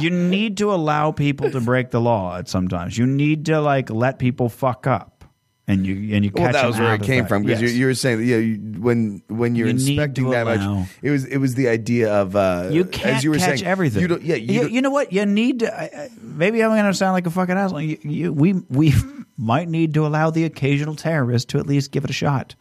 you need to allow people to break the law at sometimes. You need to like let people fuck up. And you and you Well, catch that was where it came that. from because Yes. you, you were saying yeah, you, when when you're You inspecting that much, it was it was the idea of uh, You can't as you were catch saying, everything. You don't, yeah, you, you, know what? You need to. I, I, maybe I'm going to sound like a fucking asshole. We we might need to allow the occasional terrorist to at least give it a shot.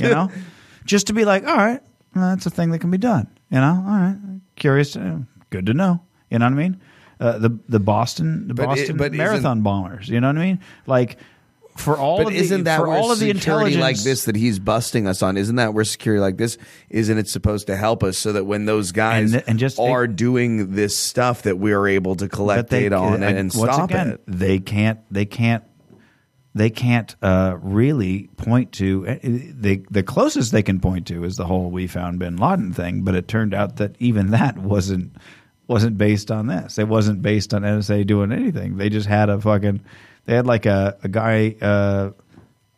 You know, just to be like, all right, that's a thing that can be done. You know, all right, curious, uh, good to know. You know what I mean? Uh, the the Boston the But it- Boston but marathon bombers. You know what I mean? Like for all But of isn't the, that for all of the intelligence like this that he's busting us on? Isn't that where security like this isn't it supposed to help us so that when those guys And- and just- are doing this stuff that we are able to collect they- data on uh, it and stop again, it? They can't. They can't. They can't uh, really point to uh, the the closest they can point to is the whole "we found Bin Laden" thing. But it turned out that even that wasn't wasn't based on this. It wasn't based on NSA doing anything. They just had a fucking they had like a a guy uh,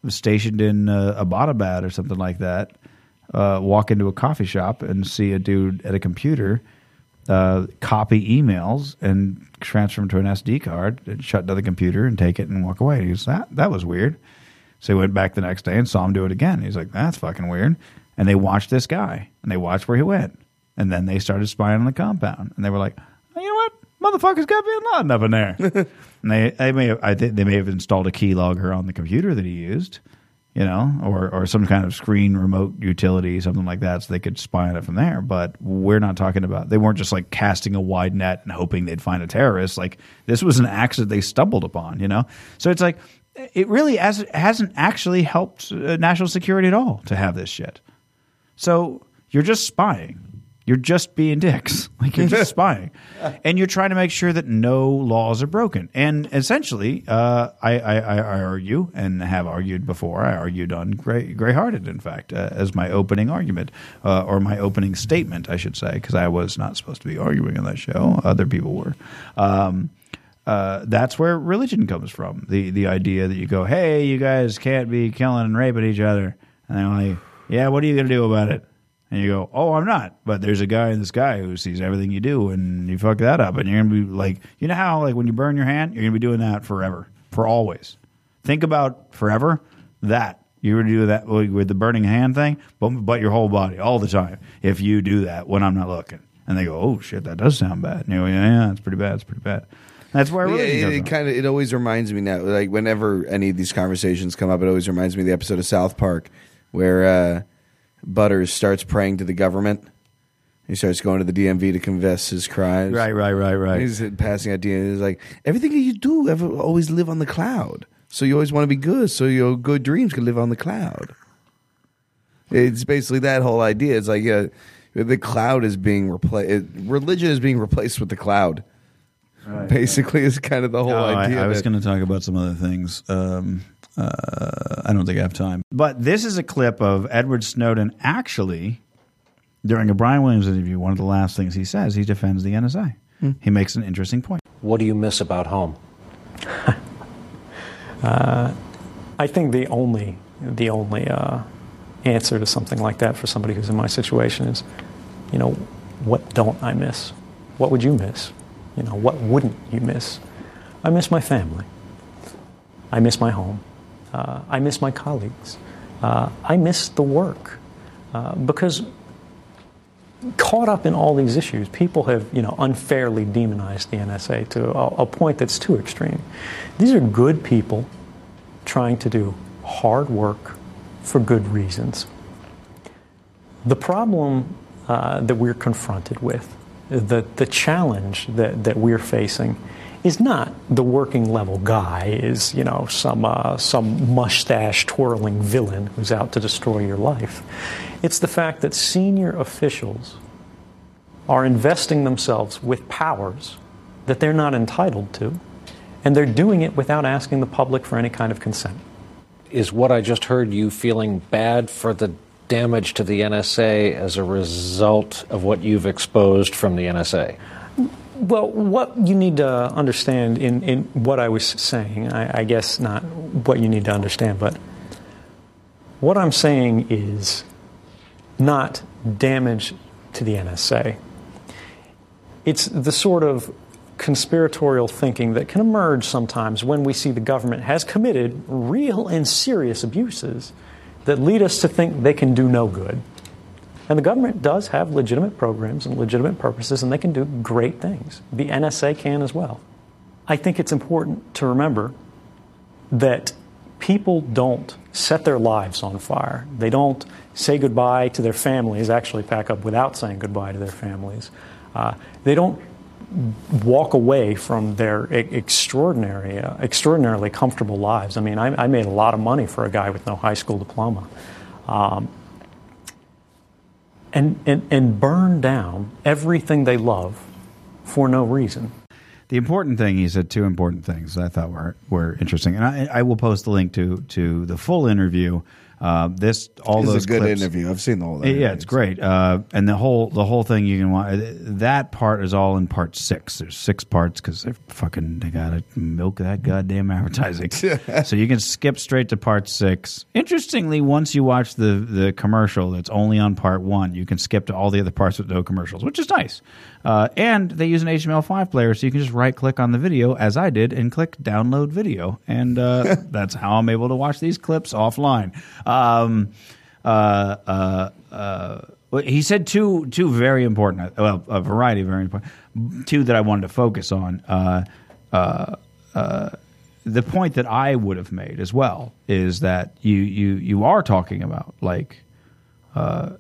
stationed in uh, Abbottabad or something like that. Uh, walk into a coffee shop and see a dude at a computer uh, copy emails and transfer them to an SD card and shut down the computer and take it and walk away. He goes, that, that was weird. So he went back the next day and saw him do it again. He's like, that's fucking weird. And they watched this guy and they watched where he went. And then they started spying on the compound. And they were like, oh, you know what? Motherfucker's got Bin Laden up in there. and they, they may have, I think they may have installed a keylogger on the computer that he used you know, or or some kind of screen remote utility, something like that, so they could spy on it from there. But we're not talking about. They weren't just like casting a wide net and hoping they'd find a terrorist. Like this was an accident they stumbled upon, you know. So it's like it really has, hasn't actually helped uh, national security at all to have this shit. So you're just spying. You're just being dicks. Like you're just spying, and you're trying to make sure that no laws are broken. And essentially, uh, I, I, I argue and have argued before. I argued on Gray, Grey-Hearted, in fact, uh, as my opening argument uh, or my opening statement, I should say, because I was not supposed to be arguing on that show. Other people were. Um, uh, that's where religion comes from. The the idea that you go, hey, you guys can't be killing and raping each other, and they're like, yeah, what are you going to do about it? And you go, oh, I'm not. But there's a guy in the sky who sees everything you do, and you fuck that up, and you're gonna be like, you know how like when you burn your hand, you're gonna be doing that forever, for always. Think about forever. That you would do that with the burning hand thing, but but your whole body all the time. If you do that when I'm not looking, and they go, oh shit, that does sound bad. And you go, yeah, yeah, it's pretty bad. It's pretty bad. That's where Yeah, it, it kind of it always reminds me now. Like whenever any of these conversations come up, it always reminds me of the episode of South Park where uh, Butters starts praying to the government. He starts going to the DMV to confess his crimes. Right, right, right, right. He's passing out DMV. He's like everything you do, ever always live on the cloud. So you always want to be good. So your good dreams can live on the cloud. It's basically that whole idea. It's like yeah, the cloud is being replaced. Religion is being replaced with the cloud. Basically, is kind of the whole No, idea. I, was that- going to talk about some other things. Um, uh, I don't think I have time. But this is a clip of Edward Snowden actually, during a Brian Williams interview, one of the last things he says, he defends the NSA. He makes an interesting point. What do you miss about home? I think the only the only uh, answer to something like that for somebody who's in my situation is, you know, what don't I miss? What would you miss? You know, what wouldn't you miss? I miss my family. I miss my home. Uh, I miss my colleagues. Uh, I miss the work uh, because caught up in all these issues, people have you know unfairly demonized the NSA to a, a point that's too extreme. These are good people trying to do hard work for good reasons. The problem uh, that we're confronted with, the, the challenge that, that we're facing, is not the working level guy, is you know some uh, some mustache twirling villain who's out to destroy your life. It's the fact that senior officials are investing themselves with powers that they're not entitled to, and they're doing it without asking the public for any kind of consent. Is what I just heard you feeling bad for the damage to the NSA as a result of what you've exposed from the NSA? Well, what you need to understand in, in what I was saying, I, I guess not what you need to understand, but what I'm saying is not damage to the NSA. It's the sort of conspiratorial thinking that can emerge sometimes when we see the government has committed real and serious abuses that lead us to think they can do no good. And the government does have legitimate programs and legitimate purposes, and they can do great things. The NSA can as well. I think it's important to remember that people don't set their lives on fire. They don't say goodbye to their families, actually pack up without saying goodbye to their families. Uh, they don't walk away from their extraordinary, uh, extraordinarily comfortable lives. I mean, I, I made a lot of money for a guy with no high school diploma. Um, and, and, and burn down everything they love for no reason. the important thing he said two important things that I thought were were interesting, and I, I will post the link to to the full interview. Uh, this all It's those a good clips, interview. I've seen the whole. yeah, it's great. Uh, and the whole the whole thing you can watch. That part is all in part six. There's six parts because they're fucking they gotta milk that goddamn advertising. so you can skip straight to part six. Interestingly, once you watch the the commercial that's only on part one, you can skip to all the other parts with no commercials, which is nice. Uh, and they use an HTML5 player, so you can just right click on the video as I did and click download video, and uh, that's how I'm able to watch these clips offline. Um, uh, uh, uh, he said two two very important, well, a variety of very important, two that I wanted to focus on. Uh, uh, uh, the point that I would have made as well is that you you you are talking about like uh,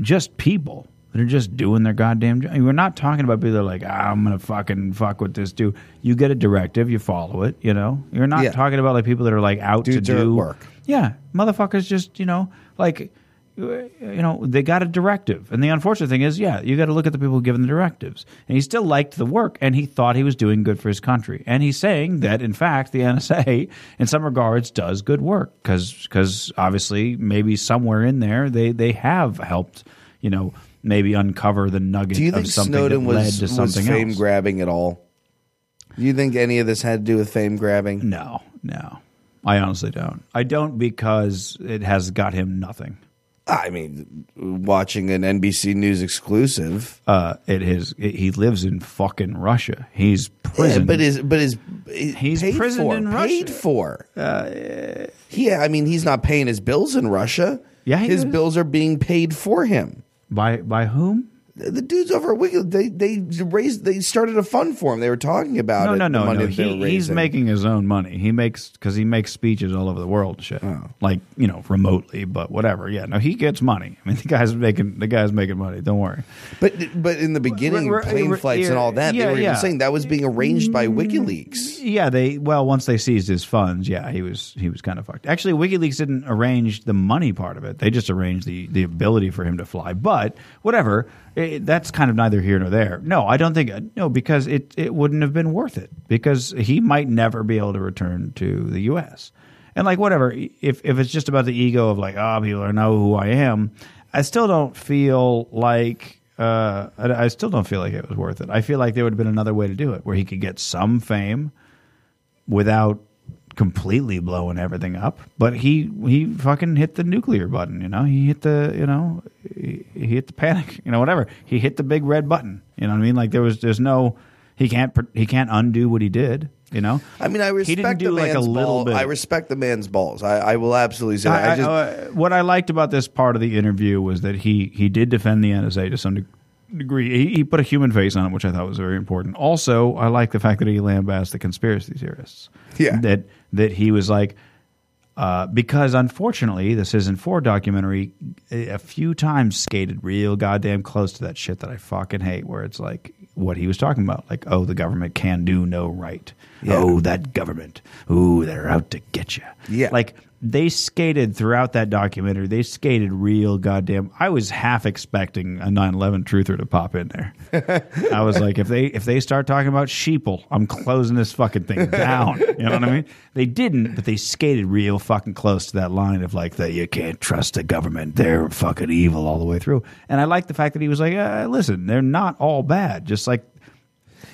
just people that are just doing their goddamn job. We're not talking about people that are like, ah, I'm gonna fucking fuck with this dude. You get a directive, you follow it. You know, you're not Yeah. talking about like people that are like out to do work. Yeah, motherfuckers just you know like. You know they got a directive, and the unfortunate thing is, yeah, you got to look at the people giving the directives. And he still liked the work, and he thought he was doing good for his country. And he's saying that, in fact, the NSA, in some regards, does good work because obviously, maybe somewhere in there, they they have helped, you know, maybe uncover the nugget Do you think something Snowden was to was something fame else. grabbing at all? Do you think any of this had to do with fame grabbing? no, no, I honestly don't. I don't because it has got him nothing. I mean, watching an NBC News exclusive. Uh, it is. It, he lives in fucking Russia. He's prison. Yeah, but is but is He's paid prisoned for, in paid Russia. for. yeah, I mean, he's not paying his bills in Russia. Yeah, his is. bills are being paid for him. by by whom? The, the dudes over at Wiki, they they raised they started a fund for him. They were talking about No, it. no, no, no. He, he's making his own money. He makes because he makes speeches all over the world, and shit. Oh. Like you know, remotely, but whatever. Yeah, no, he gets money. I mean, the guy's making the guy's making money. Don't worry. But but in the beginning, We're- we're- plane we're- flights and all that, yeah, they were yeah. even saying that was being arranged by WikiLeaks. Yeah, they well once they seized his funds, yeah, he was he was kind of fucked. Actually, WikiLeaks didn't arrange the money part of it; they just arranged the the ability for him to fly. But whatever, it, that's kind of neither here nor there. No, I don't think no because it it wouldn't have been worth it because he might never be able to return to the U.S. And like whatever, if if it's just about the ego of like oh people are know who I am, I still don't feel like uh, I, I still don't feel like it was worth it. I feel like there would have been another way to do it where he could get some fame without completely blowing everything up. But he he fucking hit the nuclear button. You know, he hit the you know he, he hit the panic. You know, whatever. He hit the big red button. You know what I mean? Like there was there's no he can't he can't undo what he did. You know. I mean, I respect he didn't do the like a man's little ball. bit. I respect the man's balls. I, I will absolutely say. that. I, I- just uh, what I liked about this part of the interview was that he he did defend the NSA to some degree. He, he put a human face on it, which I thought was very important. Also, I like the fact that he lambasted the conspiracy theorists. Yeah. that that he was like. Uh, because unfortunately, the Citizen Four documentary a a few times skated real goddamn close to that shit that I fucking hate, where it's like what he was talking about, like oh, the government can do no right. Oh, that government, ooh, they're out to get you. Yeah. like they skated throughout that documentary. They skated real goddamn. I was half expecting a 9/11 truther to pop in there. I was like, if they if they start talking about sheeple, I'm closing this fucking thing down. You know what I mean? They didn't, but they skated real fucking close to that line of like that. You can't trust the government; they're fucking evil all the way through. And I like the fact that he was like, uh, listen, they're not all bad. Just like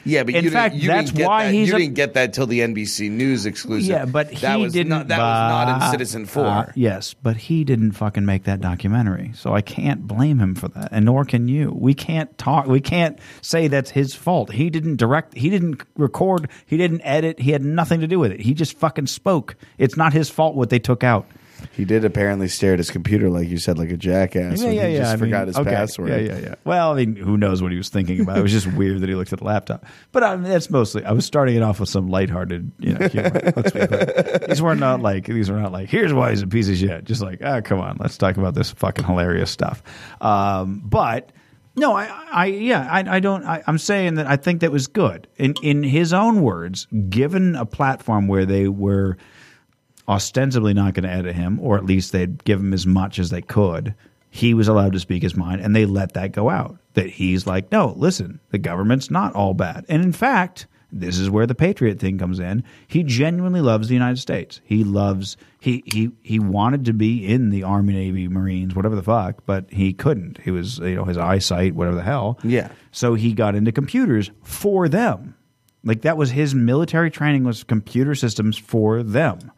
yeah, but in you fact, didn't, you that's didn't get why that. he's You a- didn't get that till the NBC News exclusive. Yeah, but that he was didn't. Not, that was not uh, in Citizen Four. uh, yes, but he didn't fucking make that documentary, so I can't blame him for that, and nor can you. We can't talk. We can't say that's his fault. He didn't direct. He didn't record. He didn't edit. He had nothing to do with it. He just fucking spoke. It's not his fault what they took out. He did apparently stare at his computer, like you said, like a jackass. when he just I forgot mean, his okay. password. Yeah, yeah, yeah. Well, I mean, who knows what he was thinking about? It was just weird that he looked at the laptop. But I mean, that's mostly. I was starting it off with some lighthearted, you know, humor. Let's be clear. These were not like these were not like. Here's why he's a piece of shit. Just like, ah, come on, let's talk about this fucking hilarious stuff. Um, but. No, I, I, yeah, I, I don't. I, I'm saying that I think that was good. In in his own words, given a platform where they were ostensibly not going to edit him, or at least they'd give him as much as they could. He was allowed to speak his mind, and they let that go out. That he's like, no, listen, the government's not all bad. And in fact, This is where the patriot thing comes in. He genuinely loves the United States. He loves he he he wanted to be in the Army, Navy, Marines, whatever the fuck, but he couldn't. He was you know his eyesight, whatever the hell. Yeah. So he got into computers for them. Like that was his military training was computer systems for them.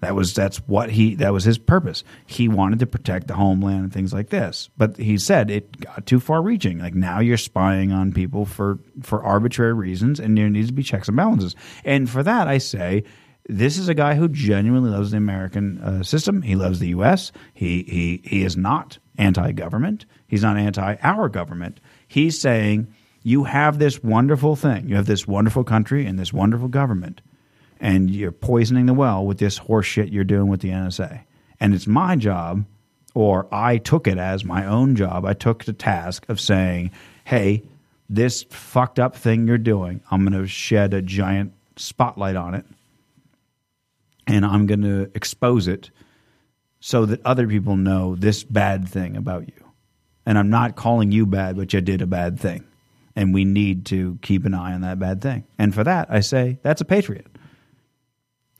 That was that's what he that was his purpose. He wanted to protect the homeland and things like this. But he said it got too far reaching. Like now you're spying on people for for arbitrary reasons and there needs to be checks and balances. And for that I say this is a guy who genuinely loves the American uh, system. He loves the U.S. He he he is not anti-government. He's not anti our government. He's saying you have this wonderful thing. You have this wonderful country and this wonderful government and you're poisoning the well with this horse shit you're doing with the NSA. And it's my job, or I took it as my own job. I took the task of saying, hey, this fucked up thing you're doing, I'm going to shed a giant spotlight on it and I'm going to expose it so that other people know this bad thing about you. And I'm not calling you bad, but you did a bad thing. And we need to keep an eye on that bad thing. And for that, I say, that's a patriot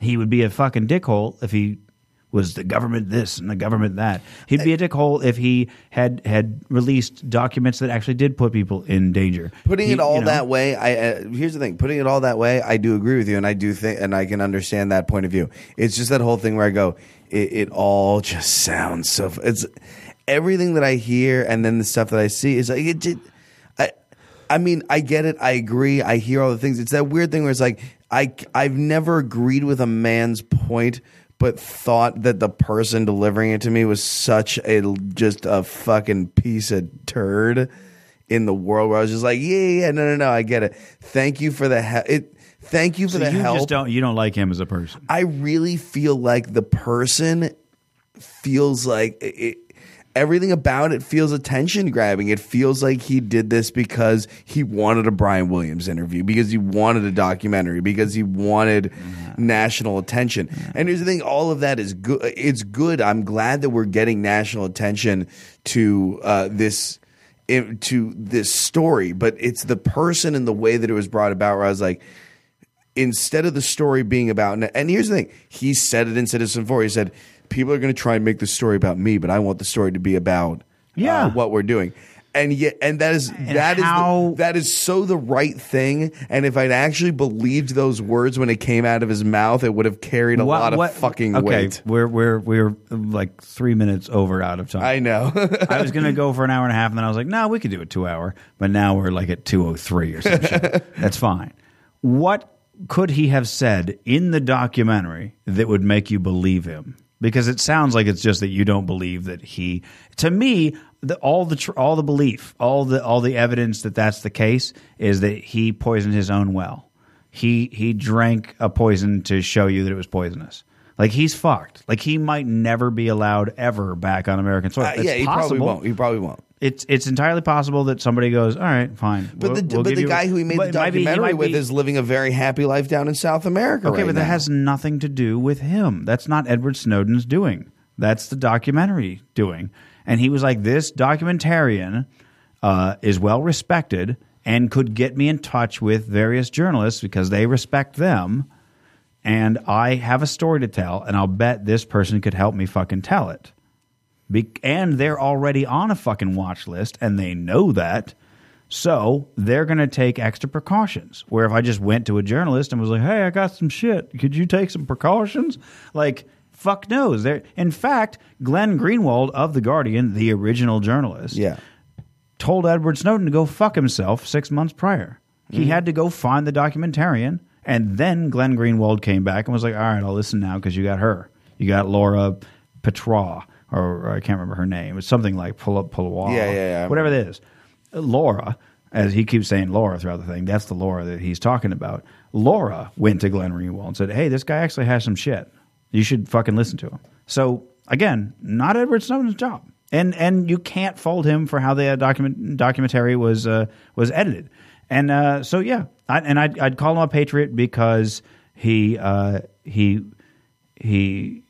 he would be a fucking dickhole if he was the government this and the government that. He'd be a dickhole if he had had released documents that actually did put people in danger. Putting He- it all you know, that way, I uh, here's the thing. Putting it all that way, I do agree with you, and I do think, and I can understand that point of view. It's just that whole thing where I go, it, it all just sounds so. It's everything that I hear, and then the stuff that I see is like it. Did, I, I mean, I get it. I agree. I hear all the things. It's that weird thing where it's like I I've never agreed with a man's point, but thought that the person delivering it to me was such a just a fucking piece of turd in the world where I was just like, yeah, yeah, no, no, no, I get it. Thank you for the help. It. Thank you for So the you help. just don't you don't like him as a person. I really feel like the person feels like it, everything about it feels attention grabbing. It feels like he did this because he wanted a Brian Williams interview, because he wanted a documentary, because he wanted national attention. And here's the thing: all of that is good. It's good. I'm glad that we're getting national attention to uh, this. To this story, but it's the person and the way that it was brought about. Where I was like, instead of the story being about and here's the thing he said it in citizen 4 he said people are going to try and make the story about me but i want the story to be about Yeah. uh, what we're doing and yet and that is that is how- the, that is so the right thing and if i'd actually believed those words when it came out of his mouth it would have carried a What- lot of what- fucking okay, weight We're we're we're like three minutes over out of time. i know I was gonna go for an hour and a half, and then I was like, no, we could do a two hour. But now we're like at two oh three or some shit. That's fine. What could he have said in the documentary that would make you believe him? Because it sounds like it's just that you don't believe that he. To me, the, all the tr- all the belief, all the all the evidence that that's the case is that he poisoned his own well. He he drank a poison to show you that it was poisonous. Like he's fucked. Like he might never be allowed ever back on American soil. Uh, yeah he probably won't he probably won't It's it's entirely possible that somebody goes, all right, fine. but we'll- the, we'll but the guy who he made the might be- documentary with be- is living a very happy life down in South America. okay, right but that has nothing to do with him. That's not Edward Snowden's doing. That's the documentary doing. And he was like, this documentarian uh, is well respected and could get me in touch with various journalists because they respect them. And I have a story to tell, and I'll bet this person could help me fucking tell it. Be- and they're already on a fucking watch list, and they know that. So they're going to take extra precautions. Where if I just went to a journalist and was like, "Hey, I got some shit. Could you take some precautions?" Like, fuck knows. There. In fact, Glenn Greenwald of the Guardian, the original journalist, yeah told Edward Snowden to go fuck himself six months prior. He mm-hmm. had to go find the documentarian, and then Glenn Greenwald came back and was like, "All right, I'll listen now because you got her. You got Laura Petra, or, I can't remember her name. It's something like Pul Pulwa, Yeah, yeah, yeah. whatever it is. Laura, as he keeps saying Laura throughout the thing, that's the Laura that he's talking about. Laura went to Glenn Greenwald and said, "Hey, this guy actually has some shit. You should fucking listen to him." So again, not Edward Snowden's job, and and you can't fault him for how the document documentary was uh, was edited. And uh, so yeah, I, and I'd, I'd call him a patriot because he uh, he he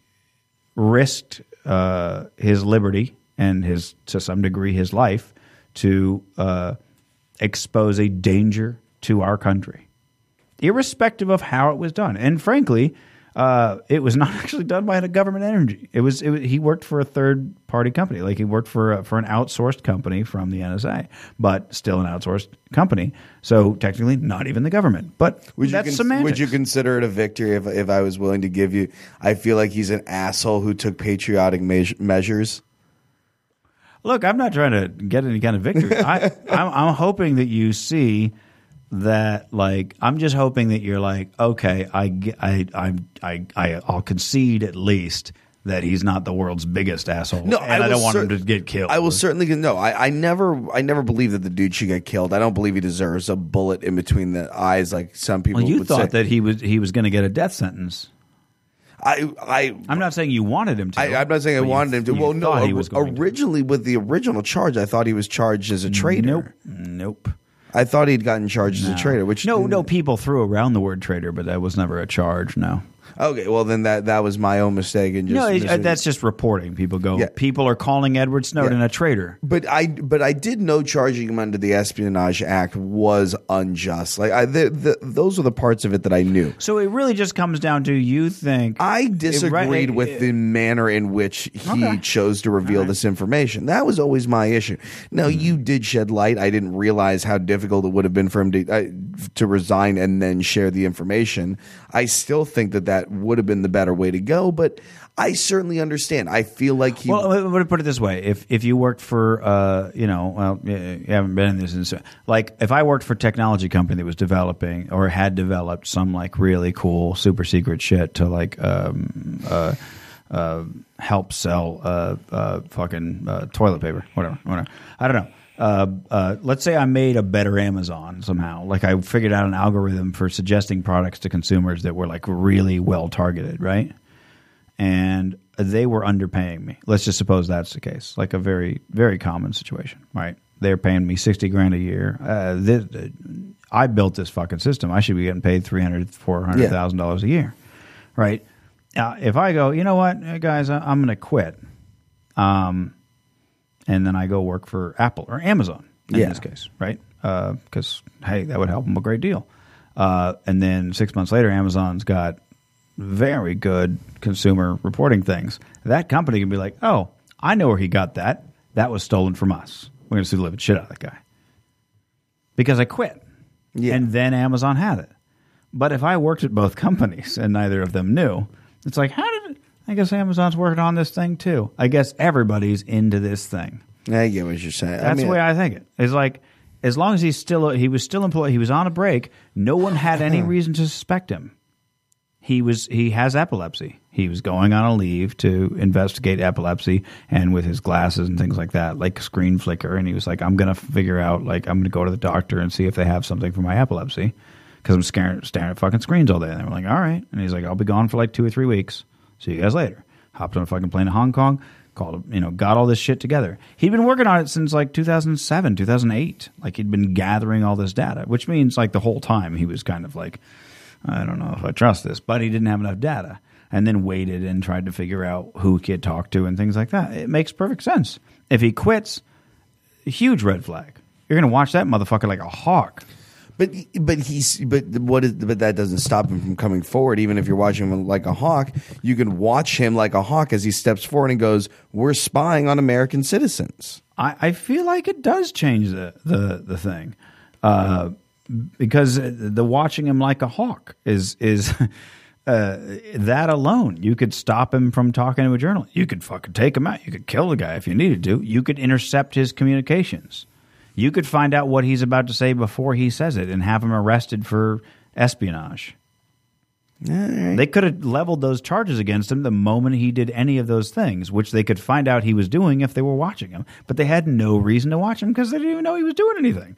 risked uh, his liberty and his to some degree his life to uh, expose a danger to our country. irrespective of how it was done. And frankly, uh, it was not actually done by a government energy. It was, it was he worked for a third party company, like he worked for a, for an outsourced company from the NSA, but still an outsourced company. So technically, not even the government. But Would that's you, semantics. would you consider it a victory if, if I was willing to give you? I feel like he's an asshole who took patriotic meas- measures. Look, I'm not trying to get any kind of victory. I, I'm, I'm hoping that you see that, like, I'm just hoping that you're like, okay, I, I, I, I, I, I'll concede at least that he's not the world's biggest asshole. No, and I, will don't want cer- him to get killed. I will certainly no. I, I never, I never believe that the dude should get killed. I don't believe he deserves a bullet in between the eyes, like some people Well, you would thought say. that he was he was going to get a death sentence. I, I, I'm not saying you wanted him to. I, I'm not saying I wanted him to. Well, no. he was going to. originally, with the original charge, I thought he was charged as a traitor. Nope, nope. I thought he'd gotten charged as a traitor. Which no, no. People threw around the word traitor, but that was never a charge. No. Okay, well then that that was my own mistake. And just No, it- uh, that's just reporting. People go. Yeah. People are calling Edward Snowden Yeah. a traitor. But I but I did know charging him under the Espionage Act was unjust. Like I, the, the, those are the parts of it that I knew. So it really just comes down to you think I It- disagreed right, with it- the manner in which he Okay. chose to reveal this information. That was always my issue. Now Hmm. you did shed light. I didn't realize how difficult it would have been for him to uh, to resign and then share the information. I still think that that would have been the better way to go. But I certainly understand. I feel like he. Well, going to put it this way: if if you worked for, uh, you know, well, you haven't been in this, in so- like if I worked for a technology company that was developing or had developed some like really cool, super secret shit to like um, uh, uh, help sell uh, uh, fucking uh, toilet paper, whatever, whatever. I don't know. Uh, uh, let's say I made a better Amazon somehow. Like I figured out an algorithm for suggesting products to consumers that were like really well targeted, right? and they were underpaying me. Let's just suppose that's the case, like a very, very common situation, right? They're paying me sixty grand a year. Uh, this, uh, I built this fucking system. I should be getting paid three hundred, four hundred thousand dollars a year, right? Uh, if I go, you know what, guys, I, I'm going to quit, um, and then I go work for Apple or Amazon in Yeah. this case, right? Because hey, that would help them a great deal. Uh, and then six months later, Amazon's got very good consumer reporting things. That company can be like, oh, I know where he got that. That was stolen from us. We're going to sue the living shit out of that guy because I quit. Yeah. And then Amazon had it. But if I worked at both companies and neither of them knew, it's like, how did? I guess Amazon's working on this thing too. I guess everybody's into this thing. I get what you're saying. I That's mean, the way I think it. It's like as long as he's still he was still employed, he was on a break. No one had any uh-huh. reason to suspect him. He was he has epilepsy. He was going on a leave to investigate epilepsy, and with his glasses and things like that, like screen flicker, and he was like, "I'm gonna figure out like I'm gonna go to the doctor and see if they have something for my epilepsy." Because I'm staring, staring at fucking screens all day. And they were like, all right. And he's like, I'll be gone for like two or three weeks. See you guys later. Hopped on a fucking plane to Hong Kong, called, you know, got all this shit together. He'd been working on it since like 2007, 2008. Like he'd been gathering all this data, which means like the whole time he was kind of like, I don't know if I trust this, but he didn't have enough data. And then waited and tried to figure out who he could talk to and things like that. It makes perfect sense. If he quits, huge red flag. You're going to watch that motherfucker like a hawk. But but he's but what is but that doesn't stop him from coming forward. Even if you're watching him like a hawk, you can watch him like a hawk as he steps forward and goes, "We're spying on American citizens." I, I feel like it does change the the the thing, uh, because the watching him like a hawk is is uh, that alone. You could stop him from talking to a journalist. You could fucking take him out. You could kill the guy if you needed to. You could intercept his communications. You could find out what he's about to say before he says it and have him arrested for espionage. They could have leveled those charges against him the moment he did any of those things, which they could find out he was doing if they were watching him. But they had no reason to watch him because they didn't even know he was doing anything.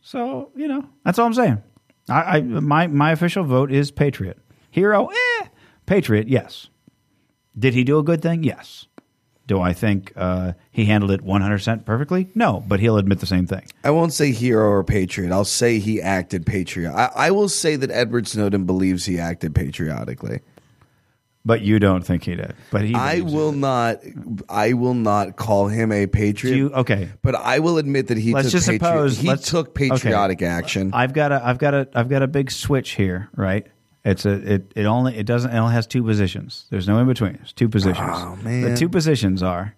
So you know, that's all I'm saying. I, I my my official vote is Patriot. Hero, eh. Patriot, yes. Did he do a good thing? Yes. Do I think uh, he handled it 100% perfectly? No, but he'll admit the same thing. I won't say hero or patriot. I'll say he acted patriot. I, I will say that Edward Snowden believes he acted patriotically. but you don't think he did. But he. I will did. not. I will not call him a patriot. You- okay. but I will admit that he Let's took just patri- suppose he took patriotic okay. action. I've got a I've got a I've got a big switch here, right? It's a it, it only it doesn't it only has two positions. There's no in between. It's two positions. Oh, man. The two positions are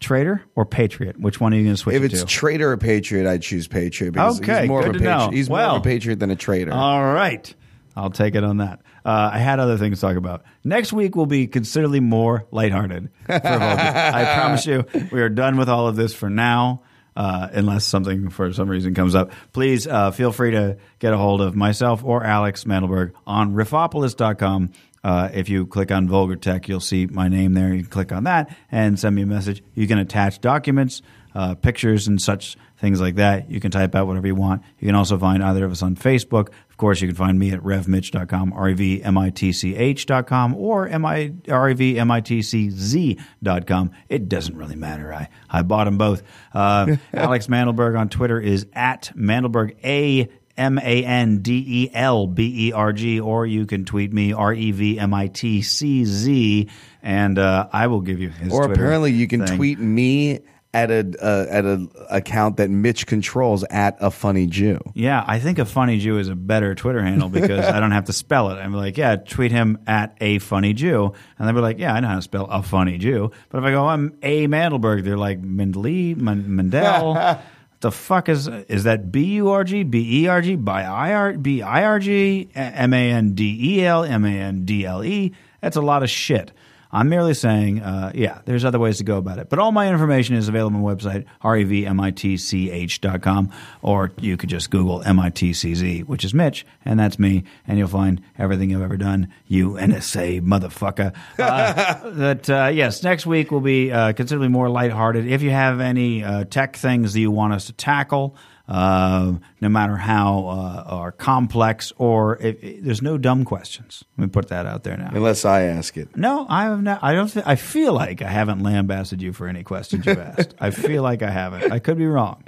traitor or patriot. Which one are you going to switch to? if it's to? traitor or patriot, I'd choose patriot because Okay, he's more good of a to know. patriot. He's more of a patriot than a traitor. All right. I'll take it on that. Uh, I had other things to talk about. Next week will be considerably more lighthearted. For I promise you, we are done with all of this for now. Uh, unless something for some reason comes up, please uh, feel free to get a hold of myself or Alex Mandelberg on riffopolis.com. Uh, if you click on Vulgar Tech, you'll see my name there. You can click on that and send me a message. You can attach documents, uh, pictures, and such things like that. You can type out whatever you want. You can also find either of us on Facebook. Of course, you can find me at revmitch.com, R-E-V-M-I-T-C-H.com, or M-I, R-E-V-M-I-T-C-Z.com. It doesn't really matter. I, I bought them both. Uh, Alex Mandelberg on Twitter is at Mandelberg A. M A N D E L B E R G, or you can tweet me R E V M I T C Z, and uh, I will give you his. or Twitter apparently, you can thing. tweet me at a uh, at a account that Mitch controls at a funny Jew. Yeah, I think a funny Jew is a better Twitter handle because I don't have to spell it. I'm like, yeah, tweet him at a funny Jew, and they'll be like, yeah, I know how to spell a funny Jew. But if I go, I'm a Mandelberg, they're like Mendley, Man- Mendel. what the fuck is is that? B U R G B E R G by I R B I R G M A N D E L M A N D L E. That's a lot of shit. I'm merely saying, uh, yeah, there's other ways to go about it. But all my information is available on my website, revmitch.com, or you could just Google MITCZ, which is Mitch, and that's me, and you'll find everything I've ever done, you NSA motherfucker. Uh, that, uh, yes, next week will be uh, considerably more lighthearted. If you have any uh, tech things that you want us to tackle, uh, no matter how uh, are complex or if, if- there's no dumb questions. Let me put that out there now. Unless I ask it. No, I have not. I don't. Th- I feel like I haven't lambasted you for any questions you've asked. I feel like I haven't. I could be wrong.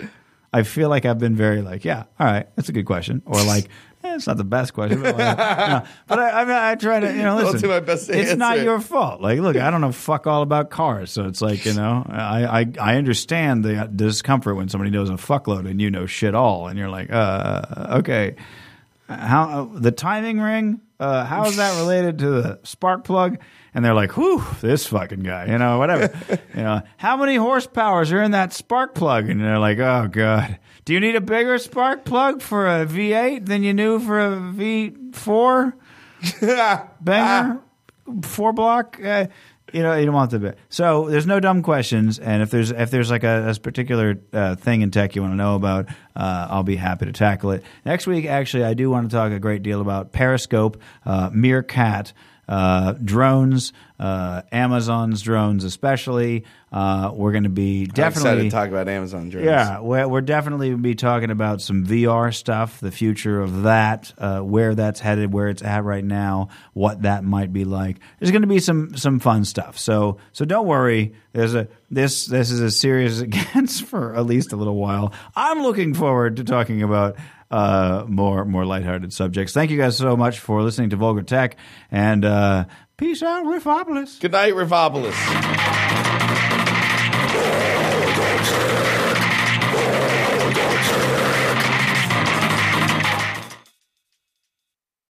I feel like I've been very like, yeah, all right, that's a good question, or like, it's not the best question, but, like, know, but I, I mean, I try to, you know, listen. do my best to it's not answer it. your fault. Like, look, I don't know fuck all about cars, so it's like, you know, I I, I understand the discomfort when somebody knows a fuckload and you know shit all, and you're like, uh, okay how the timing ring uh, how is that related to the spark plug and they're like whew this fucking guy you know whatever you know how many horsepowers are in that spark plug and they're like oh god do you need a bigger spark plug for a v8 than you knew for a v4 banger? Four block? Uh, you know you don't want the bit. So there's no dumb questions and if there's if there's like a, a particular uh, thing in tech you want to know about uh, i'll be happy to tackle it. Next week actually i do want to talk a great deal about periscope uh, meerkat uh, drones, uh, Amazon's drones, especially. Uh, we're going to be I'm excited definitely to talk about Amazon drones. yeah, we're, we're definitely going to be talking about some VR stuff, the future of that, uh, where that's headed, where it's at right now, what that might be like. There's going to be some some fun stuff. So so don't worry. There's a this this is a serious against for at least a little while. I'm looking forward to talking about uh, more more lighthearted subjects. Thank you guys so much for listening to Vulgar Tech, and uh, peace out, Riffopolis. Good night, Riffopolis.